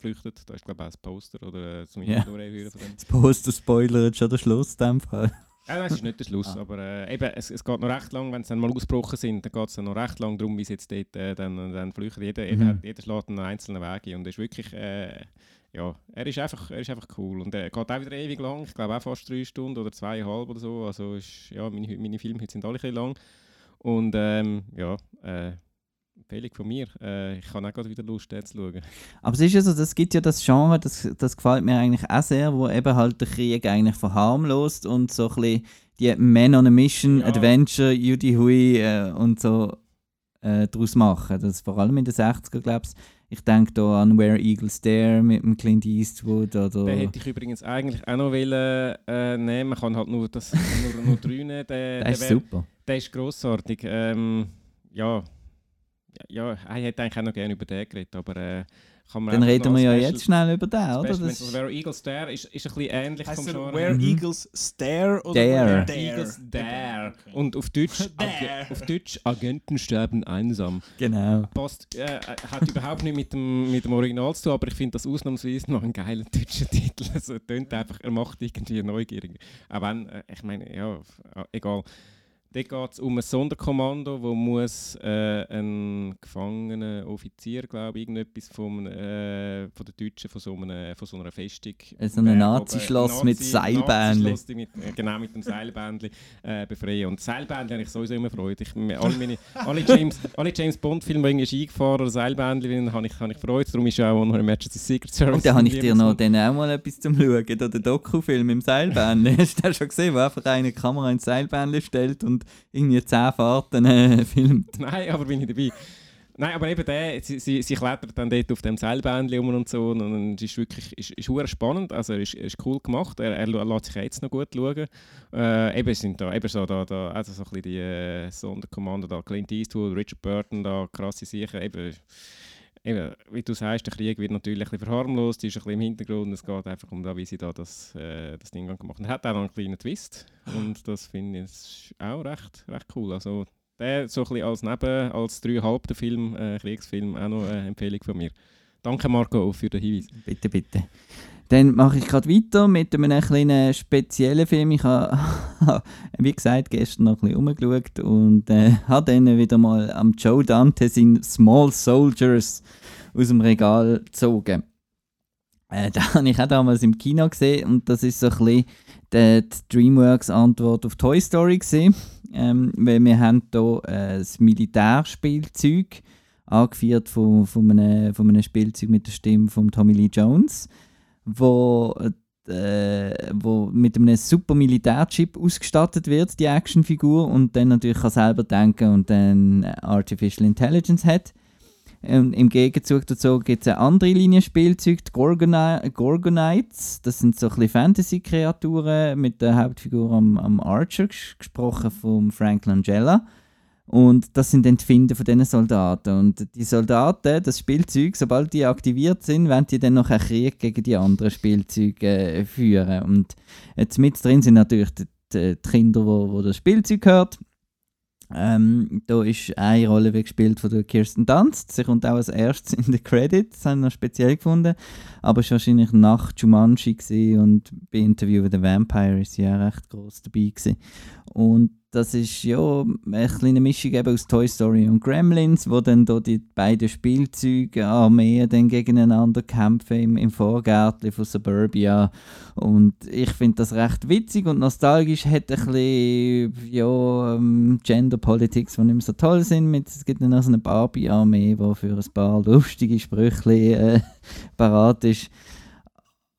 flüchtet. Da ist, glaube ich, auch ein Poster oder äh, zumindest Ja. nur ein Hörer von dem. Das Poster spoilert schon der Schluss in dem Fall. Ja, nein, es ist nicht der Schluss, Ah. aber äh, eben, es, es geht noch recht lang, wenn sie dann mal ausgebrochen sind, dann geht es noch recht lang darum, wie sie jetzt dort äh, dann, dann flüchten. Jeder, Mhm. jeder, jeder schlägt einen einzelnen Weg ein und ist wirklich, äh, ja, er ist, einfach, er ist einfach cool und er geht auch wieder ewig lang, ich glaube auch fast drei Stunden oder zweieinhalb oder so, also ist, ja, meine, meine Filme heute sind alle ein lang und ähm, ja, äh, Empfehlung von mir, äh, ich habe auch gerade wieder Lust, den zu schauen. Aber es ist ja so, das gibt ja das Genre, das, das gefällt mir eigentlich auch sehr, wo eben halt der Krieg eigentlich verharmlost und so ein bisschen die Man on a Mission, Ja. Adventure, Judy Hui äh, und so äh, daraus machen. Das vor allem in den 60er, glaube ich. Ich denke da an Where Eagles Dare mit dem Clint Eastwood oder... Den hätte ich übrigens eigentlich auch noch wollen, äh, nehmen, man kann halt nur, das, nur, nur drei nehmen. Der, das ist wär- super. Der ist grossartig. Ähm, ja, ja, ja, ich hätte eigentlich auch noch gerne über den geredet, aber äh, kann man Dann reden wir ja Special- jetzt schnell über den, oder? Das Mention- Where Eagles Dare ist, ist ein bisschen ähnlich Heißt vom Genre. Where Mhm. Eagles Stare oder Dare. Where? Eagles Dare. Okay. Und auf Deutsch, Dare. Ag auf Deutsch Agenten sterben einsam. genau. Passt, äh, hat überhaupt nicht mit dem, mit dem Original zu tun, aber ich finde das ausnahmsweise noch einen geilen deutschen Titel. Also, tönt einfach, er macht irgendwie neugierig. Auch wenn, äh, ich meine, ja, äh, egal. Dort geht es um ein Sonderkommando, wo muss äh, ein gefangener Offizier, glaube ich, irgendetwas vom, äh, von den Deutschen von so, einem, von so einer Festung. Äh, so ein äh, Nazi-Schloss mit Seilbändli. Nazi-Schloss mit, äh, genau, mit dem Seilbändli äh, befreien. Und Seilbändli habe ich sowieso immer Freude. Ich, alle, meine, alle James, alle James Bond-Filme, wo irgendwie Skifahrer oder Seilbändli sind, habe ich, habe ich Freude. Darum ist auch noch Emergency Secret Service. Und da habe ich dir noch den dann auch mal etwas zum Schauen, da der Dokufilm im Seilbändli. Hast du das schon gesehen, wo einfach eine Kamera ins Seilbändli stellt und irgendwie 10 Fahrten äh, filmt? Nein, aber bin ich dabei. Nein, aber eben der, sie, sie, sie klettert dann dort auf dem Seilbändchen um und so und, und es ist wirklich ist, ist spannend, also er ist, er ist cool gemacht, er, er lässt sich jetzt noch gut schauen. Äh, eben sind da, eben so da, da also so ein bisschen die äh, Sonderkommando da, Clint Eastwood, Richard Burton da, krasse Sachen, eben, eben, wie du sagst, der Krieg wird natürlich ein bisschen verharmlost, ist ein bisschen im Hintergrund, es geht einfach um da, wie sie da das, äh, das Ding gemacht haben. Er hat auch noch einen kleinen Twist und das finde ich auch recht, recht cool, also der so ein bisschen als Neben, als dreieinhalbter Film, äh, Kriegsfilm, auch noch eine Empfehlung von mir. Danke Marco für den Hinweis. Bitte, bitte. Dann mache ich gerade weiter mit einem kleinen speziellen Film. Ich habe, wie gesagt, gestern noch ein bisschen rumgeschaut und äh, habe dann wieder mal am Joe Dante sein Small Soldiers aus dem Regal gezogen. Äh, den habe ich auch damals im Kino gesehen und das ist so ein bisschen die, Dreamworks-Antwort auf Toy Story. Ähm, weil wir haben hier äh, das Militärspielzeug angeführt von, von, einem, von einem Spielzeug mit der Stimme von Tommy Lee Jones, wo, äh, wo mit einem super Militärchip ausgestattet wird, die Actionfigur, und dann natürlich kann selber denken und dann Artificial Intelligence hat. Ähm, Im Gegenzug dazu gibt es eine andere Linie Spielzeug, die Gorgoni Gorgonites. Das sind so ein Fantasy-Kreaturen mit der Hauptfigur am, am Archer, ges- gesprochen von Frank Langella. Und das sind Entfinder von diesen Soldaten. Und die Soldaten, das Spielzeug, sobald die aktiviert sind, werden die dann noch einen Krieg gegen die anderen Spielzeuge äh, führen. Und jetzt mit drin sind natürlich die, die, die Kinder, wo, wo das Spielzeug gehört. Ähm, da ist eine Rolle wie gespielt von Kirsten Dunst. Sie kommt auch als erstes in den Credits, das habe ich noch speziell gefunden. Aber es war wahrscheinlich nach Jumanji und bei Interview with the Vampire ist sie auch recht groß dabei gewesen. Und das ist ja eine kleine Mischung eben aus Toy Story und Gremlins, wo dann da die beiden Spielzeuge Armeen dann gegeneinander kämpfen im, im Vorgärtchen von Suburbia. Und ich finde das recht witzig und nostalgisch. Hat ein bisschen ja, ähm, Gender Politics, die nicht mehr so toll sind. Mit, es gibt dann auch so eine Barbie-Armee, die für ein paar lustige Sprüche äh, parat ist.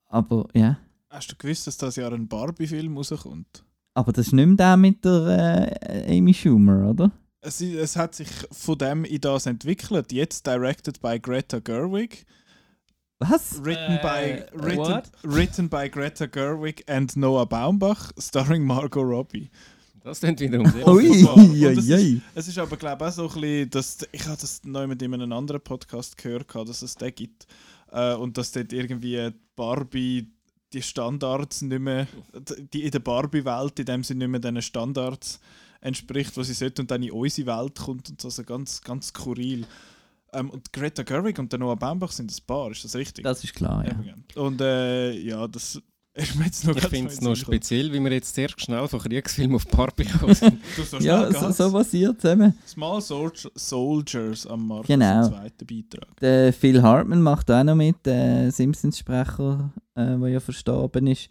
Aber ja. Hast du gewusst, dass das Jahr ein Barbie-Film rauskommt? Aber das ist nicht mehr der mit der äh, Amy Schumer, oder? Es, es hat sich von dem in das entwickelt. Jetzt directed by Greta Gerwig. Was? Written, Äh, by, written, what? written by Greta Gerwig and Noah Baumbach, starring Margot Robbie. Das klingt wiederum sehr Ui, es ist-. Es ist aber, glaube ich, auch so ein bisschen, dass, ich habe das neu mit in einem anderen Podcast gehört, gehabt, dass es den gibt. Äh, und dass dort irgendwie Barbie die Standards nicht mehr, die in der Barbie-Welt in dem Sinne nicht mehr diesen Standards entspricht, was sie sollte und dann in unsere Welt kommt und so also ganz, ganz skurril. Ähm, und Greta Gerwig und der Noah Baumbach sind ein Paar, ist das richtig? Das ist klar, ja. Eben, gell. Und äh, ja, das ist mir jetzt noch Ich grad finde es noch speziell, wie wir jetzt sehr schnell von Kriegsfilmen auf Barbie. Du, so Ja, so, so passiert zusammen. Small Sol Soldiers am Markt Genau. im zweiten Beitrag. Der Phil Hartman macht auch noch mit, der Simpsons-Sprecher, äh, der ja verstorben ist.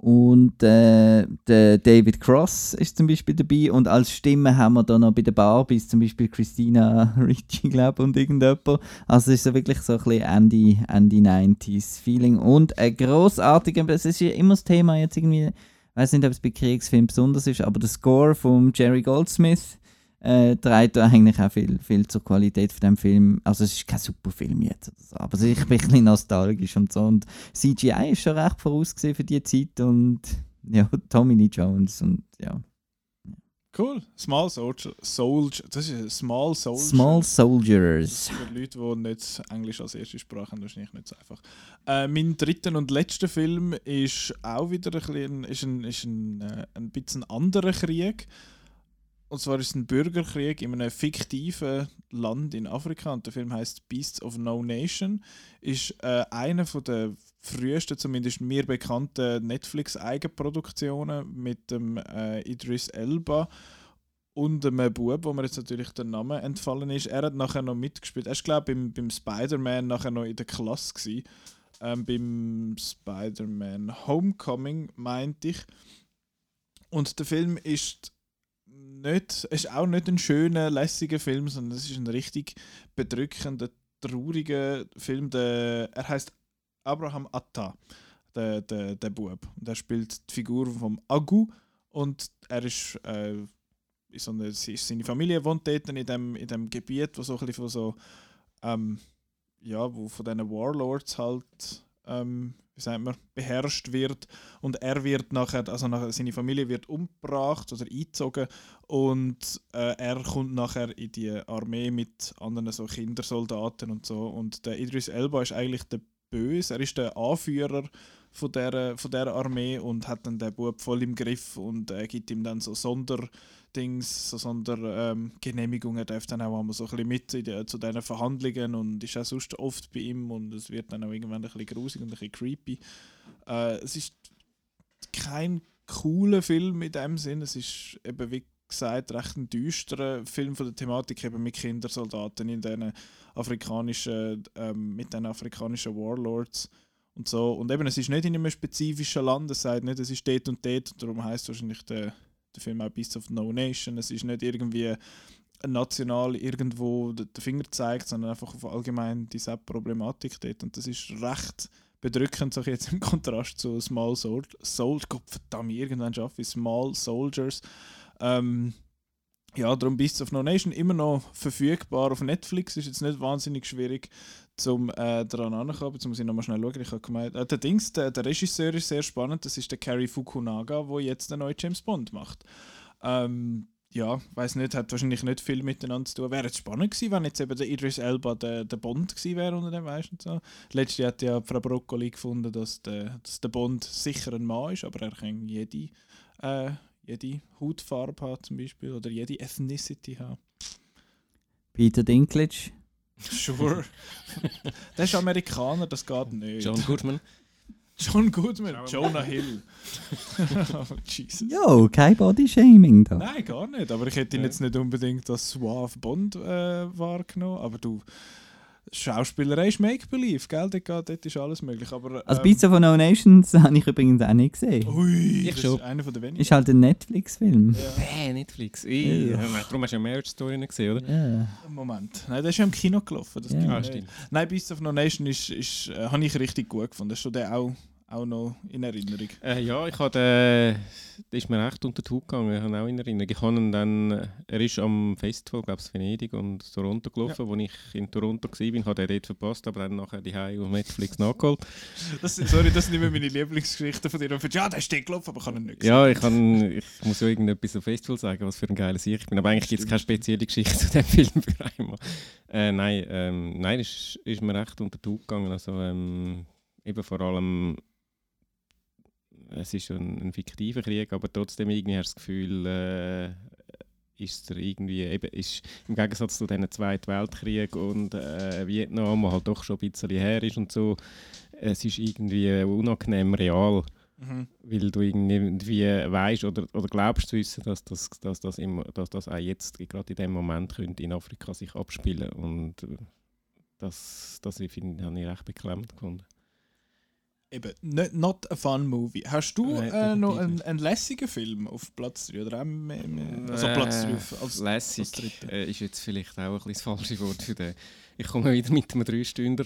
Und äh, der David Cross ist zum Beispiel dabei. Und als Stimme haben wir da noch bei den Barbies zum Beispiel Christina Ricci, glaube und irgendjemand. Also es ist so wirklich so ein bisschen Ende, Ende 90s Feeling. Und ein grossartiger, das ist ja immer das Thema jetzt irgendwie, ich weiß nicht, ob es bei Kriegsfilmen besonders ist, aber der Score von Jerry Goldsmith äh, trägt da eigentlich auch viel, viel zur Qualität von dem Film. Also es ist kein super Film jetzt, so, aber ich bin ein bisschen nostalgisch und so. Und CGI ist schon recht vorausgesehen für die Zeit und ja, Tommy Lee Jones und ja. Cool. Small Soldier. Soldier. Das ist Small Soldier. Small Soldiers. Für Leute, die nicht Englisch als erste Sprache haben, wahrscheinlich nicht so einfach. Äh, mein dritter und letzter Film ist auch wieder ein, bisschen, ist ein, ist ein, äh, ein bisschen anderer Krieg. Und zwar ist es ein Bürgerkrieg in einem fiktiven Land in Afrika. Und der Film heißt Beasts of No Nation. Ist äh, einer von der frühesten, zumindest mir bekannten Netflix-Eigenproduktionen mit dem äh, Idris Elba und einem Bub, wo mir jetzt natürlich der Name entfallen ist. Er hat nachher noch mitgespielt. Er war, glaube ich, beim, beim Spider-Man nachher noch in der Klasse. Gewesen. Ähm, beim Spider-Man Homecoming, meinte ich. Und der Film ist nicht, ist auch nicht ein schöner, lässiger Film, sondern es ist ein richtig bedrückender, trauriger Film. Der, er heißt Abraham Atta, der, der, der Bub. Und er spielt die Figur von Agu und er ist, äh, so eine, seine Familie wohnt dort in dem, in dem Gebiet, wo so ein bisschen von so, ähm, ja, wo von diesen Warlords halt, ähm, wie sagt man, beherrscht wird. Und er wird nachher, also nachher, seine Familie wird umgebracht oder eingezogen und äh, er kommt nachher in die Armee mit anderen so Kindersoldaten und so. Und der Idris Elba ist eigentlich der Böse, er ist der Anführer von der, von der Armee und hat dann den Bub voll im Griff und äh, gibt ihm dann so Sonderdings, so Sondergenehmigungen. Ähm, er dann auch einmal so ein bisschen mit die, zu diesen Verhandlungen und ist auch sonst oft bei ihm und es wird dann auch irgendwann ein bisschen grusig und ein bisschen creepy. Äh, es ist kein cooler Film in dem Sinn, es ist eben wie gesagt recht ein düsterer Film von der Thematik eben mit Kindersoldaten in diesen afrikanischen, ähm, mit den afrikanischen Warlords und so. Und eben, es ist nicht in einem spezifischen Land, es sagt nicht, es ist dort und dort, und darum heißt wahrscheinlich der, der Film auch Beasts of No Nation. Es ist nicht irgendwie national irgendwo den Finger zeigt, sondern einfach auf allgemein diese Problematik dort. Und das ist recht bedrückend, so jetzt im Kontrast zu Small Soldiers. Soul Gott verdammt, irgendwann schaffe ich Small Soldiers. Ähm, ja, darum Beasts of No Nation immer noch verfügbar auf Netflix. Ist jetzt nicht wahnsinnig schwierig zum äh, daran ankommen. Jetzt muss ich nochmal schnell schauen. Ich habe gemeint, äh, der Dings, der, der Regisseur ist sehr spannend. Das ist der Cary Fukunaga, der jetzt den neuen James Bond macht. Ähm, ja, weiß nicht, hat wahrscheinlich nicht viel miteinander zu tun. Wäre jetzt spannend gewesen, wenn jetzt eben der Idris Elba der, der Bond gewesen wäre unter dem, weißt du, so. Letztes Jahr hat ja Frau Broccoli gefunden, dass der, dass der Bond sicher ein Mann ist, aber er kann jede, äh, jede Hautfarbe haben zum Beispiel oder jede Ethnicity haben. Peter Dinklage. Sure. der ist Amerikaner, das geht nicht. John Goodman. John Goodman, Jonah Hill. oh, Jesus. Jo, kein Bodyshaming da. Nein, gar nicht. Aber ich hätte ihn jetzt nicht unbedingt als Suave Bond äh, wahrgenommen. Aber du, Schauspielerei ist Make-Believe, gell? Dort, geht- dort ist alles möglich. Aber, Also ähm, Beats of No Nations habe ich übrigens auch nicht gesehen. Ui, Ich das schon. ist einer von den wenigen. Ist halt ein Netflix-Film. Netflix. Ja. ja. Darum hast du ja Marriage Story nicht gesehen, oder? Ja. Moment. Nein, der ist ja im Kino gelaufen. Das Ja. Ah. Nein, Beast of No Nation ist, ist, äh, habe ich richtig gut gefunden. Das ist schon der auch, auch noch in Erinnerung. Äh, ja, ich hatte, äh, ist mir echt unter die Haut gegangen. Ich habe auch in Erinnerung. Ich habe dann, äh, er ist am Festival, glaube ich, Venedig und Toronto gelaufen. Wo ich in Toronto war, habe ich den dort verpasst, aber dann nachher die Hause auf Netflix nachgeholt. Das, sorry, das sind immer meine Lieblingsgeschichten von dir. Und ja, der ist dort gelaufen, aber ich habe ihn nicht gesehen. Ja, ich, kann, ich muss ja irgendetwas am Festival sagen, was für ein geiler Sieg ich bin. Aber eigentlich gibt es keine spezielle Geschichte zu dem Film für einmal. Äh, nein, ähm, nein, es ist, ist mir recht unter die Haut gegangen. Also, ähm, eben vor allem, es ist ein, ein fiktiver Krieg, aber trotzdem irgendwie hast du das Gefühl, äh, ist er irgendwie, eben, ist im Gegensatz zu diesen Zweiten Weltkrieg und äh, Vietnam, wo halt doch schon ein bisschen her ist und so, es ist irgendwie unangenehm real Mhm. weil du irgendwie weißt oder, oder glaubst zu wissen, dass das, dass das, im, dass das auch jetzt, gerade in dem Moment, könnte in Afrika sich abspielen und äh, das, das ich finde, habe ich recht beklemmend gefunden. Eben, not, not a fun movie. Hast du Nein, äh, noch einen, einen lässigen Film auf Platz 3 oder auch mehr, mehr, also Platz 3 auf- als, als lässig dritte? äh, ist jetzt vielleicht auch ein bisschen das falsche Wort für den. Ich komme wieder mit einem Dreistünder.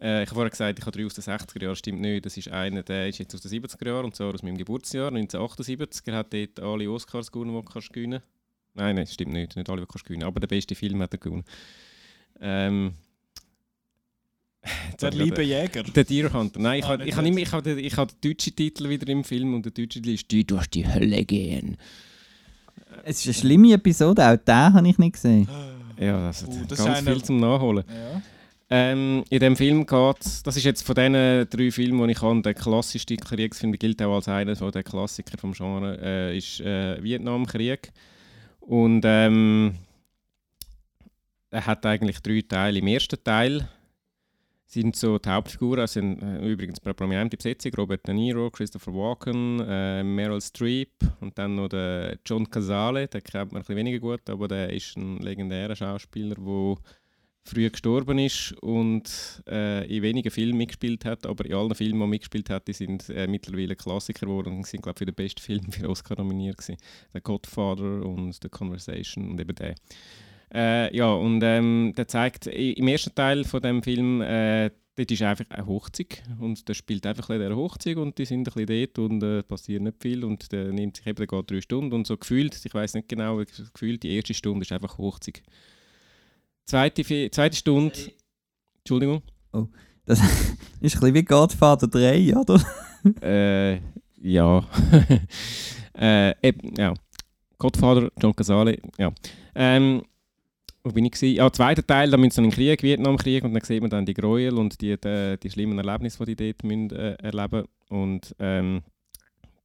Äh, ich habe vorher gesagt, ich habe drei aus den 60er Jahren, stimmt nicht. Das ist einer, der ist jetzt aus den 70er Jahren und zwar aus meinem Geburtsjahr, 1978. Er hat dort alle Oscars gewonnen, die du kannst gewinnen Nein, nein, stimmt nicht. Nicht alle, die du kannst gewinnen aber der beste Film hat er gewonnen. Ähm, Der ich liebe Jäger. der Deer Hunter. Nein, ich Ah, habe ich immer- ich hab den, ich hab den deutschen Titel wieder im Film und der deutsche Titel ist «Die durch die Hölle gehen». Es ist eine schlimme Episode, auch den habe ich nicht gesehen. Ja, das Uh, ist das ist ganz viel zum Nachholen. Ja. Ähm, in dem Film geht das ist jetzt von diesen drei Filmen, die ich habe, der klassischste Kriegsfilm, der gilt auch als einer von der Klassiker vom Genre, äh, ist äh, Vietnamkrieg. Und ähm, er hat eigentlich drei Teile. Im ersten Teil sind so die Hauptfiguren, also sind, äh, übrigens prominente Besetzung, Robert De Niro, Christopher Walken, äh, Meryl Streep und dann noch der John Cazale, den kennt man ein bisschen weniger gut, aber der ist ein legendärer Schauspieler, der früh gestorben ist und äh, in wenigen Filmen mitgespielt hat, aber in allen Filmen, die mitgespielt hat, die sind äh, mittlerweile Klassiker geworden und sind, glaube ich, für den besten Film für Oscar nominiert gewesen. Der Godfather und The Conversation und eben der. Äh, ja, und ähm, der zeigt im ersten Teil von dem Film, äh, dort ist einfach eine Hochzeit und der spielt einfach ein der Hochzeit und die sind ein bisschen dort und äh, passiert nicht viel und der nimmt sich eben, der geht drei Stunden und so gefühlt, ich weiß nicht genau, gefühlt die erste Stunde ist einfach Hochzeit. Zweite, zweite Stunde, Entschuldigung, Das ist ein bisschen wie Godfather 3, oder? äh, ja, äh, eben, ja, Godfather, John Casale, ja. Ähm, wo bin ich gewesen? Ja, zweiter Teil, da müssen sie in den Krieg, Vietnamkrieg, und dann sieht man dann die Gräuel und die, die, die schlimmen Erlebnisse, die die dort müssen, äh, erleben Und ähm,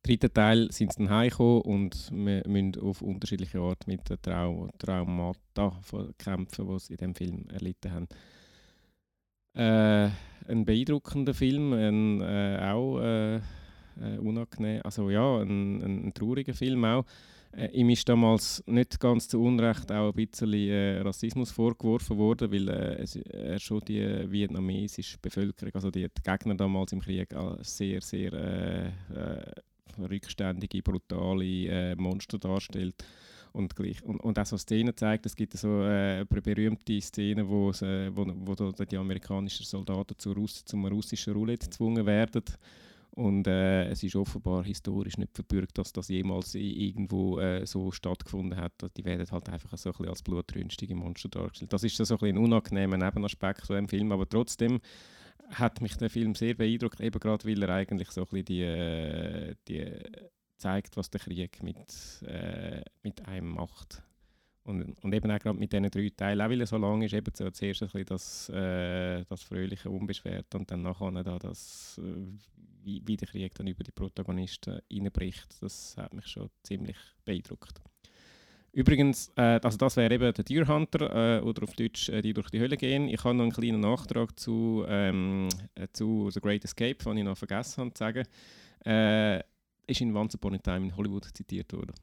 dritten Teil sind sie dann heimgekommen und wir müssen auf unterschiedliche Art mit den Trau Traumata kämpfen, die sie in diesem Film erlitten haben. Äh, ein beeindruckender Film, ein, äh, auch äh, äh, unangenehm, also ja, ein, ein, ein trauriger Film auch. Äh, ihm ist damals nicht ganz zu Unrecht auch ein bisschen äh, Rassismus vorgeworfen worden, weil äh, er schon die vietnamesische Bevölkerung, also die, Gegner damals im Krieg, als sehr, sehr äh, äh, rückständige, brutale äh, Monster darstellt. Und, gleich, und, und auch so Szenen zeigt, es gibt so äh, ber- berühmte Szenen, wo, äh, wo, wo die amerikanischen Soldaten zu Russ zum russischen Roulette gezwungen werden. Und äh, es ist offenbar historisch nicht verbürgt, dass das jemals irgendwo äh, so stattgefunden hat. Die werden halt einfach so ein bisschen als blutrünstige Monster dargestellt. Das ist so ein, bisschen ein unangenehmer Nebenaspekt von dem Film, aber trotzdem hat mich der Film sehr beeindruckt, eben gerade weil er eigentlich so ein bisschen die, äh, die zeigt, was der Krieg mit, äh, mit einem macht. Und, und eben auch gerade mit diesen drei Teilen, auch weil er so lang ist, eben so zuerst ein bisschen das, äh, das fröhliche, unbeschwerte und dann nachher da das, äh, wie, wie der Krieg dann über die Protagonisten reinbricht, das hat mich schon ziemlich beeindruckt. Übrigens, äh, also das wäre eben der Deer Hunter äh, oder auf Deutsch äh, die durch die Hölle gehen. Ich habe noch einen kleinen Nachtrag zu, ähm, äh, zu The Great Escape, den ich noch vergessen habe zu sagen. Äh, ist in Once Upon a Time in Hollywood zitiert worden.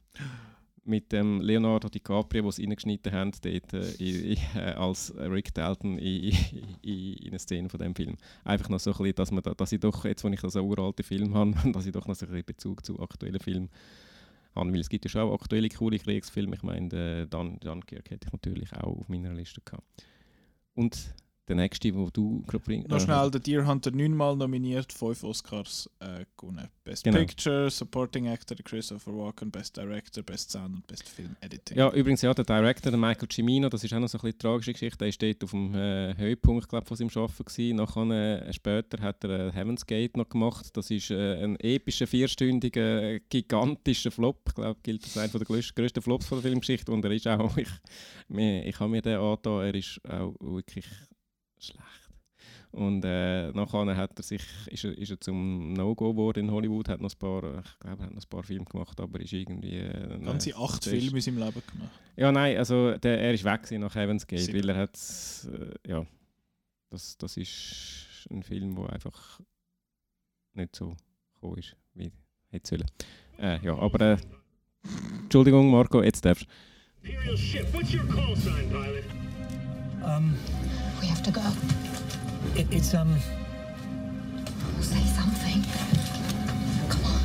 Mit dem Leonardo DiCaprio, den sie reingeschnitten haben, dort, äh, äh, als Rick Dalton in, in, in einer Szene von dem Film. Einfach noch so ein bisschen, dass, man da, dass ich doch, jetzt wo ich einen uralten Film habe, dass ich doch noch so ein bisschen Bezug zu aktuellen Filmen habe. Weil es gibt ja schon auch aktuelle coole Kriegsfilme. Ich meine, äh, Dun Dunkirk hätte ich natürlich auch auf meiner Liste gehabt. Und der nächste, wo du gerade bringst. Noch schnell, der Deer Hunter neunmal nominiert, fünf Oscars äh, gewonnen. Best Genau. Picture, Supporting Actor Christopher Walken, Best Director, Best Sound und Best Film Editing. Ja, übrigens, ja, der Director, der Michael Cimino, das ist auch noch so ein bisschen tragische Geschichte. Der dort auf dem äh, Höhepunkt glaub, von seinem Arbeiten. Gewesen. Nachher, äh, später hat er äh, Heaven's Gate noch gemacht. Das ist äh, ein epischer, vierstündiger, äh, gigantischer Flop. Ich glaube, gilt als einer der grössten Flops von der Filmgeschichte. Und er ist auch, ich, mir, ich habe mir den angetan, er ist auch wirklich schlecht. Und äh, nachher hat er sich, ist, er, ist er zum No-Go geworden in Hollywood, hat noch ein paar, ich glaube, er hat noch ein paar Filme gemacht, aber ist irgendwie... Äh, Ganze acht ist- Filme in seinem Leben gemacht. ja, nein, also der, er ist weg nach Heaven's Gate, Sieben. weil er hat, äh, ja, das, das ist ein Film, der einfach nicht so gekommen ist, wie hätte sollen. Äh, ja, aber äh, Entschuldigung, Marco, jetzt darfst du. Imperial ship, what's your call sign, pilot? Um, We have to go. it, it's, um, Say something. Come on.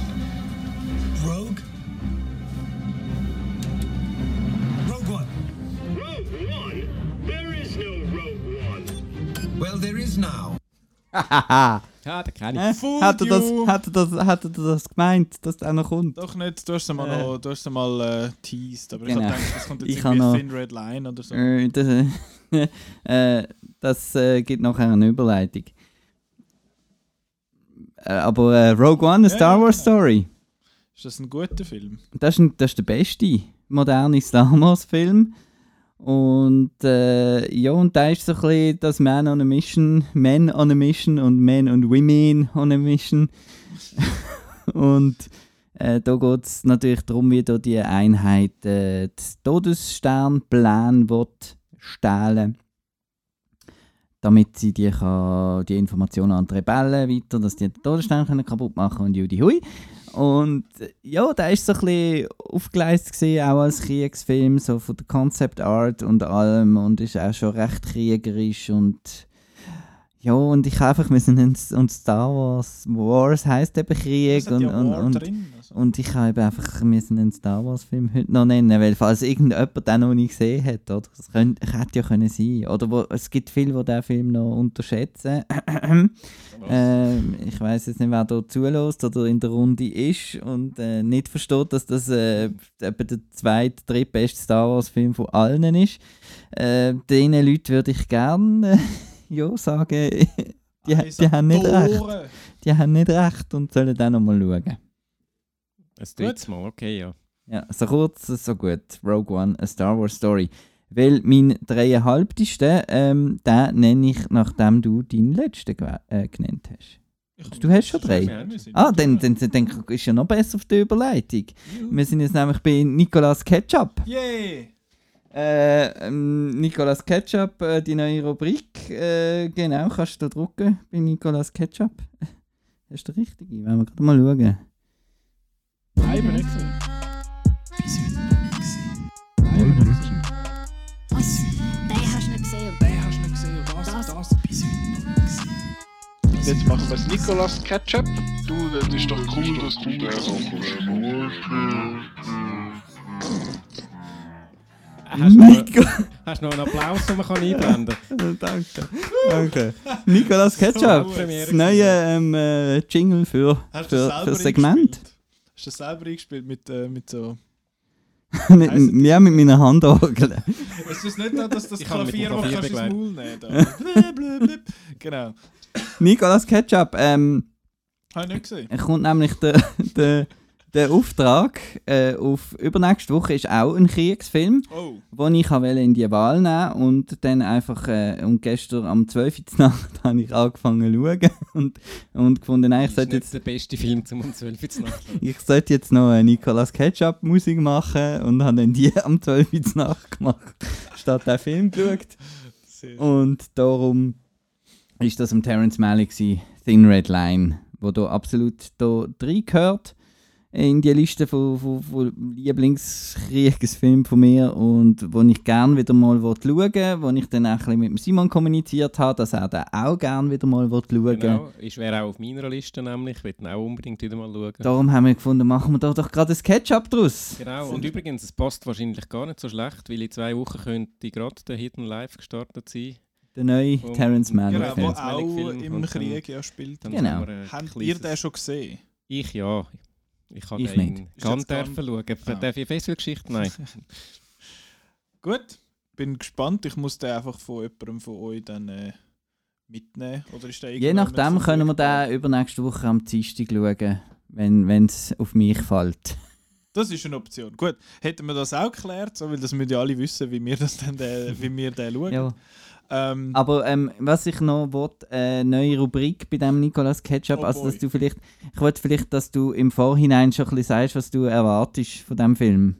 Rogue? Rogue One. Rogue One? There is no Rogue One. Well, there is now. Hahaha. Ja, kenne Äh, hat, er das, you. hat, er das, hat er das gemeint, dass der auch noch kommt? Doch nicht, du hast es mal, Äh. noch, du hast es mal äh, teased, aber ich Genau. habe gedacht, das kommt jetzt Ich irgendwie habe noch- Thin Red Line oder so. Äh, das äh, das äh, gibt nachher eine Überleitung. Äh, aber äh, Rogue One, eine Ja, Star Wars genau. Story, Ist das ein guter Film? das ist, ein, das ist der beste moderne Star Wars Film. Und äh, ja, und da ist so ein bisschen das Man on a Mission, Men on a Mission und Men und Women on a Mission. und äh, da geht es natürlich darum, wie da die Einheit äh, den Todessternplan wird stehlen damit sie die, kann, die Informationen an die Rebellen weiter, dass die den Todesstern können kaputt machen und Judy Hui. Und äh, ja, der ist so ein bisschen aufgeleistet gewesen, auch als Kriegsfilm, so von der Concept Art und allem und ist auch schon recht kriegerisch und ja, und ich einfach, in, und Star Wars, Wars heisst eben Krieg und, ja und, und, drin. Also. und ich habe eben einfach, müssen einen Star Wars Film heute noch nennen, weil falls irgendjemand den noch nicht gesehen hat, oder? Das könnte, hätte ja können sein. Oder wo, es gibt viele, die diesen Film noch unterschätzen. ähm, ich weiß jetzt nicht, wer da zulässt oder in der Runde ist und äh, nicht versteht, dass das äh, etwa der zweite, drittbeste Star Wars Film von allen ist. Äh, diesen Leuten würde ich gerne äh, ja, sagen, die, Eis die an haben nicht recht. Die haben nicht recht und sollen dann nochmal schauen. Ein drittes Mal, okay, ja. Ja, so kurz, so gut. Rogue One, a Star Wars Story. Weil mein dreieinhalbtesten, ähm, den nenne ich, nachdem du deinen letzten äh, genannt hast. Ich- Du hast schon drei? Ah, schon dann, dann, dann, dann ist ja noch besser auf der Überleitung. Wir sind jetzt nämlich bei Nicolas Ketchup. Yay! Äh, ähm, Nicolas Ketchup, äh, die neue Rubrik. Äh, genau, kannst du da drucken bei Nicolas Ketchup. Das ist der richtige, wollen wir gerade mal schauen. Nein, ich bin nicht gesehen. Was? Den hast du nicht gesehen. Den hast du nicht gesehen das, Das- das, bis heute noch nicht gesehen. Jetzt machen wir es Nicolas Ketchup. Du, das ist doch cool, dass du den auch Hast du, Nico Hast du noch einen Applaus, den man kann einblenden kann? Danke. Danke. Nicolas Ketchup, das neue ähm, äh, Jingle für, Hast für, das für das Segment. Hast du das selber eingespielt mit, äh, mit so... mit, ja, mit meiner Handorgel. Es ist nicht da, dass das Klavier, Klavier kannst du ins. Maul nehmen da. Genau. Nicolas Ketchup, ähm, Habe ich nicht gesehen. Es kommt nämlich der, der, der Auftrag äh, auf übernächste Woche ist auch ein Kriegsfilm, Oh. wo ich in die Wahl nehmen und dann einfach äh, und gestern am 12. Uhr Nacht habe ich angefangen zu schauen und, und gefunden, nein, ich Das ist sollte jetzt der beste Film zum um 12 Uhr zu Nacht. ich sollte jetzt noch eine Nicolas Ketchup Musik machen und habe dann die am 12. Uhr Nacht gemacht, statt den Film geschaut. Und darum ist das am Terence Malick Thin Red Line, wo da absolut da reingehört in die Liste von, von, von Lieblingskriegsfilmen von mir und wo ich gerne wieder mal will schauen will, wo ich dann auch ein bisschen mit dem Simon kommuniziert habe, dass er da auch gerne wieder mal will schauen Genau, ist wäre auch auf meiner Liste nämlich, ich will ihn auch unbedingt wieder mal schauen. Darum haben wir gefunden, machen wir da doch gerade ein Ketchup draus. Genau, und übrigens, es passt wahrscheinlich gar nicht so schlecht, weil in zwei Wochen könnte gerade der Hidden Live gestartet sein. Der neue Terence Malick. Genau, Malick auch Film im dann- Krieg ja spielt. Dann Genau. Habt ihr den schon gesehen? Ich ja. Ich habe Ich nicht. jetzt dürfen schauen. Ah. Darf ich Festivalgeschichte? Nein. Gut, bin gespannt. Ich muss den einfach von jemandem von euch dann äh, mitnehmen. Oder ist der Je nachdem können wir den übernächste Woche am Dienstag schauen, wenn es auf mich fällt. Das ist eine Option. Gut, hätten wir das auch geklärt, so, weil das müssen ja alle wissen, wie wir das dann, äh, wie wir den schauen. Ja. Ähm, Aber ähm, was ich noch wollte, eine neue Rubrik bei dem Nicolas Ketchup, Oh also dass boy. du vielleicht, ich wollte vielleicht, dass du im Vorhinein schon ein bisschen sagst, was du erwartest von dem Film.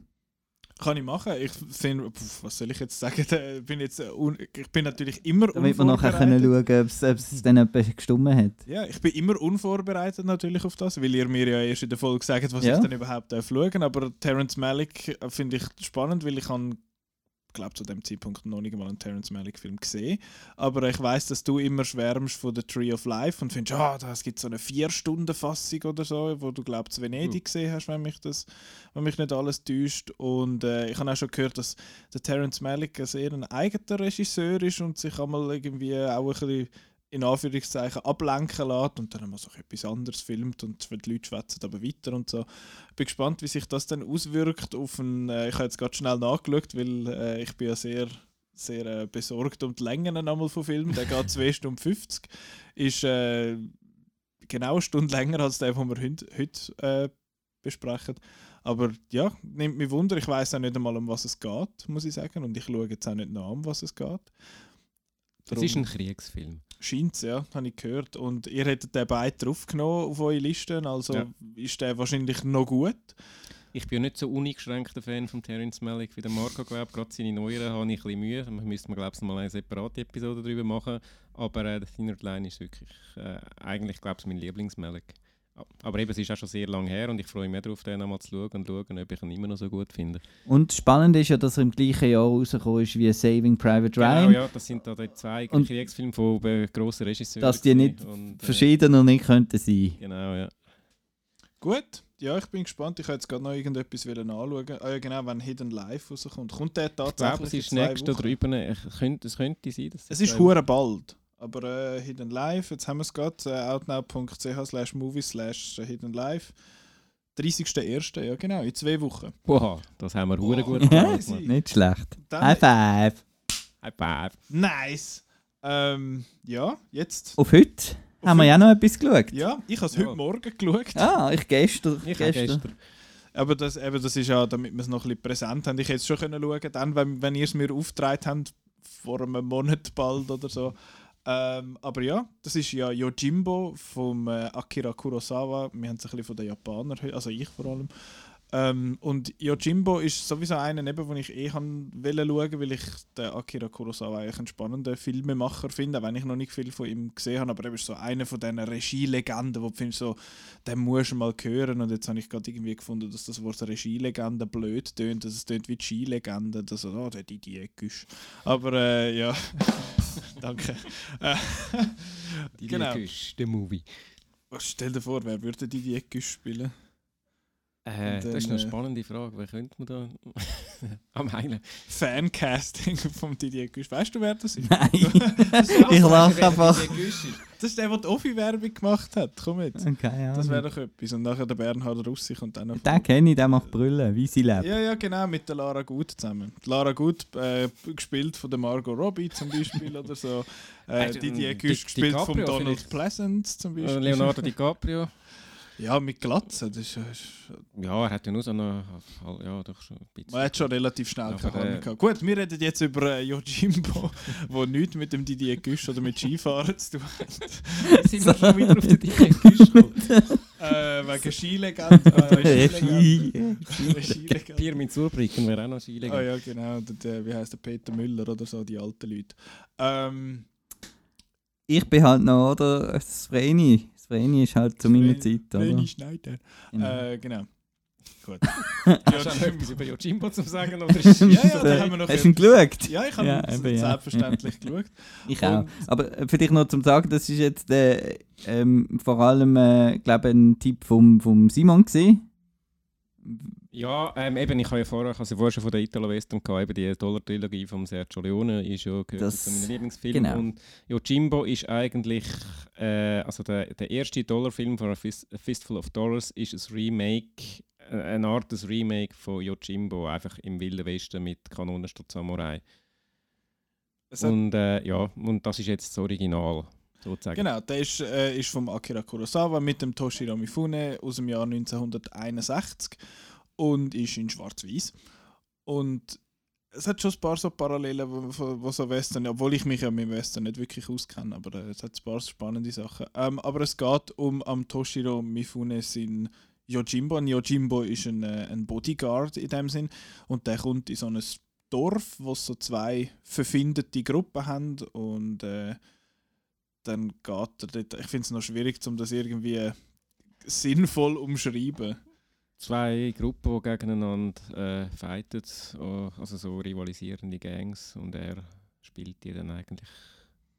kann ich machen. Ich finde, was soll ich jetzt sagen? Da bin jetzt, äh, un, ich bin natürlich immer Damit wir nachher können unvorbereitet. schauen ob es dann jemand gestummen hat. Ja, ich bin immer unvorbereitet natürlich auf das, weil ihr mir ja erst in der Folge sagt, was Ja. ich dann überhaupt darf schauen Aber Terence Malick äh, finde ich spannend, weil ich habe glaube zu dem Zeitpunkt noch nicht mal einen Terence Malick Film gesehen. Aber ich weiß, dass du immer schwärmst von The Tree of Life und findest, ah, da gibt so eine vier Stunden Fassung oder so, wo du glaubst Venedig gesehen hast, wenn mich das, wenn mich nicht alles täuscht. Und äh, ich habe auch schon gehört, dass der Terence Malick ein sehr ein eigener Regisseur ist und sich einmal irgendwie auch ein bisschen in Anführungszeichen ablenken lässt und dann mal so etwas anderes filmt und die Leute schwätzen aber weiter und so. Ich bin gespannt, wie sich das dann auswirkt auf ein, äh, ich habe jetzt gerade schnell nachgeschaut, weil äh, ich bin ja sehr, sehr äh, besorgt um die Längen einmal von Filmen. Der geht 2 Stunden 50, ist äh, genau eine Stunde länger als der, den wir heute, heute äh, besprechen. Aber ja, nimmt mich Wunder. Ich weiß auch nicht einmal, um was es geht, muss ich sagen. Und ich schaue jetzt auch nicht nach, um was es geht. Es ist ein Kriegsfilm. Scheint ja, habe ich gehört. Und ihr hättet den beide draufgenommen auf eure Listen, also Ja. ist der wahrscheinlich noch gut. Ich bin ja nicht so uneingeschränkter Fan von Terence Malick wie der Marco, glaube Gerade seine neueren habe ich ein bisschen Mühe. Da müsste man, glaube ich, mal eine separate Episode darüber machen. Aber äh, der Thinner Line ist wirklich äh, eigentlich, glaube ich, mein Lieblings-Malick. Aber eben, es ist auch schon sehr lange her und ich freue mich darauf, den nochmal zu schauen und schauen, ob ich ihn immer noch so gut finde. Und spannend ist ja, dass er im gleichen Jahr rausgekommen ist wie Saving Private Ryan. Genau, ja, das sind da die zwei Und- Kriegsfilme von grossen Regisseuren. Dass die nicht. Und, äh, verschiedener nicht könnten sein. Genau, ja. Gut, ja, ich bin gespannt. Ich wollte jetzt gerade noch irgendetwas anschauen. Ah ja, genau, wenn Hidden Live rauskommt. Kommt der Ich tatsächlich glaube, es ist nächste über. Es könnte, es könnte sein, dass Es ist hure bald. Aber äh, Hidden Live, jetzt haben wir es gerade, äh, outnow.ch slash movie slash Hidden Live. 30.01. Ja genau, in zwei Wochen. Wow, das haben wir hure gut gemacht. Nicht schlecht. Dann- High five. High five. Nice! Ähm, ja, jetzt. Auf heute Auf haben wir ja noch etwas geschaut. Ja, ich habe es Ja. heute Morgen geschaut. Ah, ich gestern. Ich gestern. gestern. Aber das, eben, das ist ja, damit wir es noch ein bisschen präsent haben. Ich hätte es schon können schauen dann, wenn, wenn ihr es mir aufgetragen habt, vor einem Monat bald oder so. Ähm, aber ja, das ist ja Yojimbo vom äh, Akira Kurosawa. Wir haben es ein bisschen von den Japanern, he- also ich vor allem. Ähm, und Yojimbo ist sowieso einer, neben, den ich eh han wollte schauen, weil ich den Akira Kurosawa eigentlich einen spannenden Filmemacher finde, auch wenn ich noch nicht viel von ihm gesehen habe. Aber er ist so einer von diesen Regielegenden, wo du findest, so, den musst du mal hören. Und jetzt habe ich gerade irgendwie gefunden, dass das Wort Regielegende blöd tönt, dass es tönt wie Skilegende, dass er, oh, der Didier Güsch. Aber äh, ja, danke. Äh, Die genau. Küsch, der Movie. Stell dir vor, wer würde Didier Güsch spielen? Äh, Und das ist dann, eine äh, spannende Frage. Wer könnte man da. Am Heilen. Fancasting vom Didier Güsch. Weißt du, wer das ist? Nein. das ist Ich lache einfach. Das ist der, der die Offi-Werbung gemacht hat. Komm jetzt. Okay, Das wäre ja. doch etwas. Und nachher der Bernhard Russi kommt dann noch. Den kenne ich, der macht Brüllen, wie sie lebt. Ja, ja, genau, mit der Lara Gut zusammen. Die Lara Gut, äh, gespielt von der Margot Robbie zum Beispiel oder so. Äh, Didier Di- Güsch, gespielt von Donald vielleicht? Pleasance zum Beispiel. Äh, Leonardo DiCaprio. Ja, mit Glatze. Das ist, ist, Ja, er hat ja nur so eine. Ja, doch schon ein bisschen. man hat schon relativ schnell Ja, keine äh, gehabt. Gut, wir reden jetzt über äh, Yojimbo, wo nichts mit dem Didier Güsch oder mit Skifahren zu tun hat. Sind wir schon wieder auf den Didier Güsch gekommen? äh, wegen Skilegende. Äh, Ski. Skilegende. Skilegende. Bier mit Surbricken wäre auch noch Skilegende. Ah ja, genau. Der, der, wie heißt der Peter Müller oder so, die alten Leute. Ähm, Ich bin halt noch, oder? Das Vreni. Das Vreni ist halt zu meiner Zeit, oder? Schneider. Genau. Äh, genau. Gut. Hast du etwas über Yojimbo zu sagen? Oder ist Ja, ja, da haben wir noch Hast du ihn geschaut? Ja, ich habe Ja, ihn eben, ja. selbstverständlich geschaut. Ich auch. Und- Aber äh, für dich noch zum Sagen, das ist jetzt äh, ähm, vor allem, äh, glaube ein Tipp vom, vom Simon gesehen. Ja, ähm, eben, ich habe ja vorher, ich habe ja vorher schon von der Italo-Western gehabt, eben die Dollar-Trilogie von Sergio Leone ist ja gehört Das- zu meinen Lieblingsfilmen. genau. Und Yojimbo ist eigentlich, äh, also der, der erste Dollar-Film von A Fist, A Fistful of Dollars ist ein Remake, äh, eine Art des Remake von Yojimbo, einfach im Wilden Westen mit Kanonen statt Samurai. Und äh, ja, und das ist jetzt das Original, sozusagen. Genau, der ist, äh, ist vom Akira Kurosawa mit dem Toshiro Mifune aus dem Jahr 1961 und ist in Schwarz-Weiß. Und es hat schon ein paar so Parallelen, wo, so Western, obwohl ich mich ja mit Western nicht wirklich auskenne, aber äh, es hat ein paar spannende Sachen. Ähm, aber es geht um am Toshiro Mifune sein Yojimbo. Ein Yojimbo ist ein, äh, ein Bodyguard in dem Sinn und der kommt in so ein Dorf, wo so zwei verfindete Gruppen haben und äh, dann geht er dort. Ich finde es noch schwierig, um das irgendwie sinnvoll umschreiben. Zwei Gruppen, die gegeneinander äh, fighten, oh, also so rivalisierende Gangs und er spielt die dann eigentlich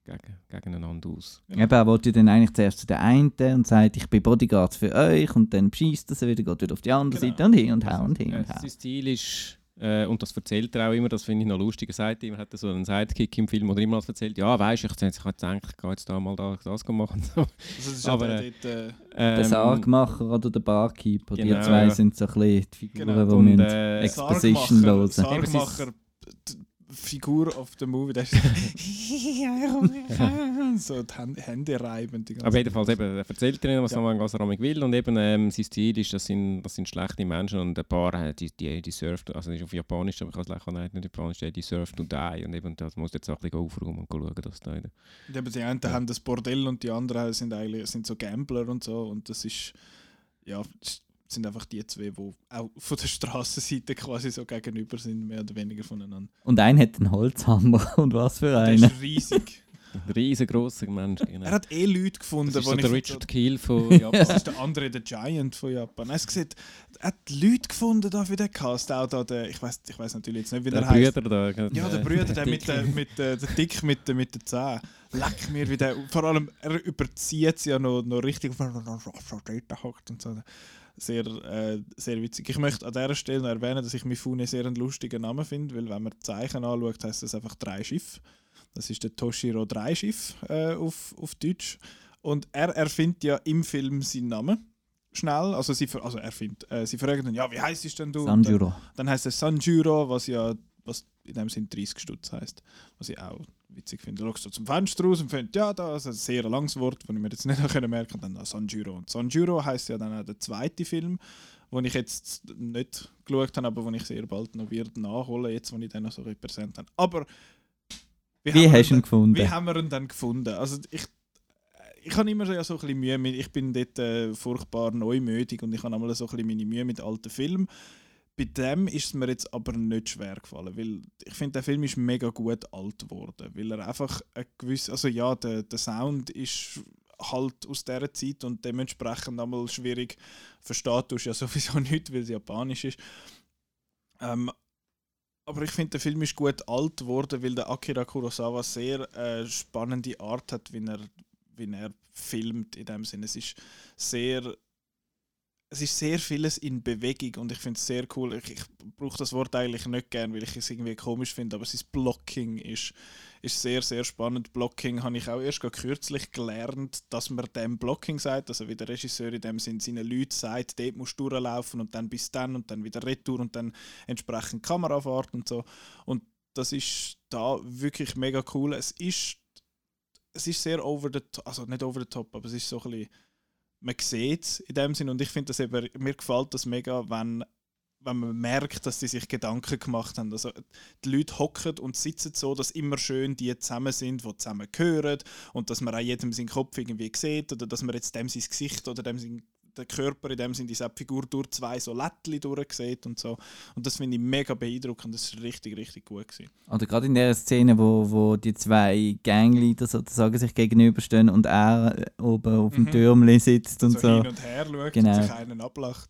gegen, gegeneinander aus. Eben, er wollte dann eigentlich zuerst zu der einen und sagt, ich bin Bodyguard für euch und dann beschießt er sie wieder, geht wieder auf die andere Genau. Seite und hin und her und hin Äh, und her. sein Ziel ist, äh, und das erzählt er auch immer, das finde ich noch lustig, er sagt immer, hat er so einen Sidekick im Film oder immer als erzählt, ja, weißt du, ich, ich habe gedacht, ich gehe jetzt da mal da, das machen. So. Also das ist Aber, aber, äh, dort, äh, Der Ähm, Sargmacher oder der Barkeeper, die genau, zwei ja. sind so ein bisschen die Figuren, Genau. die Und, äh, Exposition Sargmacher. Sargmacher, die Figur of the Movie, der ist so die Hände, Hände reiben. Die Aber jedenfalls Zeit. eben, er erzählt ihnen, was Ja. man was er will und eben ähm, sein Ziel ist, das sind, das sind schlechte Menschen und ein paar, äh, die, die deserve, also das ist auf Japanisch, aber ich kann es leider nicht, nicht Japanisch, die deserve to die und eben das muss jetzt auch ein bisschen aufräumen und schauen, dass da nicht- Und eben die einen haben das Bordell und die anderen sind eigentlich sind so Gambler und so und das ist ja das sind einfach die zwei, die auch von der Straßenseite quasi so gegenüber sind, mehr oder weniger voneinander. Und ein hat einen Holzhammer und was für Der einen. ist riesig. Ein riesengroßer Mensch. Genau. er hat eh Leute gefunden, das ist so der Richard Keel von Das Japan. ist der andere, der Giant von Japan. Er hat, gesagt, er hat Leute gefunden da für den Cast. Auch da der, ich weiß ich weiß natürlich jetzt nicht, wie der der, heißt. Brüder da. Ja, der äh, Brüder, der mit Dicke. der, mit der, der Dick mit der, mit der Zähne. Leck mir wie der. Vor allem, er überzieht sie ja noch, noch richtig. Und so. Sehr, äh, sehr witzig. Ich möchte an dieser Stelle noch erwähnen, dass ich Mifune sehr einen lustigen Namen finde, weil wenn man die Zeichen anschaut, heißt das einfach drei Schiff. Das ist der Toshiro Dreischiff äh, auf, auf Deutsch. Und er erfindet ja im Film seinen Namen. Schnell. Also, sie, also er findet, äh, sie fragen dann, ja, wie heißt es denn du? Und dann- Sanjuro. dann heißt es Sanjuro, was ja was in dem Sinn 30 Stutz heißt. Was ich auch witzig finde. Du schaust so zum Fenster raus und findest, ja, das ist ein sehr langes Wort, das ich mir jetzt nicht noch merken kann. Dann Sanjuro. Und Sanjuro heißt ja dann auch der zweite Film, den ich jetzt nicht geschaut habe, aber den ich sehr bald noch wird nachholen, jetzt, wo ich den noch so repräsent habe. Aber Wie haben wir hast du ihn dann- gefunden? Wie haben wir ihn dann gefunden? Also ich, ich habe immer so ein bisschen Mühe mit, ich bin dort äh, furchtbar neumütig und ich habe einmal so ein bisschen meine Mühe mit alten Filmen. Bei dem ist es mir jetzt aber nicht schwer gefallen, weil ich finde, der Film ist mega gut alt geworden, weil er einfach ein gewiss, also ja, der, der Sound ist halt aus dieser Zeit und dementsprechend einmal schwierig versteht du ja sowieso nicht, weil es japanisch ist. Ähm, aber ich finde, der Film ist gut alt geworden, weil der Akira Kurosawa sehr äh, spannende Art hat, wie er, wie er filmt in dem Sinne. Es ist sehr es ist sehr vieles in Bewegung und ich finde es sehr cool. Ich, ich brauche das Wort eigentlich nicht gern, weil ich es irgendwie komisch finde, aber sein Blocking ist, ist sehr, sehr spannend. Blocking habe ich auch erst kürzlich gelernt, dass man dem Blocking sagt, also wie der Regisseur in dem Sinn seinen Leuten sagt, dort musst du durchlaufen und dann bis dann und dann wieder retour und dann entsprechend Kamerafahrt und so. Und das ist da wirklich mega cool. Es ist, es ist sehr over the top, also nicht over the top, aber es ist so ein bisschen man sieht es in dem Sinn und ich finde das eben, mir gefällt das mega, wenn, wenn man merkt, dass sie sich Gedanken gemacht haben. Also die Leute hocken und sitzen so, dass immer schön die zusammen sind, die zusammen gehören und dass man auch jedem seinen Kopf irgendwie sieht oder dass man jetzt dem sein Gesicht oder dem sein der Körper in dem Sinne, diese Figur durch zwei so Lättchen durchsieht und so. Und das finde ich mega beeindruckend. Das ist richtig, richtig gut gewesen. Oder gerade in der Szene, wo, wo die zwei Gangleader sozusagen sich gegenüberstehen und er oben auf dem Mhm. Türmli sitzt und so, so. hin und her schaut Genau. und sich einen ablacht.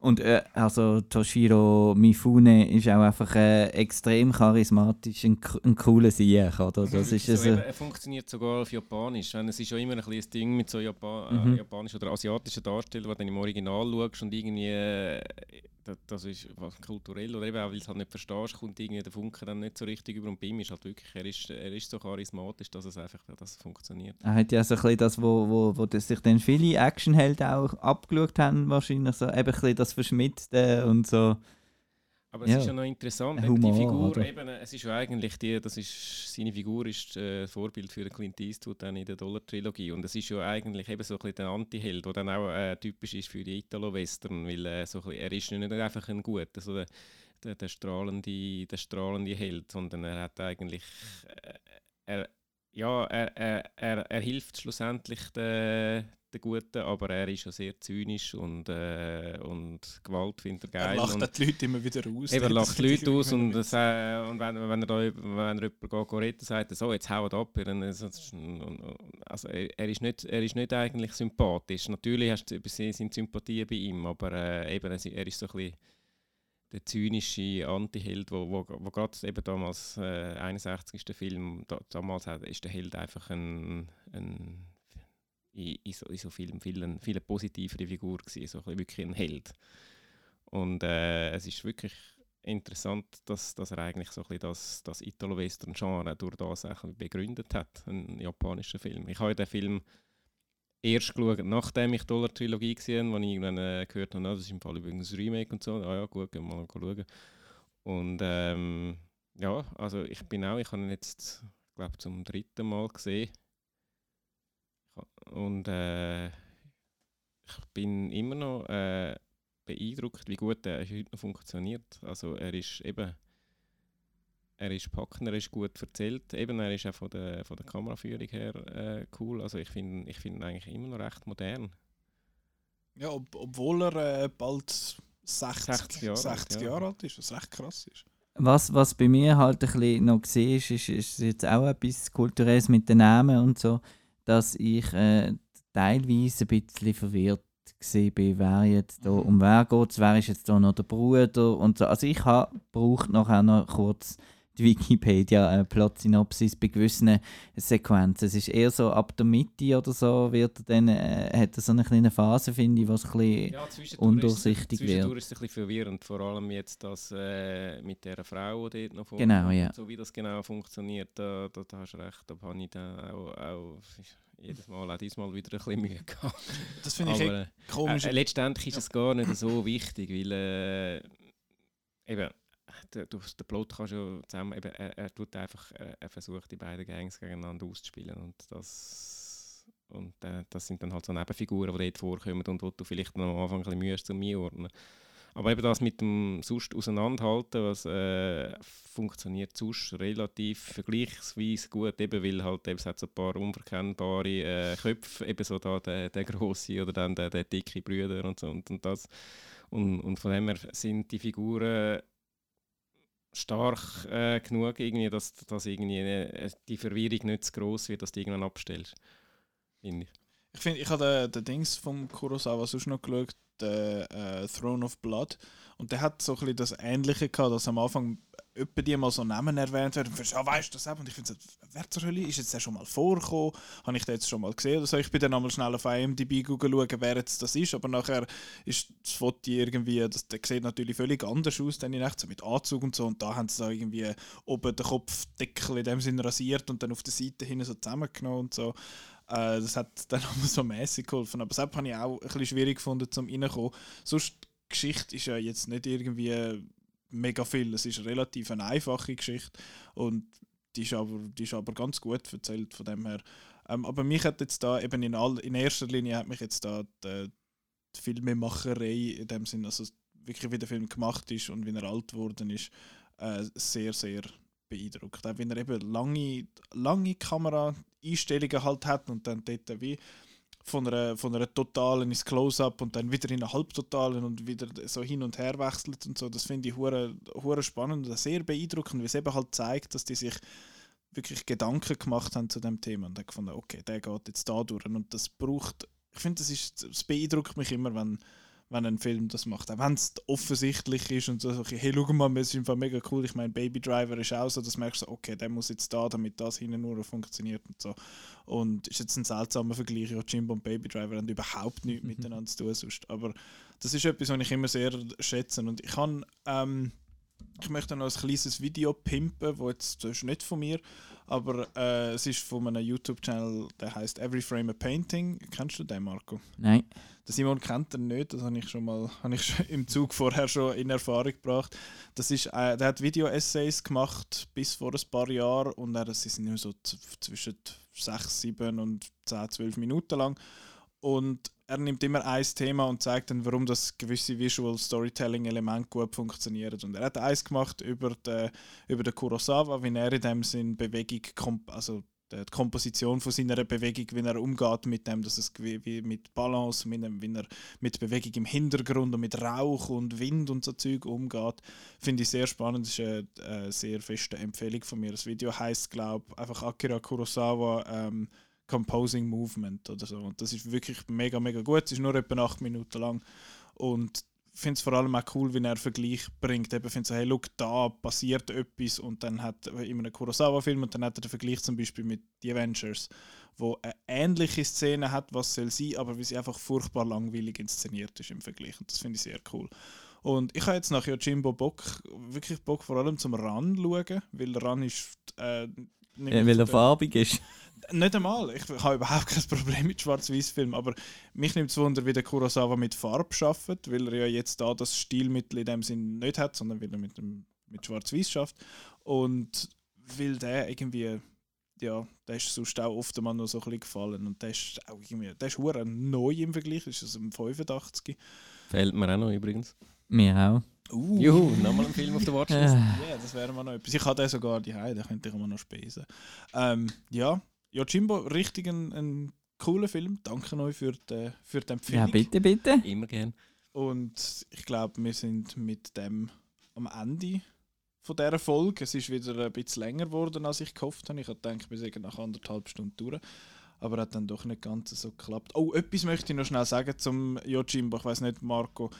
Und äh, also Toshiro Mifune ist auch einfach äh, extrem charismatisch, ein, ein cooler Sieg, oder? Das ist so, also, eben, er funktioniert sogar auf Japanisch. Wenn, es ist ja immer ein ein Ding mit so Japa Mhm. äh, japanischen oder asiatischen Darstellern, die dann im Original schaust und irgendwie, äh, das, das ist was, kulturell oder eben auch, weil du es halt nicht verstehst, kommt irgendwie der Funke dann nicht so richtig über und bei ihm ist halt wirklich, er ist, er ist so charismatisch, dass es einfach dass es funktioniert. er hat ja so ein das, wo, wo, wo das sich dann viele Actionhelden auch abgeschaut haben, wahrscheinlich so, eben ein das Verschmitzte und so. Aber es Ja. ist ja noch interessant, die Figur, oder? eben, es ist ja eigentlich die, das ist, seine Figur ist äh, Vorbild für den Clint Eastwood dann in der Dollar-Trilogie und es ist ja eigentlich eben so ein bisschen der Anti-Held, der dann auch äh, typisch ist für die Italo-Western, weil äh, so ein bisschen, er ist nicht einfach ein guter, so der, der, der, strahlende, der strahlende Held, sondern er hat eigentlich, äh, er, ja, er, er, er, er hilft schlussendlich den, den Guten, aber er ist ja sehr zynisch und, äh, und Gewalt findet er Er geil. lacht und, die Leute immer wieder aus. Eben, er lacht die Leute aus und, das, äh, und wenn, wenn er da wenn er jemand reden, sagt er so, jetzt haut ab. Also er, er, ist nicht, er ist nicht eigentlich sympathisch. Natürlich hast du sind Sympathien bei ihm, aber äh, eben, er ist- er ist so ein bisschen der zynische Anti-Held, wo, wo, wo gerade eben damals, äh, 61. Film, da, damals hat, ist der Held einfach ein, ein in, in, so, in so vielen, vielen, vielen positivere Figur gewesen, so ein wirklich ein Held. Und äh, es ist wirklich interessant, dass, dass er eigentlich so ein bisschen das, das Italo-Western-Genre durch das begründet hat, ein japanischer Film. Ich habe den Film erst geschaut, nachdem ich Dollar-Trilogie gesehen habe, wo ich irgendwann äh, gehört habe, das ist im Fall übrigens ein Remake und so. Ah ja, gut, gehen wir mal schauen. Und ähm, ja, also ich bin auch, ich habe ihn jetzt, glaube zum dritten Mal gesehen. Und äh, ich bin immer noch äh, beeindruckt, wie gut er heute noch funktioniert. Also er ist eben, er ist packend, er ist gut erzählt. Eben, er ist auch von der, von der Kameraführung her äh, cool. Also ich finde ich find ihn eigentlich immer noch recht modern. Ja, ob, obwohl er äh, bald 60, 60 Jahre 60 alt, ja. Jahre alt ist, was recht krass ist. Was, was bei mir halt ein bisschen noch gesehen ist, ist, ist jetzt auch etwas Kulturelles mit den Namen und so, dass ich äh, teilweise ein bisschen verwirrt gesehen bin, wer jetzt da, um wer geht wer ist jetzt da noch der Bruder? Und so. Also ich habe braucht nachher noch kurz die Wikipedia äh, Plot-Synopsis bei gewissen Sequenzen. Es ist eher so ab der Mitte oder so wird er dann, äh, hat er so eine kleine Phase, finde ich, was ein bisschen zwischendurch undurchsichtig ist, zwischendurch wird. ist es ein bisschen verwirrend, vor allem jetzt das äh, mit der Frau, die dort noch Genau, vorkommt. ja. So wie das genau funktioniert, da, da, da hast du recht, da habe ich dann auch, auch jedes Mal, auch diesmal wieder ein bisschen Mühe gehabt. Das finde ich Aber, eh komisch. Äh, letztendlich ist es gar nicht so wichtig, weil äh, eben, der, der Plot kannst ja zusammen, eben, er, er tut einfach, er, er versucht die beiden Gangs gegeneinander auszuspielen und das und äh, das sind dann halt so Nebenfiguren, die dort vorkommen und wo du vielleicht am Anfang ein bisschen Mühe hast zum Einordnen. Aber eben das mit dem sonst auseinanderhalten, was äh, funktioniert sonst relativ vergleichsweise gut, eben weil halt eben, es hat so ein paar unverkennbare äh, Köpfe, eben so da der, der große oder dann der, der dicke Brüder und so und, und das. Und, und von dem her sind die Figuren stark äh, genug, irgendwie, dass, dass irgendwie äh, die Verwirrung nicht zu groß wird, dass du irgendwann abstellst. Finde ich. Ich finde, ich habe den, den Dings vom Kurosawa sonst noch geschaut, den äh, Throne of Blood. Und der hat so ein bisschen das Ähnliche gehabt, dass am Anfang öppe die mal so Namen erwähnt werden, und ja, weißt du das auch? Und ich finde, so, wer zur Hölle ist jetzt der schon mal vorgekommen? Habe ich den jetzt schon mal gesehen oder so? Ich bin dann einmal schnell auf IMDb schauen, wer jetzt das ist, aber nachher ist das Foto irgendwie, das, der sieht natürlich völlig anders aus, dann in echt, so mit Anzug und so, und da haben sie da irgendwie oben den Kopfdeckel in dem Sinne rasiert und dann auf der Seite hinten so zusammengenommen und so. Äh, das hat dann auch so mäßig geholfen. Aber das habe ich auch ein bisschen schwierig gefunden, zum reinkommen. Sonst, die Geschichte ist ja jetzt nicht irgendwie mega viel. Es ist relativ eine einfache Geschichte und die ist aber, die ist aber ganz gut erzählt von dem her. Ähm, aber mich hat jetzt da eben in, all, in erster Linie hat mich jetzt da die, die Filmemacherei in dem Sinn, also wirklich wie der Film gemacht ist und wie er alt geworden ist, äh, sehr, sehr beeindruckt. Auch wenn er eben lange, lange Kameraeinstellungen halt hat und dann dort wie von einer, von einer totalen ins Close-up und dann wieder in eine halbtotalen und wieder so hin und her wechselt und so. Das finde ich hure, spannend und sehr beeindruckend, weil es eben halt zeigt, dass die sich wirklich Gedanken gemacht haben zu dem Thema und ich gefunden, okay, der geht jetzt da durch und das braucht, ich finde, das, das beeindruckt mich immer, wenn wenn ein Film das macht. Auch wenn es offensichtlich ist und so, so hey, schau mal, es ist einfach mega cool. Ich meine, Baby Driver ist auch so, dass du merkst, okay, der muss jetzt da, damit das hinten nur funktioniert und so. Und ist jetzt ein seltsamer Vergleich, ja, Jimbo und Baby Driver haben überhaupt nichts miteinander zu tun sonst. Aber das ist etwas, was ich immer sehr schätze. Und ich kann, ähm, ich möchte noch ein kleines Video pimpen, das jetzt das ist nicht von mir, aber äh, es ist von einem YouTube-Channel, der heißt Every Frame a Painting. Kennst du den, Marco? Nein. Der Simon kennt den nicht, das habe ich schon mal habe ich schon im Zug vorher schon in Erfahrung gebracht. Das ist, äh, der hat Video-Essays gemacht bis vor ein paar Jahren und er, sie sind nur so zwischen 6, 7 und 10, 12 Minuten lang. Und er nimmt immer ein Thema und zeigt dann, warum das gewisse Visual Storytelling Element gut funktioniert. Und er hat eins gemacht über den, über Kurosawa, wie er in dem Sinn Bewegung, also die Komposition von seiner Bewegung, wie er umgeht mit dem, dass es wie, mit Balance, mit dem, wie er mit Bewegung im Hintergrund und mit Rauch und Wind und so Zeug umgeht, finde ich sehr spannend. Das ist eine, eine sehr feste Empfehlung von mir. Das Video heißt, glaube ich, einfach Akira Kurosawa ähm, Composing Movement oder so. Und das ist wirklich mega, mega gut. Es ist nur etwa acht Minuten lang und finde es vor allem auch cool, wenn er Vergleich bringt. Eben finde so, hey, look, da passiert etwas und dann hat er immer einen Kurosawa-Film und dann hat er den Vergleich zum Beispiel mit The Avengers, wo eine ähnliche Szene hat, was soll sein, aber wie sie einfach furchtbar langweilig inszeniert ist im Vergleich. Und das finde ich sehr cool. Und ich habe jetzt nach Yojimbo Bock, wirklich Bock vor allem zum Run schauen, weil Run ist... Äh, ja, weil er farbig ist. Nicht einmal. Ich habe überhaupt kein Problem mit Schwarz-Weiß-Filmen, aber mich nimmt es Wunder, wie der Kurosawa mit Farbe schafft, weil er ja jetzt da das Stilmittel in dem Sinn nicht hat, sondern weil er mit, dem, mit Schwarz-Weiß schafft. Und weil der irgendwie, ja, der ist sonst auch oft mal nur so ein bisschen gefallen und der ist auch irgendwie, der ist neu im Vergleich, das ist aus dem 85. Fehlt mir auch noch übrigens. Mir auch. Uh. Juhu, nochmal ein Film auf der Watchlist. Ja, yeah, das wäre mal noch etwas. Ich habe den sogar die da könnte ich immer noch spesen. Ähm, ja, Jimbo, richtig ein, ein cooler Film. Danke euch für die, für die Empfehlung. Ja, bitte, bitte. Immer gern. Und ich glaube, wir sind mit dem am Ende von dieser Folge. Es ist wieder ein bisschen länger geworden, als ich gehofft habe. Ich habe gedacht, wir sind nach anderthalb Stunden durch. Aber hat dann doch nicht ganz so geklappt. Oh, etwas möchte ich noch schnell sagen zum Yojimbo. Ich weiß nicht, Marco.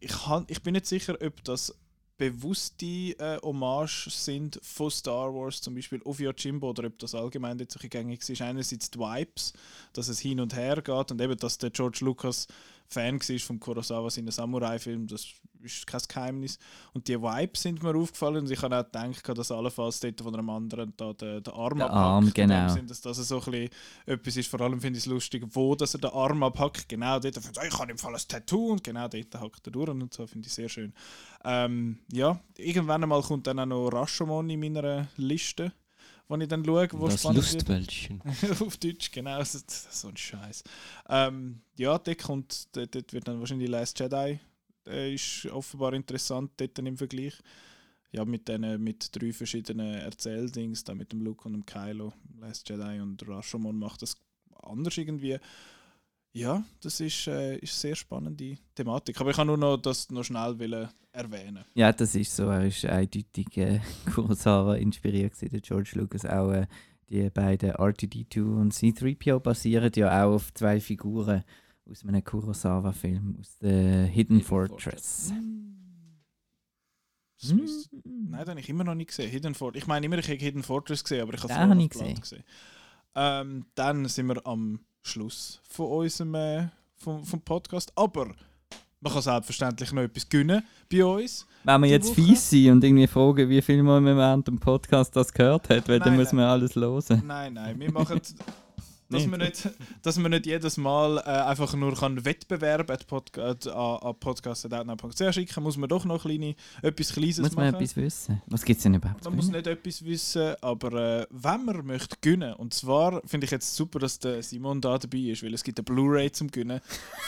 Ich, han, ich bin nicht sicher, ob das bewusste äh, Hommage sind von Star Wars, zum Beispiel auf Yojimbo, oder ob das allgemein jetzt so gängig ist. Einerseits die Vibes, dass es hin und her geht und eben, dass der George Lucas Fan war von Kurosawa seinen Samurai-Film, das ist kein Geheimnis. Und die Vibes sind mir aufgefallen und ich habe auch gedacht, dass allenfalls dort von einem anderen da der, der Arm der Arm, genau. Sinn, dass das so ein bisschen etwas ist. Vor allem finde ich es lustig, wo dass er den Arm abhackt. Genau dort. Ich habe im Fall ein Tattoo und genau dort hackt er durch und so. Finde ich sehr schön. Ähm, ja, irgendwann einmal kommt dann auch noch Rashomon in meiner Liste wenn ich dann schaue, wo das Lustwäldchen. Auf Deutsch, genau. So, so ein Scheiß. Ähm, ja, dort, kommt, dort, dort wird dann wahrscheinlich Last Jedi. Der ist offenbar interessant dort im Vergleich. Ja, mit, den, mit drei verschiedenen Erzähldings, da mit dem Luke und dem Kylo, Last Jedi und Rashomon macht das anders irgendwie. Ja, das ist, äh, ist eine sehr spannende Thematik. Aber ich kann nur noch das noch schnell wollen erwähnen. Ja, das ist so. Er ist eindeutig äh, Kurosawa inspiriert der George Lucas. Auch äh, die beiden R2D2 und C3PO basieren ja auch auf zwei Figuren aus einem Kurosawa-Film, aus der Hidden, Hidden Fortress. Fortress. Das müsste- Nein, den habe ich immer noch nicht gesehen. Hidden Fortress. Ich meine immer, ich habe Hidden Fortress gesehen, aber ich habe habe of ich Blood gesehen. Ähm, dann sind wir am Schluss von unserem äh, vom, vom Podcast. Aber man kann selbstverständlich noch etwas gewinnen bei uns. Wenn wir jetzt Woche. fies sind und irgendwie fragen, wie viel man während dem Podcast das gehört hat, weil dann Nein, muss man alles hören. Nein, nein, wir machen, dass, man nicht, dass man nicht jedes Mal äh, einfach nur kann Wettbewerb at Podca äh, an, an podcast.outnow.ch schicken muss man doch noch kleine, etwas Kleines Muss man machen. etwas wissen? Was gibt es denn überhaupt Man muss nicht etwas wissen, aber äh, wenn man möchte gewinnen, und zwar finde ich jetzt super, dass der Simon da dabei ist, weil es gibt eine Blu-ray zum Gewinnen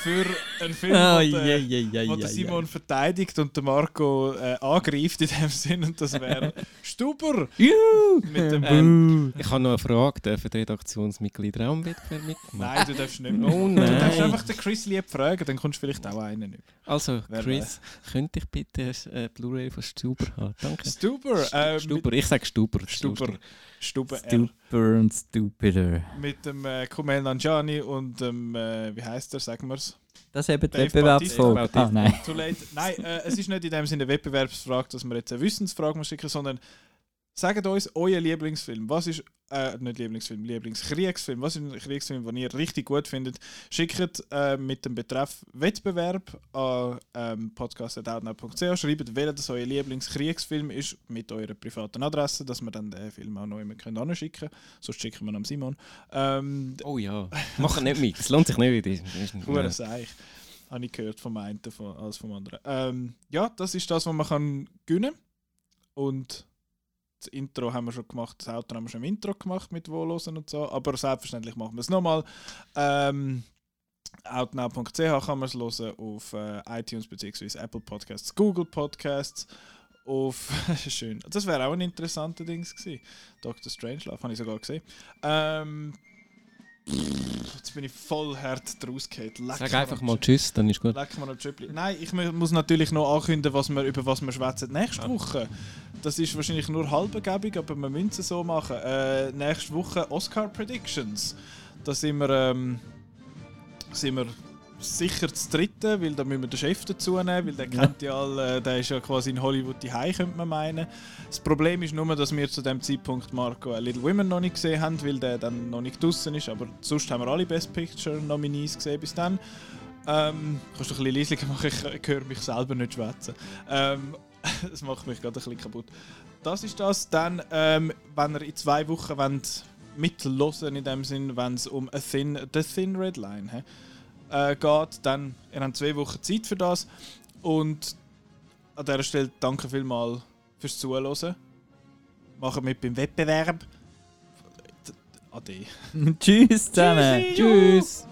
für einen Film, Ah, wo, der, je, je, je, wo der. Simon verteidigt und der Marco äh, angreift in dem Sinn und das wäre Stuber Juhu! mit dem Ähm, ich habe noch eine Frage. Dürfen die Redaktionsmitglieder auch am Wettbewerb mitmachen? Nein, du darfst nicht mehr. Oh Du darfst nein. einfach den Chris lieb fragen, dann kommst du vielleicht auch einen über. Also, Wer Chris, könnte ich bitte eine äh, Blu-ray von Stuber haben? Danke. Stuber, äh, Stuber, ich sage Stuber. Stuber, Stuber R. Stuper und Stupider. Mit dem äh, Kumail Nanjiani und dem, äh, wie heißt er, sagen wir es? Das ist eben die Wettbewerbsfrage. Ah, nein. Too late. Nein, äh, es ist nicht in dem Sinne eine Wettbewerbsfrage, dass wir jetzt eine Wissensfrage schicken, sondern sagt uns euer Lieblingsfilm. Was ist, äh, nicht Lieblingsfilm, Lieblingskriegsfilm. Was ist ein Kriegsfilm, den ihr richtig gut findet? Schickt äh, mit dem Betreff Wettbewerb an ähm, podcast.outnow.ch. Schreibt, welcher das euer Lieblingskriegsfilm ist mit eurer privaten Adresse, dass wir dann den Film auch noch immer können anschicken können. Sonst schicken wir ihn am Simon. Ähm, Oh ja, mach nicht mit. Es lohnt sich nicht. Ist- Hure Seich. Habe ich gehört vom einen als vom anderen. Ähm, ja, das ist das, was man kann gewinnen Und das Intro haben wir schon gemacht, das Outro haben wir schon im Intro gemacht mit Wohllosen und so. Aber selbstverständlich machen wir es nochmal. Ähm, outnow.ch kann man es hören auf äh, iTunes bzw. Apple Podcasts, Google Podcasts. Auf schön. Das wäre auch ein interessanter Dings gewesen. Dr. Strangelove habe ich sogar gesehen. Ähm, jetzt bin ich voll hart draus. Sag einfach mal Tschüss, dann ist gut. Leck noch Chöpli. Nein, ich mu- muss natürlich noch ankündigen, was wir, über was wir schwätzen nächste Woche. Das ist wahrscheinlich nur halbgebig, aber wir müssen es so machen. Äh, nächste Woche Oscar Predictions. Da sind wir, ähm, sind wir sicher das dritte, weil da müssen wir den Chef dazu nehmen, weil der kennt ja alle, äh, der ist ja quasi in Hollywood die könnte man meinen. Das Problem ist nur, dass wir zu dem Zeitpunkt Marco äh, Little Women noch nicht gesehen haben, weil der dann noch nicht draußen ist, aber sonst haben wir alle Best Picture Nominees gesehen bis dann. Ähm, kannst du ein bisschen leiser machen, ich, ich höre mich selber nicht schwätzen. Ähm, das macht mich gerade ein bisschen kaputt. Das ist das. Dann, ähm, wenn ihr in zwei Wochen wollt, mitlosen in dem Sinn, wenn es um a thin, The Thin Red Line hä, äh, geht, dann ihr habt zwei Wochen Zeit für das. Und an dieser Stelle danke vielmals fürs Zuhören. Machen mit beim Wettbewerb. Ade. Tschüss zusammen. Tschüss.